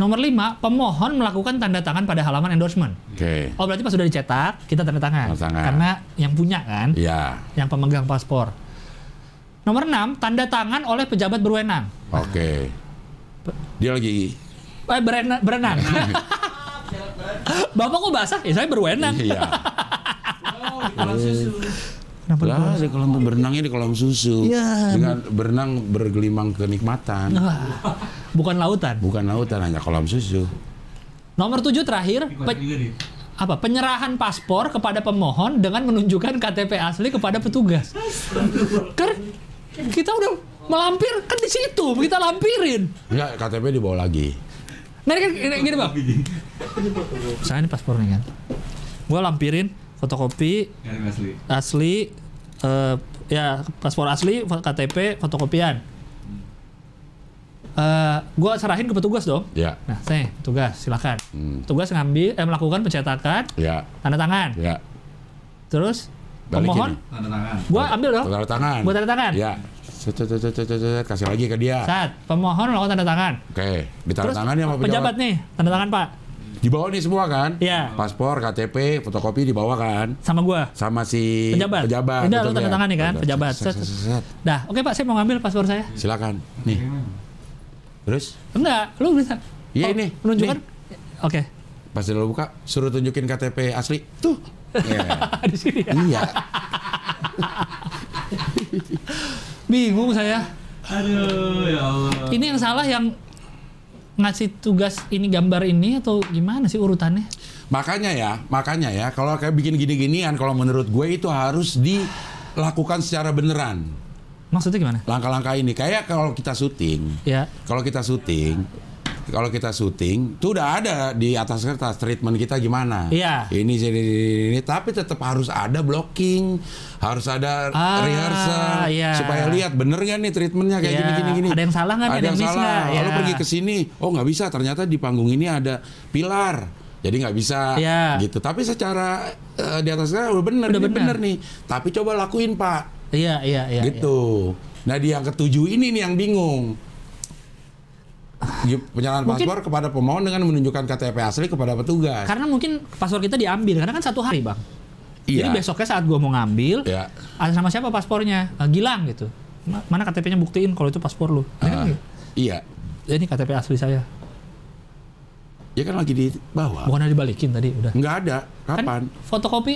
Nomor 5, pemohon melakukan tanda tangan pada halaman endorsement. Oke. Oh, berarti pas sudah dicetak, kita tanda tangan. Tanda tangan. Karena yang punya kan, Ya, yang pemegang paspor. Nomor 6, tanda tangan oleh pejabat berwenang. oke. Dia lagi Eh, berenang. berenang. Bapak kok basah? Ya saya berwenang. iya. Oh. Kenapa Lah, di kolam berenangnya di kolam susu. Iya. Dengan berenang bergelimang kenikmatan. Bukan lautan. Bukan lautan, hanya kolam susu. Nomor 7 terakhir, pe- apa? Penyerahan paspor kepada pemohon dengan menunjukkan KTP asli kepada petugas. Kan kita udah melampir kan di situ, kita lampirin. Enggak, KTP dibawa lagi. Nah ini kan gini, gini bang, saya ini paspornya kan. Gue lampirin fotokopi asli. asli, eh, ya paspor asli, KTP, fotokopian. Eh gue serahin ke petugas dong. Ya, Nah, saya petugas, silakan. Hmm. Petugas ngambil, eh, melakukan pencetakan, ya, tanda tangan. ya. Terus Balikin pemohon. Tanda tangan. gue ambil dong. Tanda tangan. Gua tanda tangan. Ya. Kasih lagi ke dia. Saat pemohon melakukan tanda tangan. Oke, Terus tangan sama pejabat nih, tanda tangan pak, Di bawah nih semua kan? Iya. Paspor, KTP, fotokopi di bawah kan? sama gue. Sama si Pejabat. Pejabat. Udah, lu tanda ya? tangan nih kan, pejabat. set, set, set, set. Dah, oke pak, saya mau ngambil paspor saya. Silakan. Nih. Terus? Enggak, lu bisa. Iya, Oh, ini. Menunjukkan. Oke. Pas lo buka, suruh tunjukin KTP asli. Tuh. Iya. di sini ya. iya. Bingung saya. Aduh, ya Allah. Ini yang salah yang ngasih tugas ini gambar ini atau gimana sih urutannya? Makanya ya, makanya ya, kalau kayak bikin gini-ginian, kalau menurut gue itu harus dilakukan secara beneran. Maksudnya gimana? Langkah-langkah ini, kayak kalau kita syuting, Ya. kalau kita syuting, kalau kita syuting, itu udah ada di atas kertas treatment kita gimana. Iya. Ini, ini, ini, ini, tapi tetap harus ada blocking, harus ada Ah, rehearsal, iya. supaya lihat bener gak nih treatmentnya kayak Iya. gini, gini, gini. Ada yang salah nggak? Ada Ada yang yang salah. nggak? Lalu Iya. pergi ke sini, oh nggak bisa. Ternyata di panggung ini ada pilar. Jadi nggak bisa Iya. gitu. Tapi secara eh, di atas kertas udah bener, Udah bener. bener nih. Tapi coba lakuin pak Iya, iya, iya. gitu. Nah di yang ketujuh ini nih yang bingung. Penyerahan Mungkin- paspor kepada pemohon dengan menunjukkan KTP asli kepada petugas. Karena mungkin paspor kita diambil karena kan satu hari bang. Jadi Iya. besoknya saat gua mau ngambil, Ya. ada sama siapa paspornya? Ah, Gilang gitu. Ma- Mana KTP-nya buktiin kalau itu paspor lu? Ini kan Ah, iya. Ya, ini KTP asli saya. Ya kan lagi di bawah. Bukannya dibalikin tadi udah. Nggak ada. Kan Kapan? fotokopi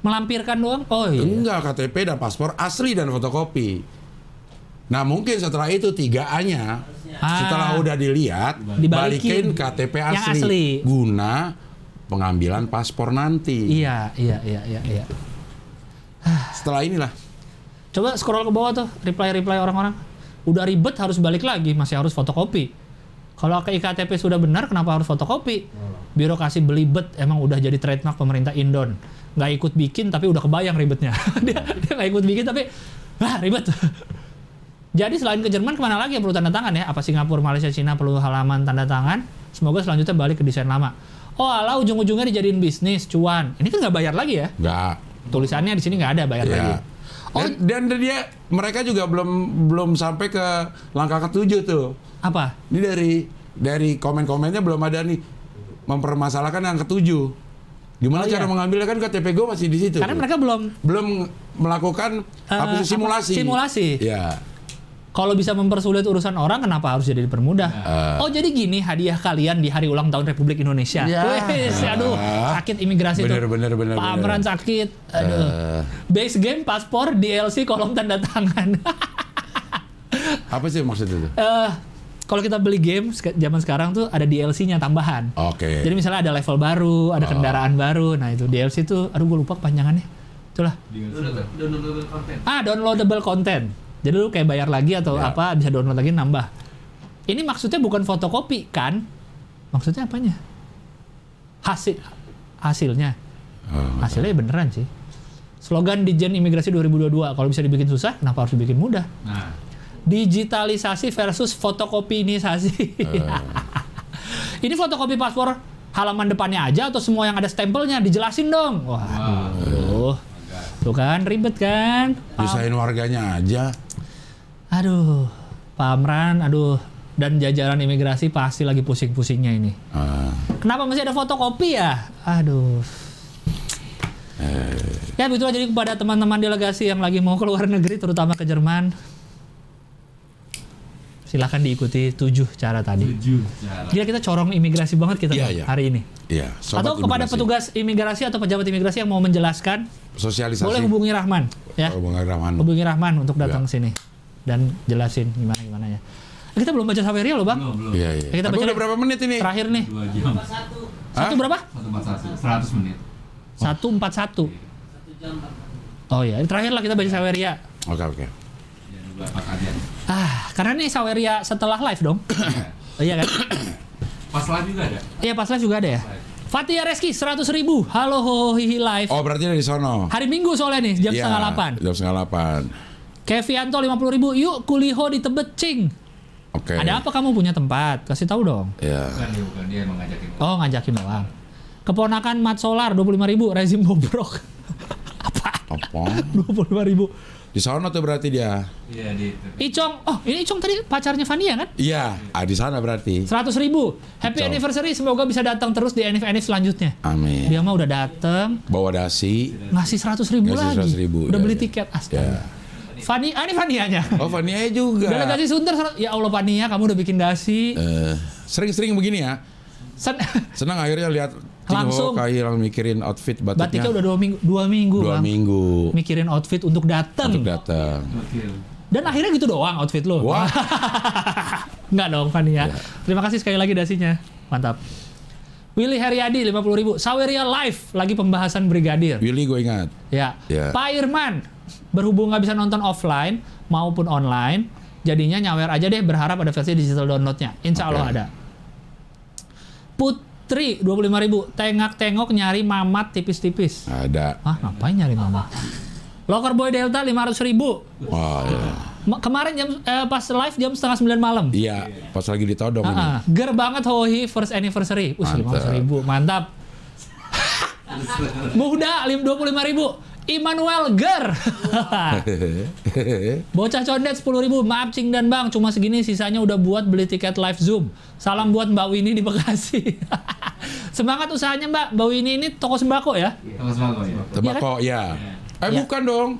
melampirkan doang. Oh iya. Enggak, KTP dan paspor asli dan fotokopi. Nah mungkin setelah itu tiga A-nya Ah. setelah udah dilihat Dibalikin. balikin KTP Yang asli, asli. guna pengambilan paspor nanti. Iya, iya, iya, iya, iya. Setelah inilah Coba scroll ke bawah tuh, reply-reply orang-orang. Udah ribet harus balik lagi, masih harus fotokopi. Kalau ke IKTP sudah benar, kenapa harus fotokopi? Birokrasi belibet emang udah jadi trademark pemerintah Indon. Nggak ikut bikin tapi udah kebayang ribetnya. dia dia nggak ikut bikin tapi ah ribet. jadi selain ke Jerman ke mana lagi yang perlu tanda tangan ya? Apa Singapura, Malaysia, Cina perlu halaman tanda tangan? Semoga selanjutnya balik ke desain lama. Oh ala ujung-ujungnya dijadiin bisnis, cuan. Ini kan nggak bayar lagi ya? nggak. Tulisannya di sini nggak ada bayar lagi. Ya. Oh. Dan, dan dia mereka juga belum belum sampai ke langkah ketujuh tuh. Apa? Ini dari dari komen-komennya belum ada nih mempermasalahkan yang ketujuh. Gimana Oh, cara iya. mengambilnya kan KTP gue masih di situ. Karena mereka belum belum melakukan sih, simulasi. Simulasi. Ya. Kalau bisa mempersulit urusan orang, kenapa harus jadi dipermudah? Eh. oh jadi gini hadiah kalian di hari ulang tahun Republik Indonesia. Ya. Wes, aduh, sakit imigrasi Bener, tuh. bener, bener, Pak bener. Amran sakit. Aduh. Eh, Base game, paspor, DLC, kolom tanda tangan. apa sih maksud itu? Eh, kalau kita beli game zaman sekarang tuh ada DLC-nya tambahan. Oke. Jadi misalnya ada level baru, Oh. ada kendaraan baru. Nah itu DLC tuh, aduh gue lupa panjangannya. Itulah. Downloadable content. Ah, downloadable content. Jadi lu kayak bayar lagi atau Ya. apa bisa download lagi nambah. Ini maksudnya bukan fotokopi kan? Maksudnya apanya? Hasil hasilnya. Oh, Hasilnya ya beneran sih. Slogan Dijen Imigrasi 2022, kalau bisa dibikin susah, kenapa harus dibikin mudah? Nah, Digitalisasi versus fotokopinisasi. Eh. Ini fotokopi paspor halaman depannya aja atau semua yang ada stempelnya dijelasin dong. Wah, aduh. Tuh kan ribet kan? Pak Nyusahin warganya aja. Aduh, Pak Amran, aduh, dan jajaran imigrasi pasti lagi pusing-pusingnya ini. Ah, Kenapa masih ada fotokopi ya? Aduh. Ya begitulah jadi kepada teman-teman delegasi yang lagi mau ke luar negeri, terutama ke Jerman. Silahkan diikuti tujuh cara tadi. tujuh cara. Gila kita corong imigrasi banget kita Iya, Bang, iya. hari ini. iya. sobat Atau kepada imigrasi. petugas imigrasi atau pejabat imigrasi yang mau menjelaskan, sosialisasi. boleh hubungi Rahman, ya. Bang Rahman. hubungi Rahman untuk Ya. datang ke sini dan jelasin gimana gimana ya. Kita belum baca Saweria loh bang. Belum, belum. Iya, iya. Kita baca udah berapa menit ini? Terakhir nih. Dua jam. Satu Hah? berapa? Satu empat satu. Seratus menit. Satu empat satu. Oh ya, terakhir lah kita baca Saweria. Oke, oke. Ya, dua empat aja. Ah, karena nih Saweria setelah live dong. oh, iya kan? Pas live juga ada. Iya pas live juga ada ya. Fatia Reski 100 ribu. Halo ho hihi live. Oh, berarti dari sono. Hari Minggu soalnya nih jam Iya, setengah delapan. Jam setengah delapan. Kevianto 50 ribu. Yuk kuliho di Tebet cing. Oke. Ada apa kamu punya tempat? Kasih tahu dong. Ya. Bukan dia, bukan dia emang ngajakin. Oh ngajakin doang. Keponakan Mat Solar 25 ribu. Rezim bobrok. apa? Apa? 25 ribu. Di sono tuh berarti dia. Iya di. Icong. Oh ini Icong tadi pacarnya Fania kan? Iya, ah, di sana berarti. 100 ribu. Happy Icong. anniversary. Semoga bisa datang terus di anniv-anniv selanjutnya. Amin. Dia mah udah dateng. Bawa dasi. Ngasih 100 ribu Ngasih lagi. 100 ribu, Udah ya, beli ya. tiket. Astaga. Ya. Fani, ah ini Fanianya. Oh, Fania juga. Delegasi Sunter, ya Allah Fania, kamu udah bikin dasi. Eh, sering-sering begini ya. Sen- Senang akhirnya lihat Langsung. Kai yang mikirin outfit batiknya. Batiknya udah dua minggu, dua minggu, dua Bang. minggu mikirin outfit untuk datang. untuk datang. Dan akhirnya gitu doang outfit lo. Wah. Enggak dong Fania. Ya. Terima kasih sekali lagi dasinya. Mantap. Willy Heriadi 50 ribu. Saweria live lagi pembahasan brigadir. Willy gue ingat. Ya. Ya. Pak Irman berhubung nggak bisa nonton offline maupun online, jadinya nyawer aja deh berharap ada versi digital downloadnya. Insya Allah ada. Putri 25 ribu. Tengak-tengok nyari mamat tipis-tipis. Ada. Ah ngapain nyari mamat? Locker Boy Delta 500 ribu. Wah, ya. Ma- Kemarin jam eh, pas live jam setengah sembilan malam. Iya, pas lagi ditodong ini. Ah, ah. ger banget Hohi first anniversary. Us, Mantap. 500 ribu, mantap. Muda, 25 ribu. Immanuel Ger. Bocah condet 10 ribu. Maaf Cing dan Bang, cuma segini sisanya udah buat beli tiket live Zoom. Salam buat Mbak Winnie di Bekasi. Semangat usahanya Mbak. Mbak Winnie ini toko sembako ya? Sama sembako ya. Tembakau, ya. Eh, Iya. bukan dong.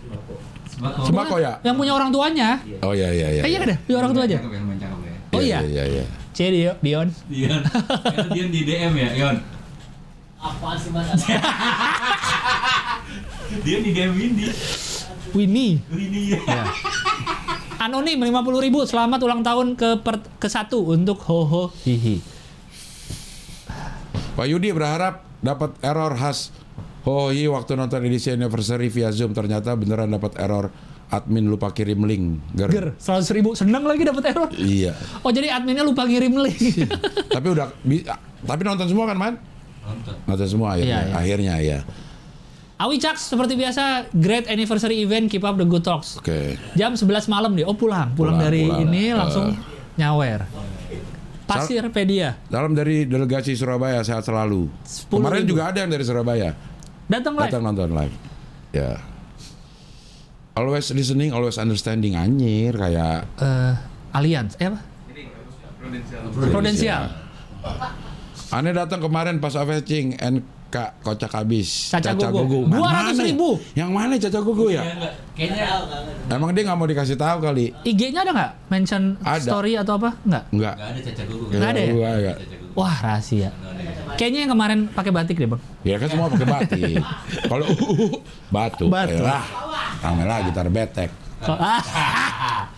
Sembako. Sembako ya? Yang punya orang tuanya. Oh iya iya iya. Eh, iya kan ya? Punya orang tua aja. Cakep ya, ya. Oh iya. Iya iya. C Dio, Dion. Dion. Itu Dion di DM ya, Yon. Apaan sih mas? Dion di DM Windy. Winnie. Windy ya. Anonim 50 ribu. Selamat ulang tahun ke per- ke satu untuk Hoho Hihi. Pak Yudi berharap dapat error khas Hoi waktu nonton edisi anniversary via Zoom ternyata beneran dapat error admin lupa kirim link. Ger. Ger, 100 ribu. Senang lagi dapat error. Iya. Oh jadi adminnya lupa ngirim link. tapi udah tapi nonton semua kan, Man? Nonton. Nonton semua akhirnya. Iya, iya. Akhirnya ya. Awi Caks seperti biasa great anniversary event keep up the good talks. Oke. Jam 11 malam dia. Oh pulang, pulang, Pulang, dari pulang. ini langsung Eh. nyawer. Pasir Pedia. Dalam dari delegasi Surabaya sehat selalu. 10 Kemarin ribu. juga ada yang dari Surabaya Datang live. datang nonton live. Ya. Always listening, always understanding anjir kayak Eh, Allianz. Eh apa? Prudensial. Aneh datang kemarin pas fetching and Kak kocak habis. Caca Gogo. Mana 200 nih? ribu. Yang mana Caca Gogo ya? Iya, enggak. Kayaknya Emang dia nggak mau dikasih tahu kali? IG-nya ada nggak? Mention Ada. story atau apa? Nggak. Enggak. enggak ada caca gugu. Nggak ada ya? Caca gugu. Wah rahasia. Nggak. Kayaknya yang kemarin pakai batik deh bang. Ya kan semua pakai batik. Kalau uh, batu. Batu. Lah. Rame lah gitar betek. Ah.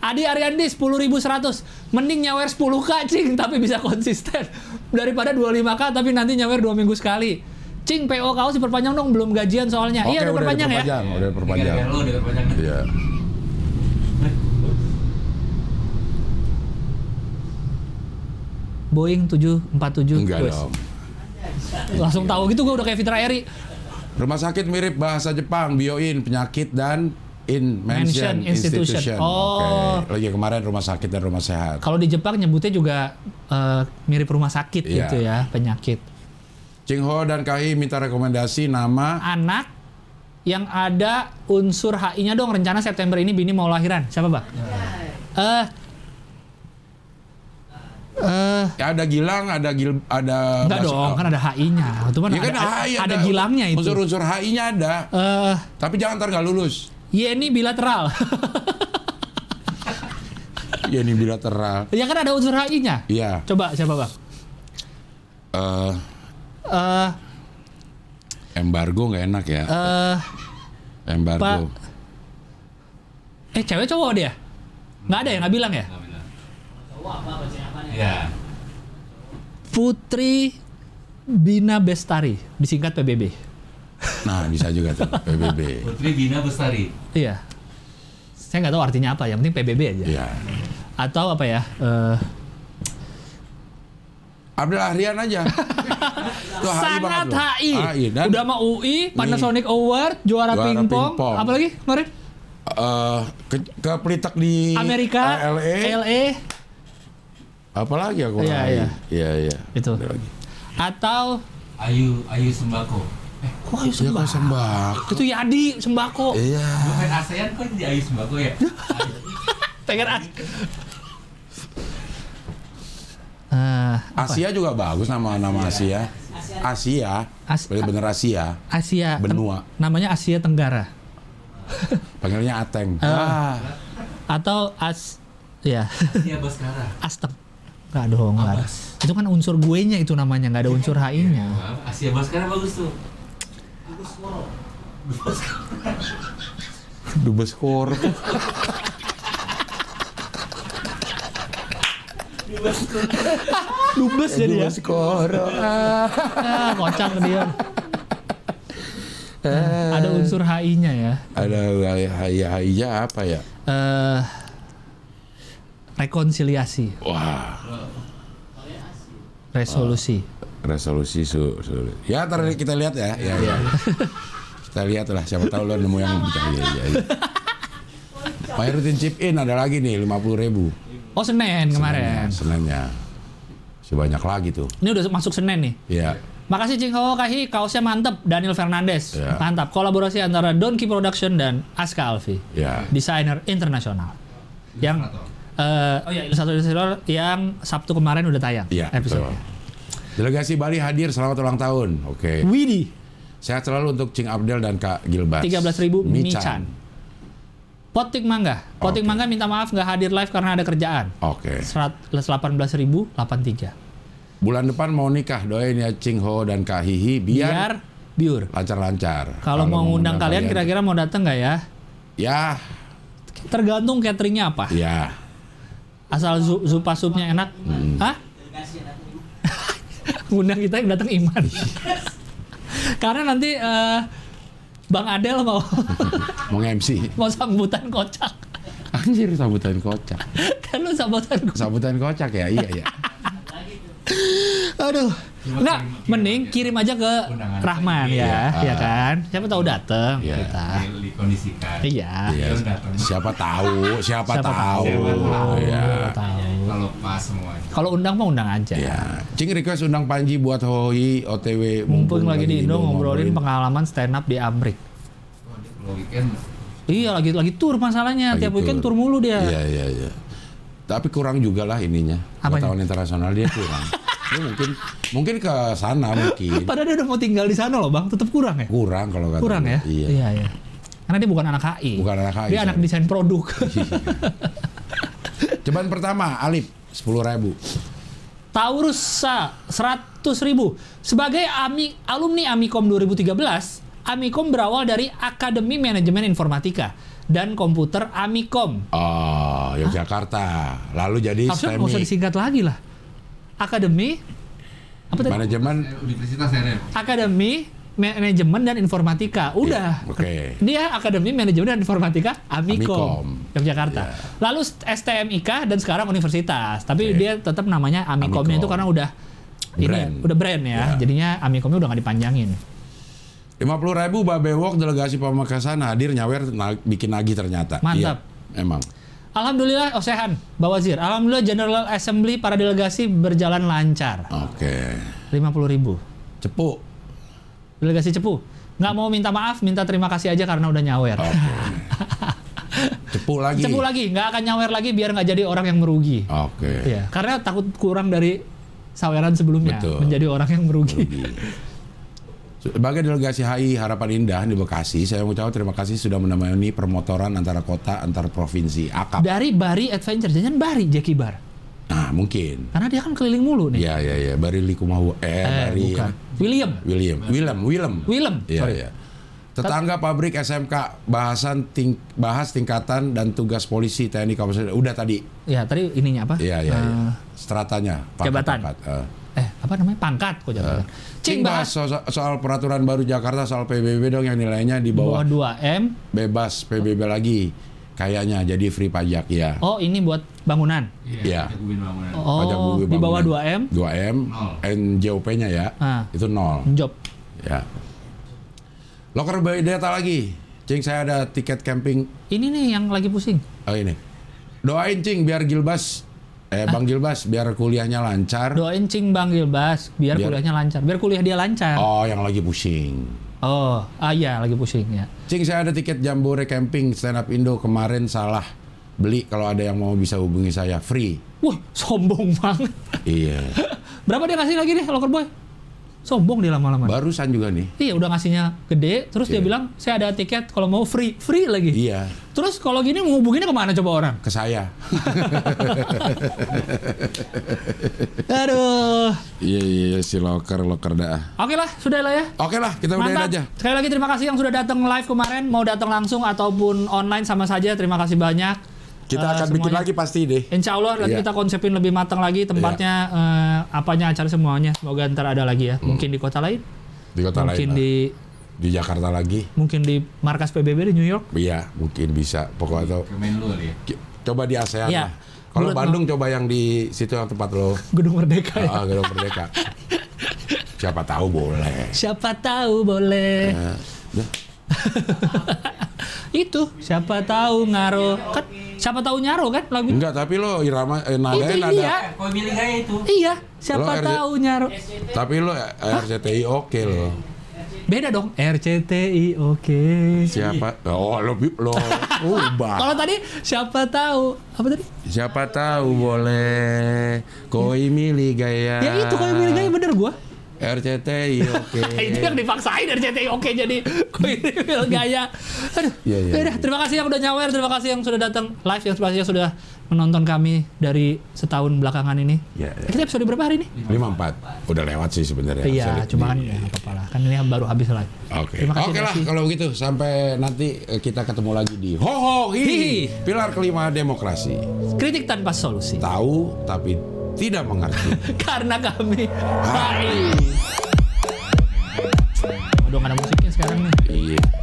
Adi Ariandi 10.100 Mending nyawer 10k cing Tapi bisa konsisten Daripada 25k tapi nanti nyawer 2 minggu sekali Cing PO kaos diperpanjang dong Belum gajian soalnya Iya udah perpanjang ya diperpanjang, Udah diperpanjang. Gara-gara lo udah perpanjang. Iya. Boeing 747 Enggak dong. Langsung tahu gitu gue udah kayak Fitra Eri Rumah sakit mirip bahasa Jepang, bioin, penyakit dan in Mention, mention, institution. institution. Oh. Oke. Lagi kemarin rumah sakit dan rumah sehat. Kalau di Jepang nyebutnya juga eh, mirip rumah sakit Iya. gitu ya Penyakit Ching Ho dan Kai minta rekomendasi nama Anak yang ada unsur HI-nya dong rencana September ini bini mau lahiran siapa bang? Eh eh Ya, ada Gilang, ada Gil, ada Enggak dong, kan ada HI-nya. Itu kan Ya kan ada, HI ada gilangnya itu. Unsur-unsur HI-nya ada. Eh, Tapi jangan ntar nggak lulus. Yeni bilateral. Ya ini bilateral. ya kan ada unsur HI-nya. Iya. Coba siapa, Bang? eh Eh, embargo nggak enak ya. eh, embargo. eh cewek cowok dia? Nggak ada ya, nggak bilang ya? Iya. Putri Bina Bestari, disingkat PBB. Nah bisa juga tuh PBB. Putri Bina Bestari. Iya. Saya nggak tahu artinya apa, yang penting PBB aja. Iya. Atau apa ya? Eh, Abdul Ahrian aja. Tuh, HI sangat. HI. HI. Dan Udah mau UI, Panasonic Award, juara, Juara pingpong. pingpong. Apa lagi kemarin? eh, ke, ke Pelitak di Amerika, eh, LA. LA, Apalagi aku Iya, iya. Iya iya. itu. Atau Ayu Ayu Sembako. Eh, Kok ayo Iya sembako? sembako. Itu Yadi sembako. Iya. main ASEAN kok jadi Ayu Sembako ya? Pengen apa? Asia juga bagus nama nama Asia. Asia. As- Bener-bener Asia. Asia. Benua. Namanya Asia Tenggara. Panggilnya Ateng. Eh. Ah. Atau As ya, Iya Baskara. Asteng. Enggak dong. Itu kan unsur gue-nya itu namanya, nggak ada unsur HI-nya. Asia Baskara bagus tuh. Dubes skor. Dubes jadi ya. Dubes skor. Ah, kocak dia. ada unsur HI-nya ya. Ada HI HI apa ya? Eh rekonsiliasi, Wah. resolusi. Resolusi su, su- Ya, ntar kita lihat ya. Ya, ya. kita lihat lah. Siapa tahu lo nemu yang bisa. Ya, ya, ya. Mayoritin chip in ada lagi nih 50 ribu. Oh Senin kemarin. Senennya. Sebanyak lagi tuh. Ini udah masuk Senin nih. Iya. Makasih Cing Ho Kahi, kaosnya mantep. Daniel Fernandez, Ya. mantap. Kolaborasi antara Donkey Production dan Aska Alfi, Ya. desainer internasional. Yang eh oh ya satu ilustrator yang Sabtu kemarin udah tayang Iya. episode. Delegasi Bali hadir selamat ulang tahun. Oke. Widi Sehat selalu untuk Cing Abdel dan Kak Gilbas. 13.000 Michan. Michan. Potik Mangga. Potik Oke. Mangga minta maaf nggak hadir live karena ada kerjaan. Oke. 18.083. Bulan depan mau nikah, doain ya Cing Ho dan Kak Hihi biar, Biar biur. lancar-lancar. Kalau mau ngundang kalian kira-kira mau datang nggak ya? Ya, Tergantung cateringnya apa. ya. Asal zu- zupa supnya enak. Hmm. Hah? Ngundang kita yang datang Iman. Karena nanti eh, Bang Adel mau Mau MC. mau sambutan kocak. Anjir, sambutan kocak. kan lu sambutan kocak. Sambutan kocak ya, iya ya. Aduh. Enggak, mending kirim aja ke Undangan. Rahman ya, Iya. ya kan? Siapa tahu datang Iya. kita. Di- dikondisikan. Iya. Iya. Datang. Siapa tahu, siapa, Siapa tahu. Tahu. Iya. Kalau pas semuanya. Kalau undang mah undang aja. Ya, Cing request undang Panji buat Hoi OTW Mumpung lagi di Indo ngobrolin pengalaman stand up di Amrik. Kalau weekend Iya, lagi lagi tour masalahnya. Lagi Tiap weekend tour mulu dia. Iya, iya, iya. Tapi kurang juga lah ininya. Apanya? Pengetahuan internasional dia kurang. Dia mungkin mungkin ke sana mungkin. Padahal dia udah mau tinggal di sana loh bang, tetap kurang ya? Kurang kalau kata Kurang ya? Iya. Iya, iya. Karena dia bukan anak HI. Bukan anak HI, Dia anak sorry. desain produk. Cobaan pertama Alip 10.000 ribu. Taurusa 100 ribu. Sebagai ami, alumni Amikom 2013, Amikom berawal dari Akademi Manajemen Informatika dan Komputer Amikom. Oh, Yogyakarta. Lalu jadi Harusnya nggak usah STEMI. disingkat lagi lah. Akademi apa tadi? Manajemen Universitas RM. Akademi Manajemen dan Informatika. Udah. Iya, oke. Dia Akademi Manajemen dan Informatika Amikom, Amikom. Yogyakarta. Iya. Lalu STMIK dan sekarang universitas. Tapi Oke. dia tetap namanya Amikomnya Amikom. itu karena udah ini ya, Brand. udah brand ya. Iya. Jadinya Amikomnya udah nggak dipanjangin. 50 ribu Babewok delegasi Pamekasan hadir nyawer na- bikin nagih ternyata. Mantap. Iya, emang. Alhamdulillah, oh sehan, Mbak Wazir. Alhamdulillah General Assembly para delegasi berjalan lancar. Oke. 50 ribu. Cepu. Delegasi Cepu. Nggak mau minta maaf, minta terima kasih aja karena udah nyawer. Oke. Cepu lagi. Cepu lagi, nggak akan nyawer lagi biar nggak jadi orang yang merugi. Oke. Iya, karena takut kurang dari saweran sebelumnya Betul. menjadi orang yang merugi. Sebagai delegasi HI Harapan Indah di Bekasi, saya mengucapkan terima kasih sudah menemani permotoran antara kota, antar provinsi, akap. Dari Bari Adventure, jangan Bari Jackie Bar. Nah, mungkin. Karena dia kan keliling mulu nih. Iya, iya, iya. Bari Likumahu. Eh, Eh, Bari. bukan. William. William. Willem, Willem. Willem, Iya, iya. Tetangga pabrik SMK bahasan ting bahas tingkatan dan tugas polisi TNI Kabupaten. Udah tadi. Ya, tadi ininya apa? Iya, iya, Eh, iya. Stratanya. jabatan. pangkat. Eh. Eh, apa namanya? Pangkat kok jabatan. Cing bahas so- soal peraturan baru Jakarta soal PBB dong yang nilainya di bawah bawah 2M. bebas PBB lagi. Kayaknya jadi free pajak ya. Oh, ini buat bangunan. Iya. Iya. bangunan. Pajak Oh, bumi di bawah bangunan. 2M. 2M, Nol. NJOP-nya ya. Ah. Itu nol. Job. Ya. Loker by data lagi. Cing saya ada tiket camping. Ini nih yang lagi pusing. Oh ini. Doain Cing biar Gilbas eh Bang Gilbas biar kuliahnya lancar. Doain Cing Bang Gilbas biar, Biar- kuliahnya lancar. Biar kuliah dia lancar. Oh, yang lagi pusing. Oh, ah iya lagi pusing ya. Cing saya ada tiket Jambore camping stand up Indo kemarin salah beli kalau ada yang mau bisa hubungi saya free. Wah, sombong banget. Iya. Berapa dia kasih lagi nih locker boy? Sombong dia lama-lama. Barusan juga nih. Iya udah ngasihnya gede, terus dia Iya. bilang saya ada tiket kalau mau free, free lagi. Iya, Terus kalau gini mau hubunginnya ke mana coba orang? ke saya. Aduh. Iya iya si loker loker dah. Oke lah, sudah lah ya. Oke lah, kita udahin Mantap. aja. Sekali lagi terima kasih yang sudah datang live kemarin, mau datang langsung ataupun online sama saja. Terima kasih banyak. Kita Eh, akan bikin semuanya. lagi pasti deh. Insya Allah nanti Iya. kita konsepin lebih matang lagi tempatnya, eh, apanya acara semuanya. Semoga ntar ada lagi ya. Mungkin di kota lain, Di kota mungkin lain. lah. di Di Jakarta lagi. mungkin di markas PBB di New York. Iya, mungkin bisa. Pokoknya ya. ki- coba di ASEAN Iya. lah. Kalau Bandung coba yang di situ yang tempat lo. Gedung Merdeka ya. Ah, Gedung Merdeka. Siapa tahu boleh. Siapa tahu boleh. Eh, dah. Itu siapa tahu ngaro kan siapa tahu nyaro kan lagu Enggak, tapi lo irama eh, itu nadanya iya nada. Milih gaya itu. iya siapa Lo tahu nyaro Tapi lo eh, RCTI oke lo. beda dong RCTI oke Siapa? Oh, lo lo ubah. kalau tadi siapa tahu apa tadi Siapa tahu boleh koi milih gaya. ya itu kalau milih gaya bener gua RCTI oke. itu yang dipaksain RCTI oke jadi milih gaya aduh Iya, iya, Yaudah, iya. terima kasih yang udah nyawer terima kasih yang sudah datang live yang pastinya sudah menonton kami dari setahun belakangan ini Iya, iya. kita episode berapa hari ini 54. Udah lewat sih sebenarnya. Iya, cuma kan di- ya nggak apa-apa lah. Kan ini baru habis live. Oke. Terima kasih, Oke lah Desi. kalau begitu sampai nanti eh, kita ketemu lagi di Ho Ho Hi. Hi. Pilar kelima demokrasi. Kritik tanpa solusi. Tahu tapi tidak mengerti karena kami hai. Aduh, ada musiknya sekarang nih. Iya.